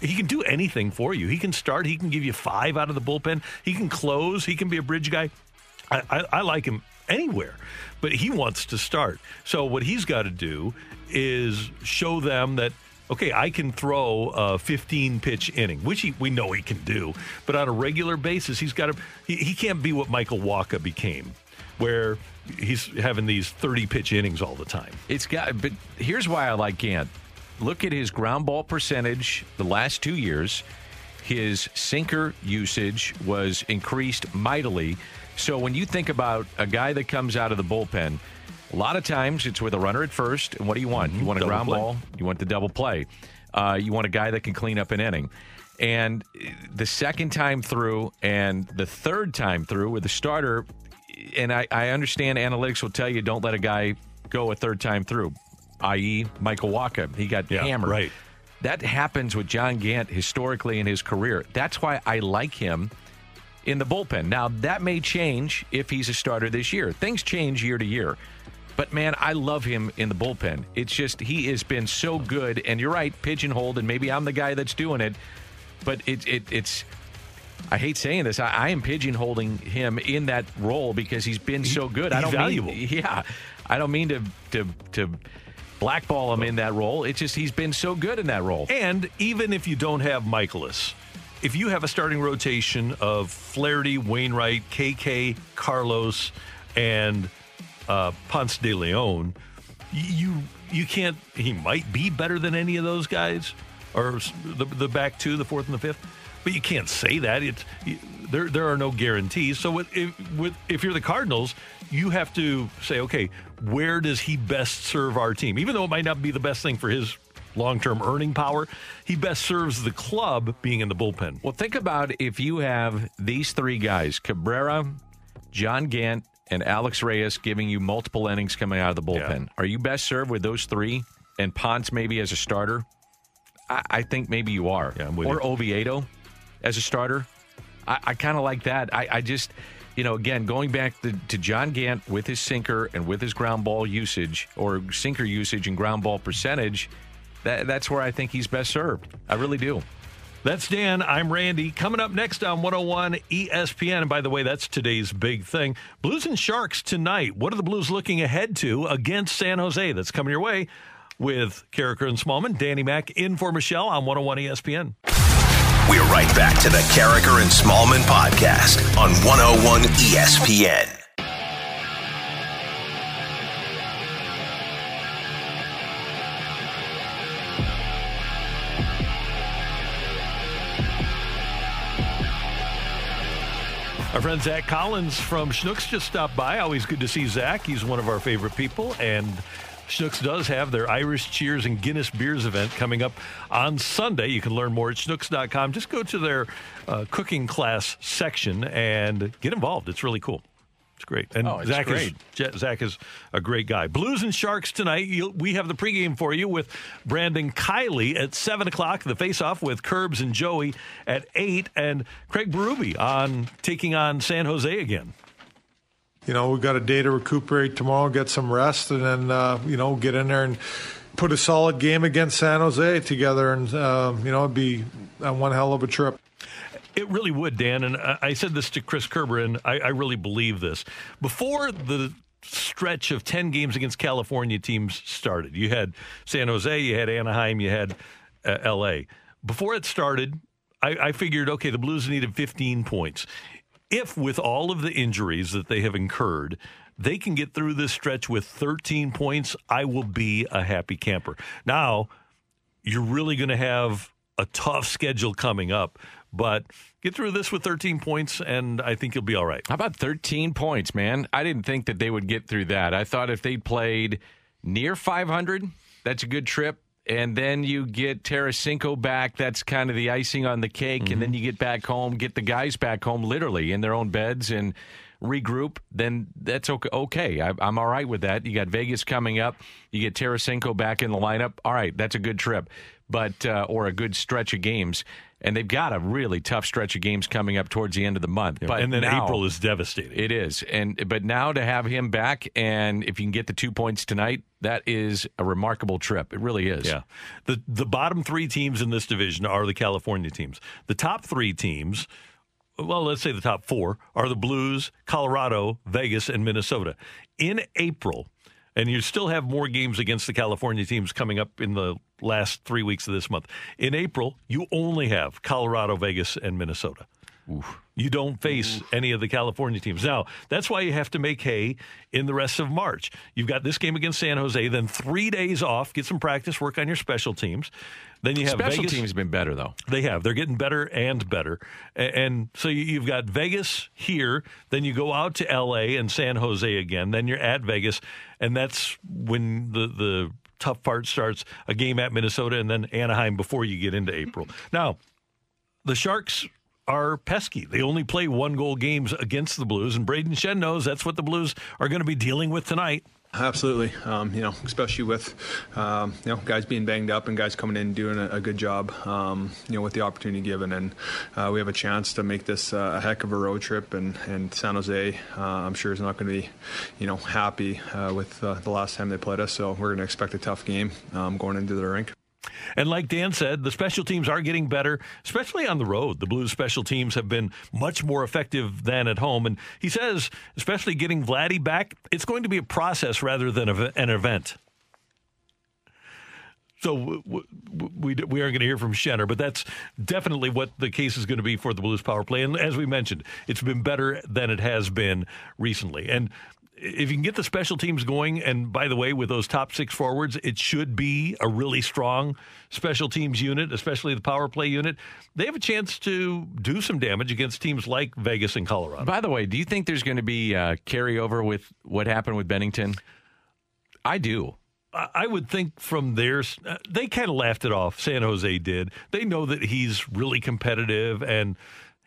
he can do anything for you. He can start. He can give you five out of the bullpen. He can close. He can be a bridge guy. I, I, I like him anywhere, but he wants to start. So what he's got to do is show them that okay, I can throw a 15 pitch inning, which he, we know he can do, but on a regular basis, he's got to. He, he can't be what Michael Wacha became, where he's having these 30 pitch innings all the time.
It's got, but here's why I like Gant. Look at his ground ball percentage the last two years. His sinker usage was increased mightily. So when you think about a guy that comes out of the bullpen, a lot of times it's with a runner at first. And what do you want? You want a
Double
ground
play.
ball. You want the double play. Uh, you want a guy that can clean up an inning. And the second time through and the third time through with the starter, and I, I understand analytics will tell you don't let a guy go a third time through, i.e., Michael Wacha. He got hammered.
right.
That happens with John Gant historically in his career. That's why I like him in the bullpen. Now, that may change if he's a starter this year. Things change year to year. But man, I love him in the bullpen. It's just he has been so good. And you're right, pigeonholed, and maybe I'm the guy that's doing it. But it, it it's I hate saying this. I, I am pigeonholing him in that role because he's been so good. I don't
valuable.
Mean, yeah, I don't mean to to to blackball him in that role. It's just he's been so good in that role.
And even if you don't have Mikolas, if you have a starting rotation of Flaherty, Wainwright, KK, Carlos, and uh, Ponce de Leon, you you can't. He might be better than any of those guys, or the the back two, the fourth and the fifth. But you can't say that. It's you- there. There are no guarantees. So with, if, with if you're the Cardinals, you have to say, okay, where does he best serve our team? Even though it might not be the best thing for his long-term earning power, he best serves the club being in the bullpen.
Well, think about if you have these three guys Cabrera, John Gant, and Alex Reyes giving you multiple innings coming out of the bullpen. Are you best served with those three and Ponce maybe as a starter? I, I think maybe you are.
with
or
you.
Oviedo as a starter. I, I kind of like that. I, I just, you know, again, going back to, to John Gant with his sinker and with his ground ball usage or sinker usage and ground ball percentage, that, that's where I think he's best served. I really do.
That's Dan. I'm Randy. Coming up next on 101 ESPN. And by the way, that's today's big thing. Blues and Sharks tonight. What are the Blues looking ahead to against San Jose? That's coming your way with Karraker and Smallman. Danny Mack in for Michelle on 101 ESPN.
We're right back to the Karraker and Smallman podcast on 101 ESPN.
Our friend Zach Collins from Schnucks just stopped by. Always good to see Zach. He's one of our favorite people. And Schnucks does have their Irish Cheers and Guinness Beers event coming up on Sunday. You can learn more at schnucks.com. Just go to their uh, cooking class section and get involved. It's really cool. It's great. And
Oh, it's
Zach,
great.
Is, Zach is a great guy. Blues and Sharks tonight. you we have the pregame for you with Brandon Kiley at 7 o'clock. The face-off with Curbs and Joey at 8. And Craig Berube on taking on San Jose again.
You know, we've got a day to recuperate tomorrow, get some rest, and then, uh, you know, get in there and put a solid game against San Jose together. And, um, you know, it'd be uh, one hell of a trip.
It really would, Dan. And I I said this to Chris Kerber, and I, I really believe this. Before the stretch of 10 games against California teams started, you had San Jose, you had Anaheim, you had uh, LA. Before it started, I, I figured, okay, the Blues needed 15 points. If, with all of the injuries that they have incurred, they can get through this stretch with 13 points, I will be a happy camper. Now, you're really going to have a tough schedule coming up. But get through this with 13 points, and I think you'll be all right.
How about 13 points, man? I didn't think that they would get through that. I thought if they played near 500, that's a good trip. And then you get Tarasenko back. That's kind of the icing on the cake. Mm-hmm. And then you get back home, get the guys back home literally in their own beds and regroup. Then that's okay. okay. I, I'm all right with that. You got Vegas coming up. You get Tarasenko back in the lineup. All right, that's a good trip, but uh, or a good stretch of games and they've got a really tough stretch of games coming up towards the end of the month.
Yeah,
but
and then
now,
April is devastating.
It is, and but now to have him back, and if you can get the two points tonight, that is a remarkable trip. It really is.
Yeah, the the bottom three teams in this division are the California teams. The top three teams. Well, let's say the top four are the Blues, Colorado, Vegas, and Minnesota. In April, and you still have more games against the California teams coming up in the last three weeks of this month. In April, you only have Colorado, Vegas, and Minnesota. Oof. You don't face Oof. any of the California teams. Now, that's why you have to make hay in the rest of March. You've got this game against San Jose, then three days off, get some practice, work on your special teams. Then you have
special
Vegas.
teams been better though.
They have. They're getting better and better. And so you've got Vegas here. Then you go out to L.A. and San Jose again. Then you're at Vegas, and that's when the the tough part starts. A game at Minnesota and then Anaheim before you get into April. Now, the Sharks are pesky. They only play one goal games against the Blues, and Brayden Schenn knows that's what the Blues are going to be dealing with tonight.
Absolutely, um, you know, especially with um, you know guys being banged up and guys coming in doing a, a good job, um, you know, with the opportunity given, and uh, we have a chance to make this uh, a heck of a road trip. And, and San Jose, uh, I'm sure, is not going to be, you know, happy uh, with uh, the last time they played us. So we're going to expect a tough game um, going into the rink.
And like Dan said, the special teams are getting better, especially on the road. The Blues special teams have been much more effective than at home. And he says, especially getting Vladdy back, it's going to be a process rather than an event. So we, we, we aren't going to hear from Schenner, but that's definitely what the case is going to be for the Blues power play. And as we mentioned, it's been better than it has been recently. And if you can get the special teams going, and by the way, with those top six forwards, it should be a really strong special teams unit, especially the power play unit. They have a chance to do some damage against teams like Vegas and Colorado.
By the way, do you think there's going to be uh, carryover with what happened with Binnington? I do.
I would think from there, uh, they kind of laughed it off. San Jose did. They know that he's really competitive and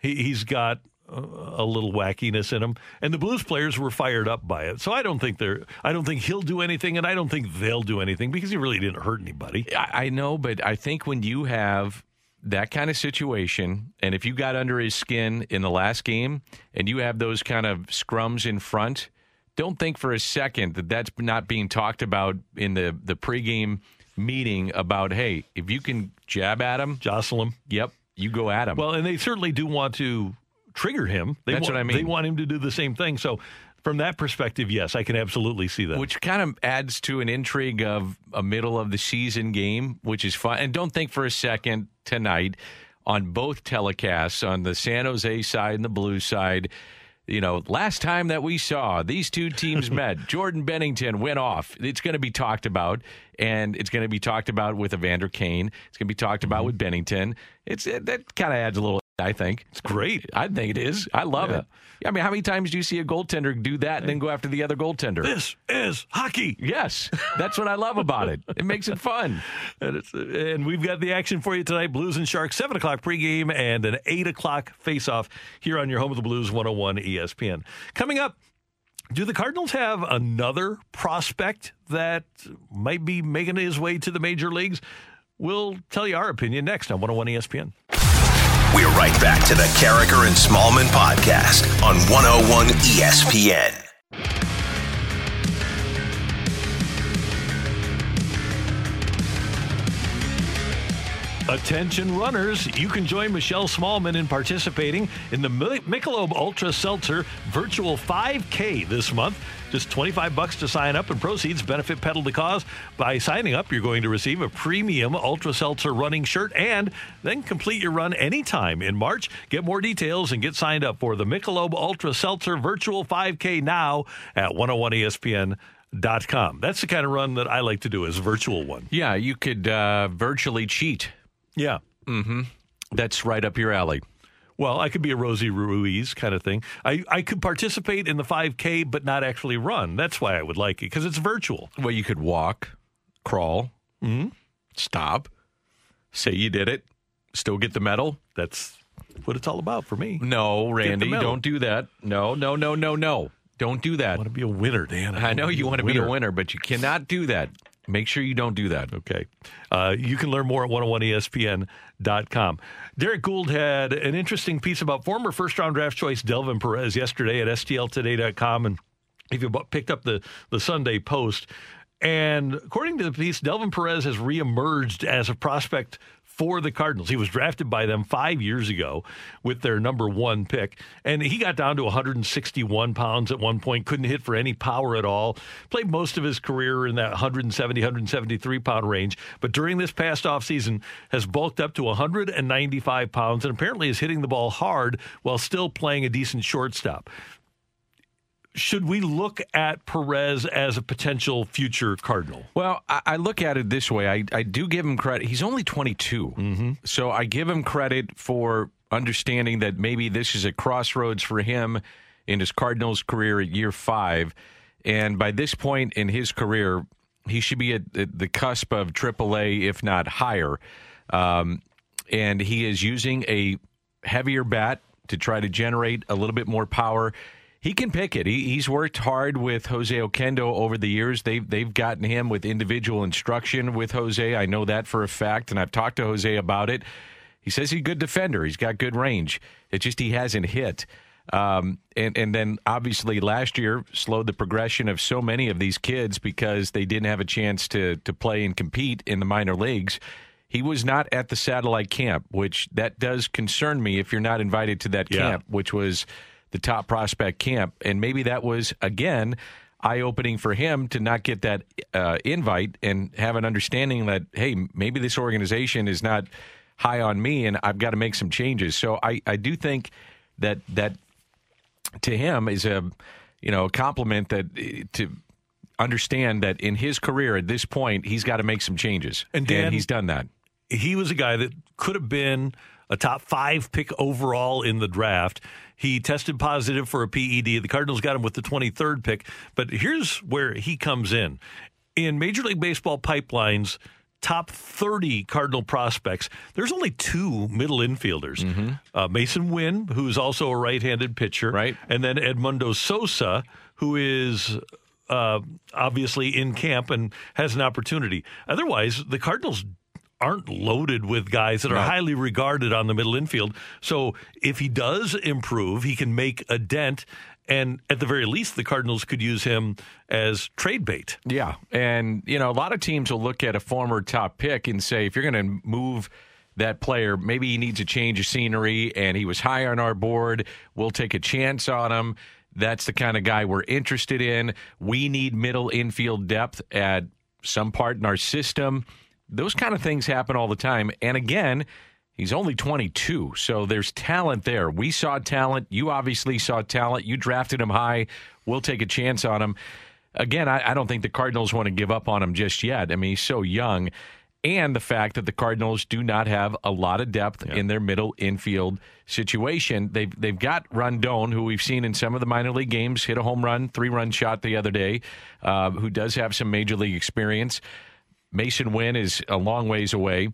he, he's got a little wackiness in him, and the Blues players were fired up by it. So I don't think they're. I don't think he'll do anything, and I don't think they'll do anything because he really didn't hurt anybody.
I, I know, but I think when you have that kind of situation, and if you got under his skin in the last game, and you have those kind of scrums in front, don't think for a second that that's not being talked about in the the pregame meeting about hey, if you can jab at him,
jostle him,
yep, you go at him.
Well, and they certainly do want to trigger him. They
That's
want,
what I mean.
They want him to do the same thing. So from that perspective, yes, I can absolutely see that.
Which kind of adds to an intrigue of a middle of the season game, which is fun. And don't think for a second tonight on both telecasts, on the San Jose side and the Blue side. You know, last time that we saw these two teams met, Jordan Binnington went off. It's going to be talked about, and it's going to be talked about with Evander Kane. It's going to be talked about mm-hmm. with Binnington. It's it, that kind of adds a little I think
it's great.
I think it is. I love yeah. it. I mean, how many times do you see a goaltender do that and then go after the other goaltender?
This is hockey.
Yes, that's what I love about it. It makes it fun.
and, and, we've got the action for you tonight: Blues and Sharks, seven o'clock pregame and an eight o'clock face-off here on your home of the Blues, 101 ESPN. Coming up. Do the Cardinals have another prospect that might be making his way to the major leagues? We'll tell you our opinion next on 101 ESPN.
We're right back to the Karraker and Smallman podcast on 101 ESPN.
Attention runners, you can join Michelle Smallman in participating in the Michelob Ultra Seltzer Virtual 5K this month. Just 25 bucks to sign up, and proceeds benefit Pedal to Cause. By signing up, you're going to receive a premium Ultra Seltzer running shirt and then complete your run anytime in March. Get more details and get signed up for the Michelob Ultra Seltzer Virtual 5K now at 101ESPN Dot com. That's the kind of run that I like to do is a virtual one.
Yeah, you could uh, virtually cheat.
Yeah.
Mm-hmm. That's right up your alley.
Well, I could be a Rosie Ruiz kind of thing. I, I could participate in the 5K, but not actually run. That's why I would like it because it's virtual.
Well, you could walk, crawl,
mm-hmm.
stop, say you did it, still get the medal.
That's what it's all about for me.
No, Randy, don't do that. No, no, no, no, no. Don't do that.
I want to be a winner, Dan.
I know you want to be a
winner.
winner, but you cannot do that. Make sure you don't do that.
Okay. Uh, you can learn more at 101ESPN.com. Derrick Goold had an interesting piece about former first round draft choice Delvin Perez yesterday at STLtoday.com. And if you picked up the, the Sunday Post, and according to the piece, Delvin Perez has reemerged as a prospect for the Cardinals. He was drafted by them five years ago with their number one pick, and he got down to 161 pounds at one point, couldn't hit for any power at all. Played most of his career in that 170, 173 pound range, but during this past offseason has bulked up to 195 pounds and apparently is hitting the ball hard while still playing a decent shortstop should we look at Perez as a potential future Cardinal?
Well, I, I look at it this way. I, I do give him credit. He's only 22.
Mm-hmm.
So I give him credit for understanding that maybe this is a crossroads for him in his Cardinals career at year five. And by this point in his career, he should be at the cusp of AAA, if not higher. Um, and he is using a heavier bat to try to generate a little bit more power. He can pick it. He, he's worked hard with Jose Oquendo over the years. They've they've gotten him with individual instruction with Jose. I know that for a fact, and I've talked to Jose about it. He says he's a good defender. He's got good range. It's just he hasn't hit. Um, and and then obviously last year slowed the progression of so many of these kids because they didn't have a chance to to play and compete in the minor leagues. He was not at the satellite camp, which that does concern me if you're not invited to that
Yeah.
camp, which was the top prospect camp. And maybe that was, again, eye opening for him to not get that uh, invite and have an understanding that, hey, maybe this organization is not high on me and I've got to make some changes. So I, I do think that that to him is a you know a compliment that uh, to understand that in his career at this point he's got to make some changes
And Dan-
he's done that
he was a guy that could have been a top five pick overall in the draft. He tested positive for a PED. The Cardinals got him with the 23rd pick. But here's where he comes in. In Major League Baseball pipelines, top 30 Cardinal prospects, there's only two middle infielders uh, Masyn Winn, who's also a right handed pitcher, right. and then Edmundo Sosa, who is uh, obviously in camp and has an opportunity. Otherwise, the Cardinals aren't loaded with guys that are
No.
highly regarded on the middle infield. So if he does improve, he can make a dent. And at the very least, the Cardinals could use him as trade bait.
Yeah. And, you know, a lot of teams will look at a former top pick and say, if you're going to move that player, maybe he needs a change of scenery and he was high on our board. We'll take a chance on him. That's the kind of guy we're interested in. We need middle infield depth at some part in our system. Those kind of things happen all the time. And again, He's only 22, so there's talent there. We saw talent. You obviously saw talent. You drafted him high. We'll take a chance on him. Again, I, I don't think the Cardinals want to give up on him just yet. I mean, he's so young. And the fact that the Cardinals do not have a lot of depth in their middle infield situation. They've, they've got Rondon, who we've seen in some of the minor league games, hit a home run, three run shot the other day, uh, who does have some major league experience. Masyn Winn is a long ways away.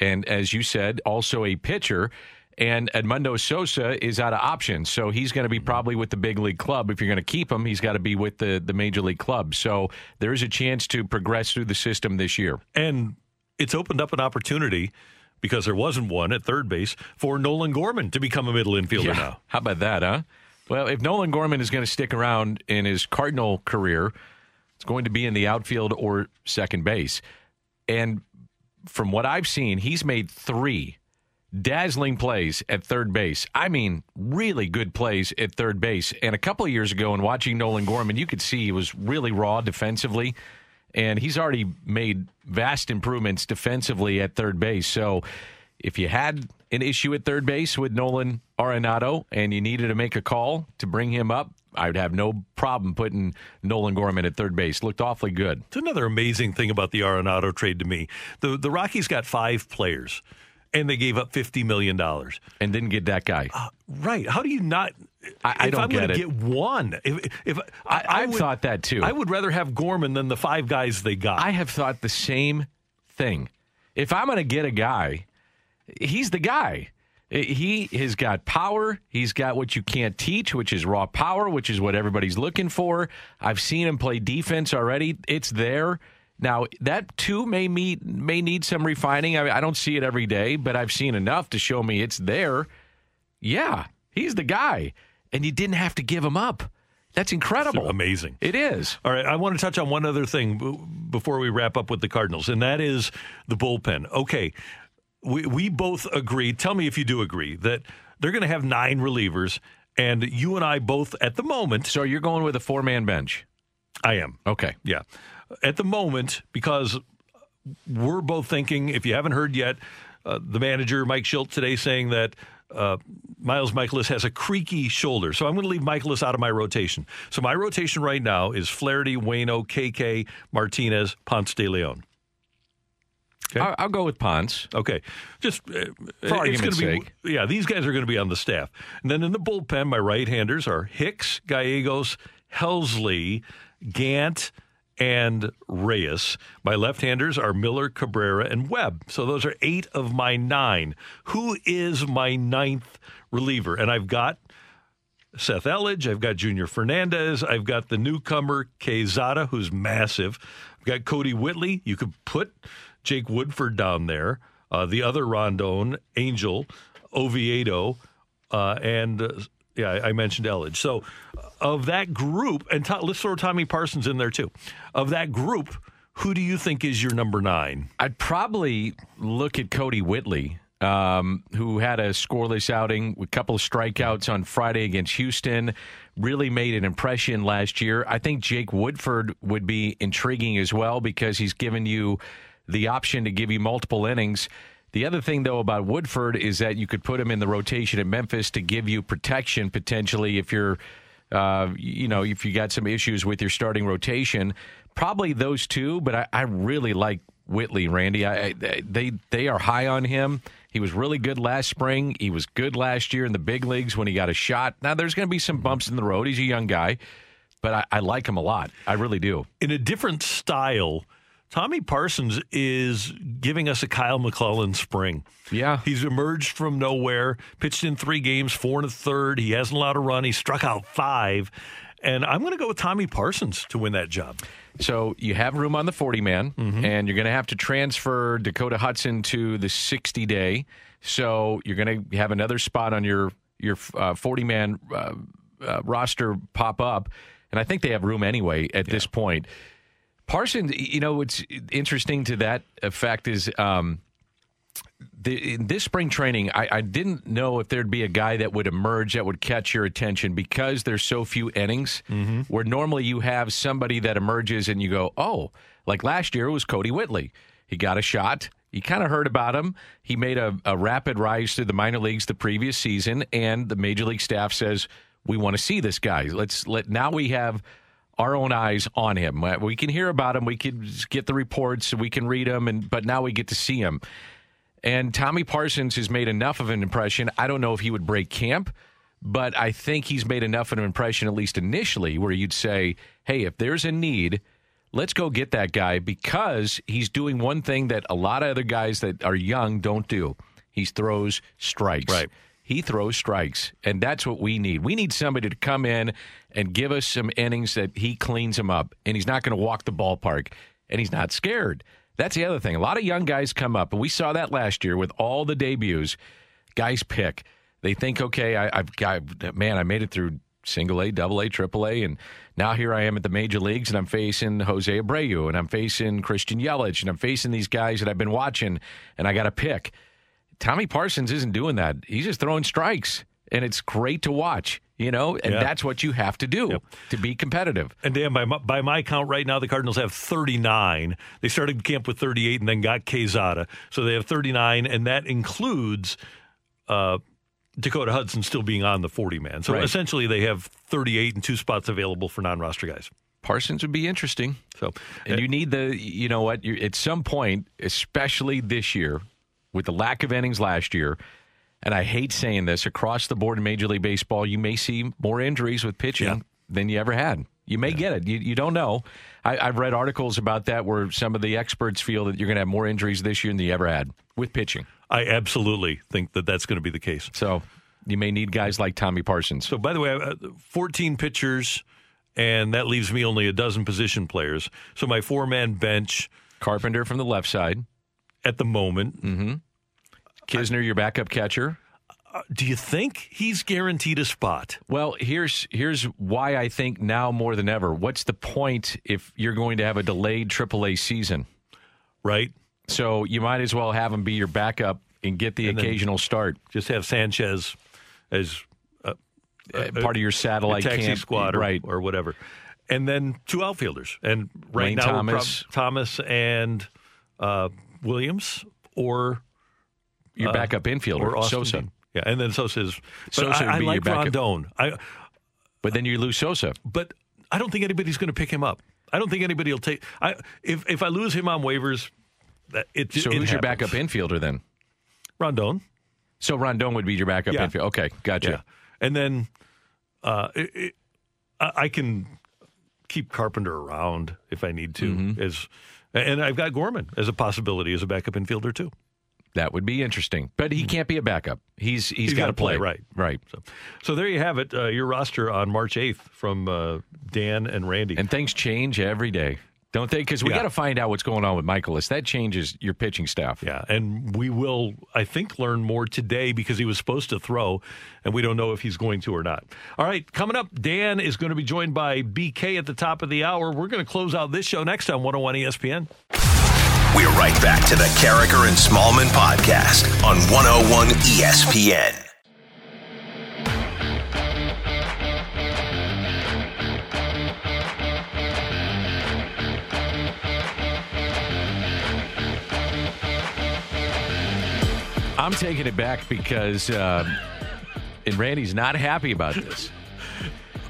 And as you said, also a pitcher. And Edmundo Sosa is out of options. So he's going to be probably with the big league club. If you're going to keep him, he's got to be with the, the major league club. So there is a chance to progress through the system this year.
And it's opened up an opportunity because there wasn't one at third base for Nolan Gorman to become a middle infielder
Yeah.
now.
How about that, huh? Well, if Nolan Gorman is going to stick around in his Cardinal career, it's going to be in the outfield or second base. And from what I've seen, he's made three dazzling plays at third base. I mean, really good plays at third base. And a couple of years ago, in watching Nolan Gorman, you could see he was really raw defensively. And he's already made vast improvements defensively at third base. So if you had an issue at third base with Nolan Arenado and you needed to make a call to bring him up, I'd have no problem putting Nolan Gorman at third base. Looked awfully good.
It's another amazing thing about the Arenado trade to me. The the Rockies got five players, and they gave up fifty million dollars
and didn't get that guy.
Uh, right? How do you not?
I, I
if
don't
I'm
get it.
Get one. If, if
I,
I
I've
would-
thought that too.
I would rather have Gorman than the five guys they got.
I have thought the same thing. If I'm going to get a guy, he's the guy. Eh, he has got power. He's got what you can't teach, which is raw power, which is what everybody's looking for. I've seen him play defense already. It's there. Now that too may meet, may need some refining. I, I don't see it every day, but I've seen enough to show me it's there. Yeah, he's the guy, and you didn't have to give him up. That's incredible.
amazing.
It is.
All right, I want to touch on one other thing before we wrap up with the Cardinals, and that is the bullpen. Okay, we we both agree. Tell me if you do agree that they're going to have nine relievers, and you and I both at the moment.
So you're going with a four man bench.
I am.
Okay.
Yeah, at the moment because we're both thinking. If you haven't heard yet, uh, the manager Mike Shildt today saying that. Uh, Miles Mikolas has a creaky shoulder, so I'm going to leave Mikolas out of my rotation. So my rotation right now is Flaherty, Wayno, KK, Martinez, Ponce de Leon. Okay.
I'll, I'll go with Ponce.
Okay, just uh, it's
argument's
gonna be,
sake.
Yeah, these guys are going to be on the staff, and then in the bullpen, my right-handers are Hicks, Gallegos, Helsley, Gant, and Reyes. My left-handers are Miller, Cabrera, and Webb. So those are eight of my nine. Who is my ninth reliever? And I've got Seth Elledge. I've got Junior Fernandez. I've got the newcomer Quezada, who's massive. I've got Kodi Whitley. You could put Jake Woodford down there. Uh, the other Rondon, Angel, Oviedo, uh, and uh, yeah, I I mentioned Elledge. So of that group, and to, let's throw Tommy Parsons in there too. Of that group, who do you think is your number nine?
I'd probably look at Kodi Whitley, um, who had a scoreless outing a couple of strikeouts on Friday against Houston. Really made an impression last year. I think Jake Woodford would be intriguing as well because he's given you the option to give you multiple innings. The other thing, though, about Woodford is that you could put him in the rotation at Memphis to give you protection potentially if you're, uh, you know, if you got some issues with your starting rotation. Probably those two, but I, I really like Whitley, Randy. I, I, they they are high on him. He was really good last spring. He was good last year in the big leagues when he got a shot. Now there's going to be some bumps in the road. He's a young guy, but I, I like him a lot. I really do.
in a different style, Tommy Parsons is giving us a Kyle McClellan spring.
Yeah.
He's emerged from nowhere, pitched in three games, four and a third. He hasn't allowed a run. He struck out five. And I'm going to go with Tommy Parsons to win that job.
So you have room on the 40 man,
Mm-hmm.
and you're going to have to transfer Dakota Hudson to the 60 day. So you're going to have another spot on your your 40 man uh, uh, roster pop up, and I think they have room anyway at this point. Parsons, you know, what's interesting to that effect is. Um, the, in this spring training, I, I didn't know if there'd be a guy that would emerge that would catch your attention because there's so few innings. Where normally you have somebody that emerges and you go, oh, like last year it was Kodi Whitley. He got a shot. You kind of heard about him. He made a, a rapid rise through the minor leagues the previous season, and the major league staff says we want to see this guy. Let's let now we have our own eyes on him. Uh, We can hear about him. We can get the reports. We can read them, and but now we get to see him. And Tommy Parsons has made enough of an impression. I don't know if he would break camp, but I think he's made enough of an impression, at least initially, where you'd say, hey, if there's a need, let's go get that guy because he's doing one thing that a lot of other guys that are young don't do. He throws strikes.
Right.
He throws strikes, and that's what we need. We need somebody to come in and give us some innings that he cleans them up, and he's not going to walk the ballpark, and he's not scared. That's the other thing. A lot of young guys come up, and we saw that last year with all the debuts. Guys pick. They think, okay, I, I've got, man, I made it through single A, double A, triple A, and now here I am at the major leagues, and I'm facing Jose Abreu, and I'm facing Christian Yelich, and I'm facing these guys that I've been watching, and I got to pick. Tommy Parsons isn't doing that. He's just throwing strikes, and it's great to watch, you know, and
Yeah.
that's what you have to do to be competitive.
And Dan, by my, by my count right now, the Cardinals have 39. They started camp with 38 and then got Quezada. So they have 39, and that includes uh, Dakota Hudson still being on the 40 man. So
Right.
essentially, they have 38 and two spots available for non roster guys.
Parsons would be interesting.
So,
and you need the, you know what, at some point, especially this year, with the lack of innings last year, and I hate saying this, across the board in Major League Baseball, you may see more injuries with pitching than you ever had. You may get it. You, you don't know. I, I've read articles about that where some of the experts feel that you're going to have more injuries this year than you ever had with pitching.
I absolutely think that that's going to be the case.
So you may need guys like Tommy Parsons.
So, by the way, uh, 14 pitchers, and that leaves me only a dozen position players. So, my four man bench.
Carpenter from the left side.
At the moment.
Mm-hmm. Knizner, your backup catcher.
Uh, do you think he's guaranteed a spot?
Well, here's here's why I think now more than ever. What's the point if you're going to have a delayed AAA season?
Right.
So you might as well have him be your backup and get the
And
occasional start.
Just have Sanchez as uh,
Uh, part of your satellite
taxi
camp,
squad, or,
right.
or whatever. And then two outfielders, and right
Wayne
now
Thomas.
Thomas and uh, Williams, or
Your
uh,
backup infielder,
or Austin
Sosa.
Dean. Yeah, and then Sosa's. But
Sosa
I,
would
I
be your
like
backup.
Rondon. I,
But then you lose Sosa.
but I don't think anybody's going to pick him up. I don't think anybody will take. I if if I lose him on waivers, that it.
So
it
who's your
happens.
backup infielder then?
Rondon.
So Rondon would be your backup
Yeah.
infielder. Okay, gotcha.
Yeah. And then uh, it, it, I, I can keep Carpenter around if I need to.
Mm-hmm.
As and I've got Gorman as a possibility as a backup infielder too.
That would be interesting. But he can't be a backup. He's he's
He's
got to
play,
play.
right.
Right.
So, so there you have it. Uh, your roster on March eighth from uh, Dan and Randy.
And things change every day, don't they? Because we
Yeah.
got to find out what's going on with Mikolas. That changes your pitching staff.
Yeah, and we will, I think, learn more today because he was supposed to throw, and we don't know if he's going to or not. All right, coming up, Dan is going to be joined by BK at the top of the hour. We're going to close out this show next on 101 ESPN.
We're right back to the Karraker and Smallman podcast on 101 ESPN.
I'm taking it back because, uh, and Randy's not happy about this.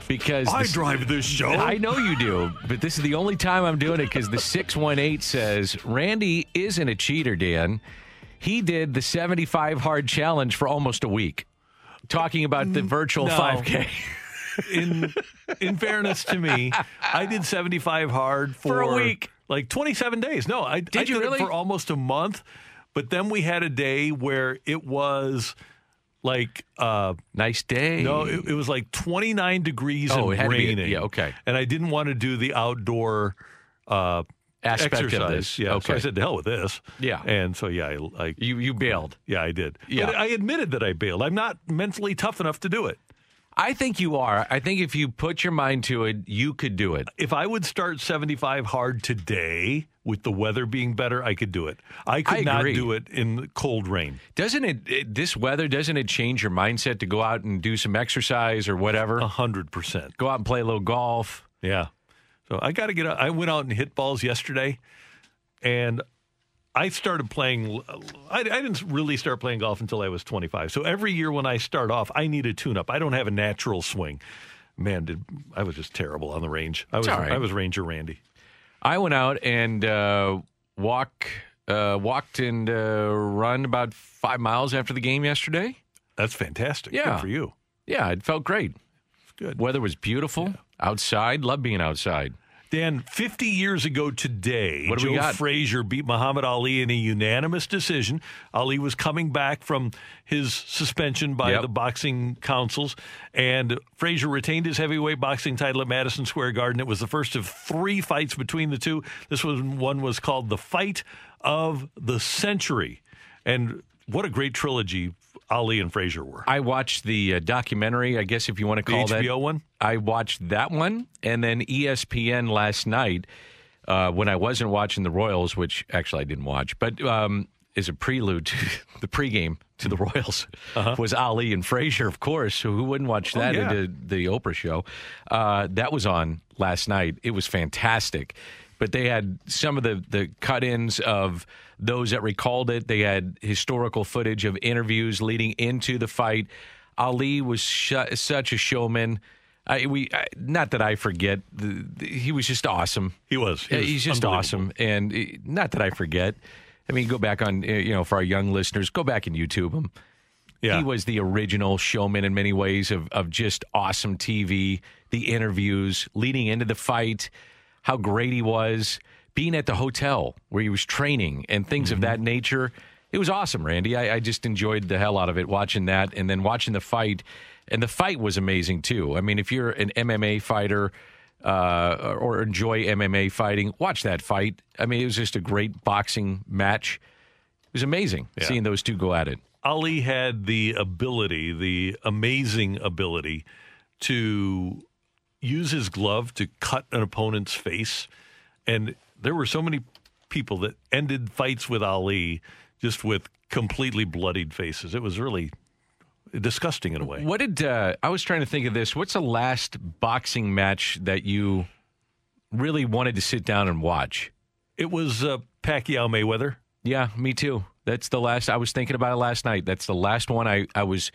Because
I
this-
drive this show.
I know you do, but this is the only time I'm doing it because the 618 says Randy isn't a cheater, Dan. He did the 75 hard challenge for almost a week, talking about the virtual
No.
5K.
in in fairness to me, I did 75 hard for,
For a week.
like 27 days. No, I did, I
you
did
really?
it for almost a month, but then we had a day where it was like uh
nice day.
No, it, it was like 29 degrees
Oh,
and
it had to be-
raining.
yeah, okay.
And I didn't want to do the outdoor uh
Aspect of
exercise.
this.
Yeah, so
Okay.
I said to hell with this.
Yeah.
And so yeah, I, I
You you bailed.
yeah, I did.
Yeah.
But I admitted that I bailed. I'm not mentally tough enough to do it.
I think you are. I think if you put your mind to it, you could do it.
If I would start 75 hard today with the weather being better, I could do it. I could
I
not do it in the cold rain.
Doesn't it, it? This weather doesn't it change your mindset to go out and do some exercise or whatever?
A hundred percent.
Go out and play a little golf.
Yeah. So I got to get out. I went out and hit balls yesterday, and I started playing. I, I didn't really start playing golf until I was 25. So every year when I start off, I need a tune up. I don't have a natural swing. Man, did I was just terrible on the range. I was
right.
I was Ranger Randy.
I went out and uh, walk, uh, walked and uh, run about five miles after the game yesterday.
That's fantastic.
Yeah.
Good for you.
Yeah, it felt great.
Good.
Weather was beautiful outside. Love being outside.
Dan, 50 years ago today,
What
Joe? Frazier beat Muhammad Ali in a unanimous decision. Ali was coming back from his suspension by
Yep.
the boxing councils, and Frazier retained his heavyweight boxing title at Madison Square Garden. It was the first of three fights between the two. This was one was called the Fight of the Century, and what a great trilogy Ali and Frazier were.
I watched the uh, documentary, I guess if you want to
The
call that.
HBO one?
I watched that one, and then ESPN last night uh, when I wasn't watching the Royals, which actually I didn't watch, but um, is a prelude to the pregame to the Royals was Ali and Frazier, of course. So who wouldn't watch
Uh-huh. Oh,
that
yeah.
at the, the Oprah show? Uh, that was on last night. It was fantastic. But they had some of the, the cut ins of those that recalled it. They had historical footage of interviews leading into the fight. Ali was sh- such a showman. I, we I, not that I forget. The, the, he was just awesome.
He was. He was
He's just awesome, and uh, not that I forget. I mean, go back on uh, you know for our young listeners, go back and YouTube him.
Yeah.
He was the original showman in many ways of of just awesome TV, the interviews leading into the fight, how great he was, being at the hotel where he was training and things of that nature. It was awesome, Randy. I, I just enjoyed the hell out of it watching that and then watching the fight. And the fight was amazing too. I mean, if you're an MMA fighter uh, or enjoy MMA fighting, watch that fight. I mean, it was just a great boxing match. It was amazing
Yeah.
seeing those two go at it.
Ali had the ability, the amazing ability to use his glove to cut an opponent's face. And there were so many people that ended fights with Ali just with completely bloodied faces. It was really disgusting in a way.
What did uh, I was trying to think of this? What's the last boxing match that you really wanted to sit down and watch?
It was uh, Pacquiao Mayweather.
Yeah, me too. That's the last. I was thinking about it last night. That's the last one I I was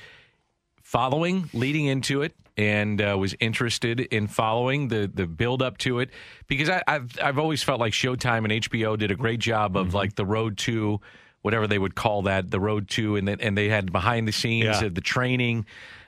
following, leading into it, and uh, was interested in following the the build up to it because I, I've I've always felt like Showtime and HBO did a great job of like the road to whatever they would call that, the road to, and then and they had behind the scenes
Yeah.
of the training.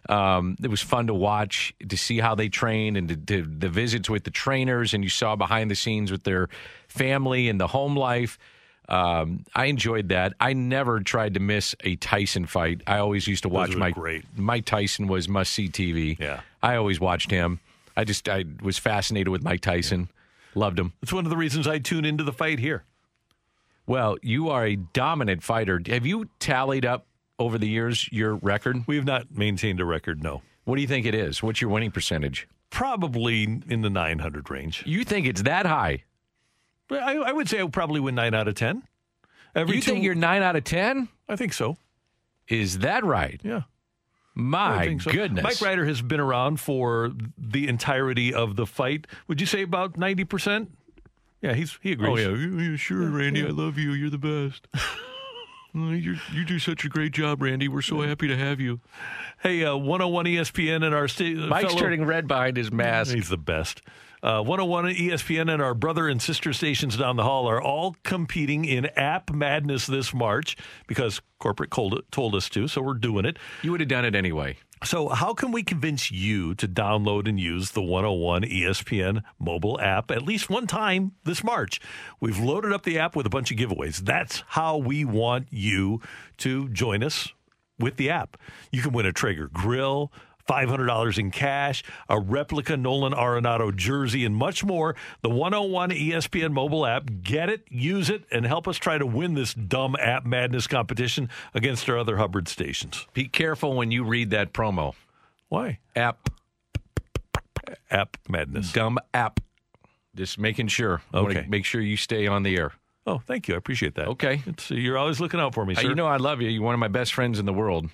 Um, it was fun to watch to see how they trained and to, to, the visits with the trainers, and you saw behind the scenes with their family and the home life. Um, I enjoyed that. I never tried to miss a Tyson fight. I always used to watch Mike.
great.
Mike Tyson was must see TV.
Yeah.
I always watched him. I just I was fascinated with Mike Tyson. Loved him.
It's one of the reasons I tune into the fight here.
Well, you are a dominant fighter. Have you tallied up over the years your record?
We have not maintained a record, no.
What do you think it is? What's your winning percentage?
Probably in the 900 range.
You think it's that high?
I, I would say I would probably win 9 out of 10. Every
you
two-
think you're nine out of ten?
I think so.
Is that right?
Yeah.
My
so.
goodness.
Mike Ryder has been around for the entirety of the fight. Would you say about 90%? Yeah, he's he agrees.
Oh yeah, yeah, sure, Randy. I love you. You're the best. You're, you do such a great job, Randy. We're so happy to have you.
Hey, uh, 101 ESPN and our sta-
Mike's
fellow-
turning red behind his mask.
He's the best. Uh, 101 ESPN and our brother and sister stations down the hall are all competing in App Madness this March because corporate told, told us to, so we're doing it.
You would have done it anyway.
So, how can we convince you to download and use the 101 ESPN mobile app at least one time this March? We've loaded up the app with a bunch of giveaways. That's how we want you to join us with the app. You can win a Traeger grill. $500 in cash, a replica Nolan Arenado jersey, and much more. The 101 ESPN mobile app. Get it, use it, and help us try to win this dumb app madness competition against our other Hubbard stations.
Be careful when you read that promo.
Why?
App.
App madness.
Dumb app. Just making sure.
Okay.
Make sure you stay on the air.
Oh, thank you. I appreciate that.
Okay.
It's, you're always looking out for me,
Uh,
sir.
you know I love you. You're one of my best friends in the world.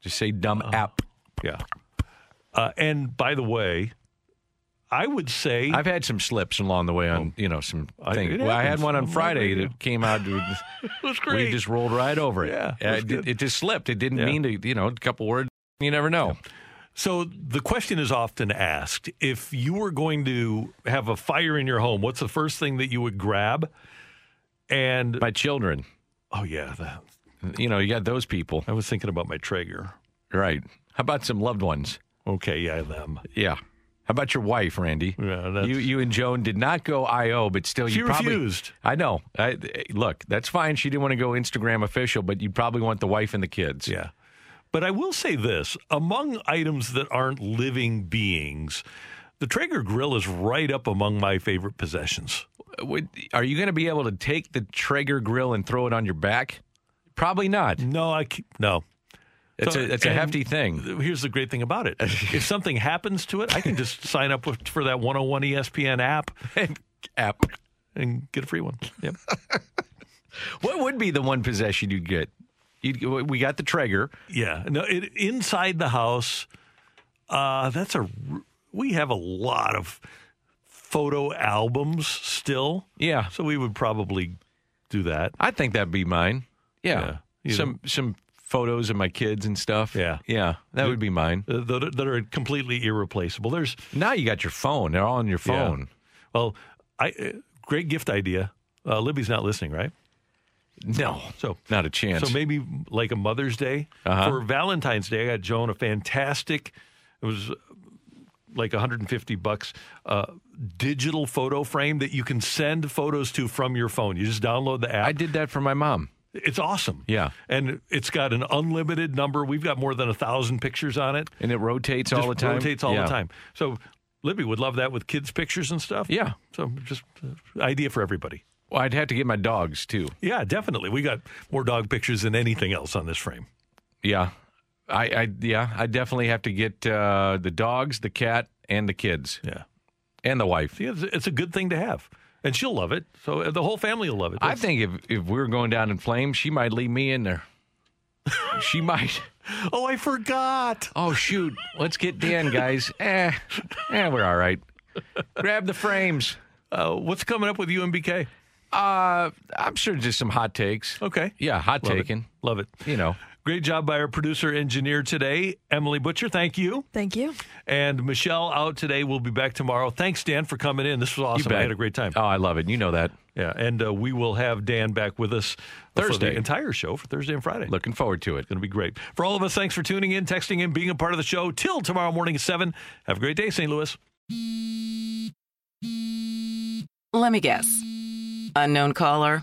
Just say dumb app.
Yeah. Uh, and by the way, I would say
I've had some slips along the way on, you know, some
I-
things. Well, I had one on Friday that came out.
It was great.
We just rolled right over it.
Yeah, it
it, it just slipped. It didn't
Yeah.
mean to, you know, a couple words. You never know.
So the question is often asked: If you were going to have a fire in your home, what's the first thing that you would grab? And
My children.
oh yeah, that,
You know, you got those people.
I was thinking about my Traeger.
Right. How about some loved ones?
Okay, yeah, them.
Yeah. How about your wife, Randy?
Yeah, that's,
You, you and Joan did not go IO, but still, you
She
probably
refused.
I know. I, look, that's fine. She didn't want to go Instagram official, but you probably want the wife and the kids.
Yeah. But I will say this among items that aren't living beings, the Traeger grill is right up among my favorite possessions.
Uh, would, are you going to be able to take the Traeger grill and throw it on your back? Probably not.
No, I no.
It's
So-
a it's a hefty thing.
Here's the great thing about it. if something happens to it, I can just sign up with, for that 101 ESPN app
App.
and get a free one. Yep.
What would be the one possession you'd get? You'd, we got the Traeger.
Yeah. No, it, inside the house, uh, that's a. We have a lot of photo albums still.
Yeah.
So we would probably do that.
I think that'd be mine. Yeah.
Yeah.
Some some photos of my kids and stuff.
Yeah.
Yeah. That would be mine.
uh, that, that are completely irreplaceable. There's
Now you got your phone. They're all on your
Yeah.
phone.
Well, I uh, great gift idea. Uh, Libby's not listening, right?
No.
So
Not a chance.
So maybe like a Mother's Day
Uh-huh.
for Valentine's Day. I got Joan a fantastic. It was like 150 bucks uh, digital photo frame that you can send photos to from your phone. You just download the app.
I did that for my mom.
It's awesome.
Yeah.
and it's got an unlimited number. We've got more than a thousand pictures on it.
And it rotates
Just
all the time.
Rotates all
Yeah.
the time. So Libby would love that with kids' pictures and stuff.
Yeah.
So just uh, idea for everybody.
Well, I'd have to get my dogs too.
Yeah, definitely. We got more dog pictures than anything else on this frame.
Yeah. I, I yeah, I definitely have to get uh, the dogs, the cat, and the kids.
Yeah.
And the wife.
It's, it's a good thing to have. And she'll love it. So uh, the whole family will love it.
I think if, if we were going down in flames, she might leave me in there. she might.
Oh, I forgot.
Oh, shoot. Let's get Dan, guys. eh, eh, we're all right. Grab the frames.
Uh, what's coming up with UMBK?
Uh, I'm sure just some hot takes.
Okay.
Yeah, hot
Love it.
taking.
Love it.
You know.
Great job by our producer engineer today, Emily Butcher. Thank you.
Thank you.
And Michelle out today. We'll be back tomorrow. Thanks, Dan, for coming in. This was awesome.
bet.
I had a great time.
Oh, I love it. You know that.
Yeah, and uh, we will have Dan back with us for
Thursday.
the entire show for Thursday and Friday.
Looking forward to it.
It's going to be great. For all of us, thanks for tuning in, texting in, being a part of the show. Till tomorrow morning at 7. Have a great day, St. Louis.
Let me guess. Unknown caller?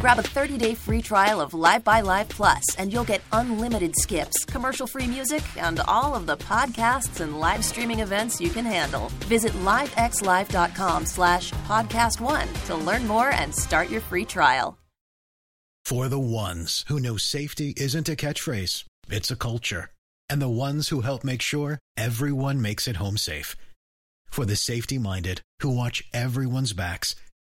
Grab a 30-day free trial of LiveXLive Plus, and you'll get unlimited skips, commercial-free music, and all of the podcasts and live streaming events you can handle. Visit livexlive.com slash podcast one to learn more and start your free trial.
For the ones who know safety isn't a catchphrase, it's a culture. And the ones who help make sure everyone makes it home safe. For the safety minded who watch everyone's backs,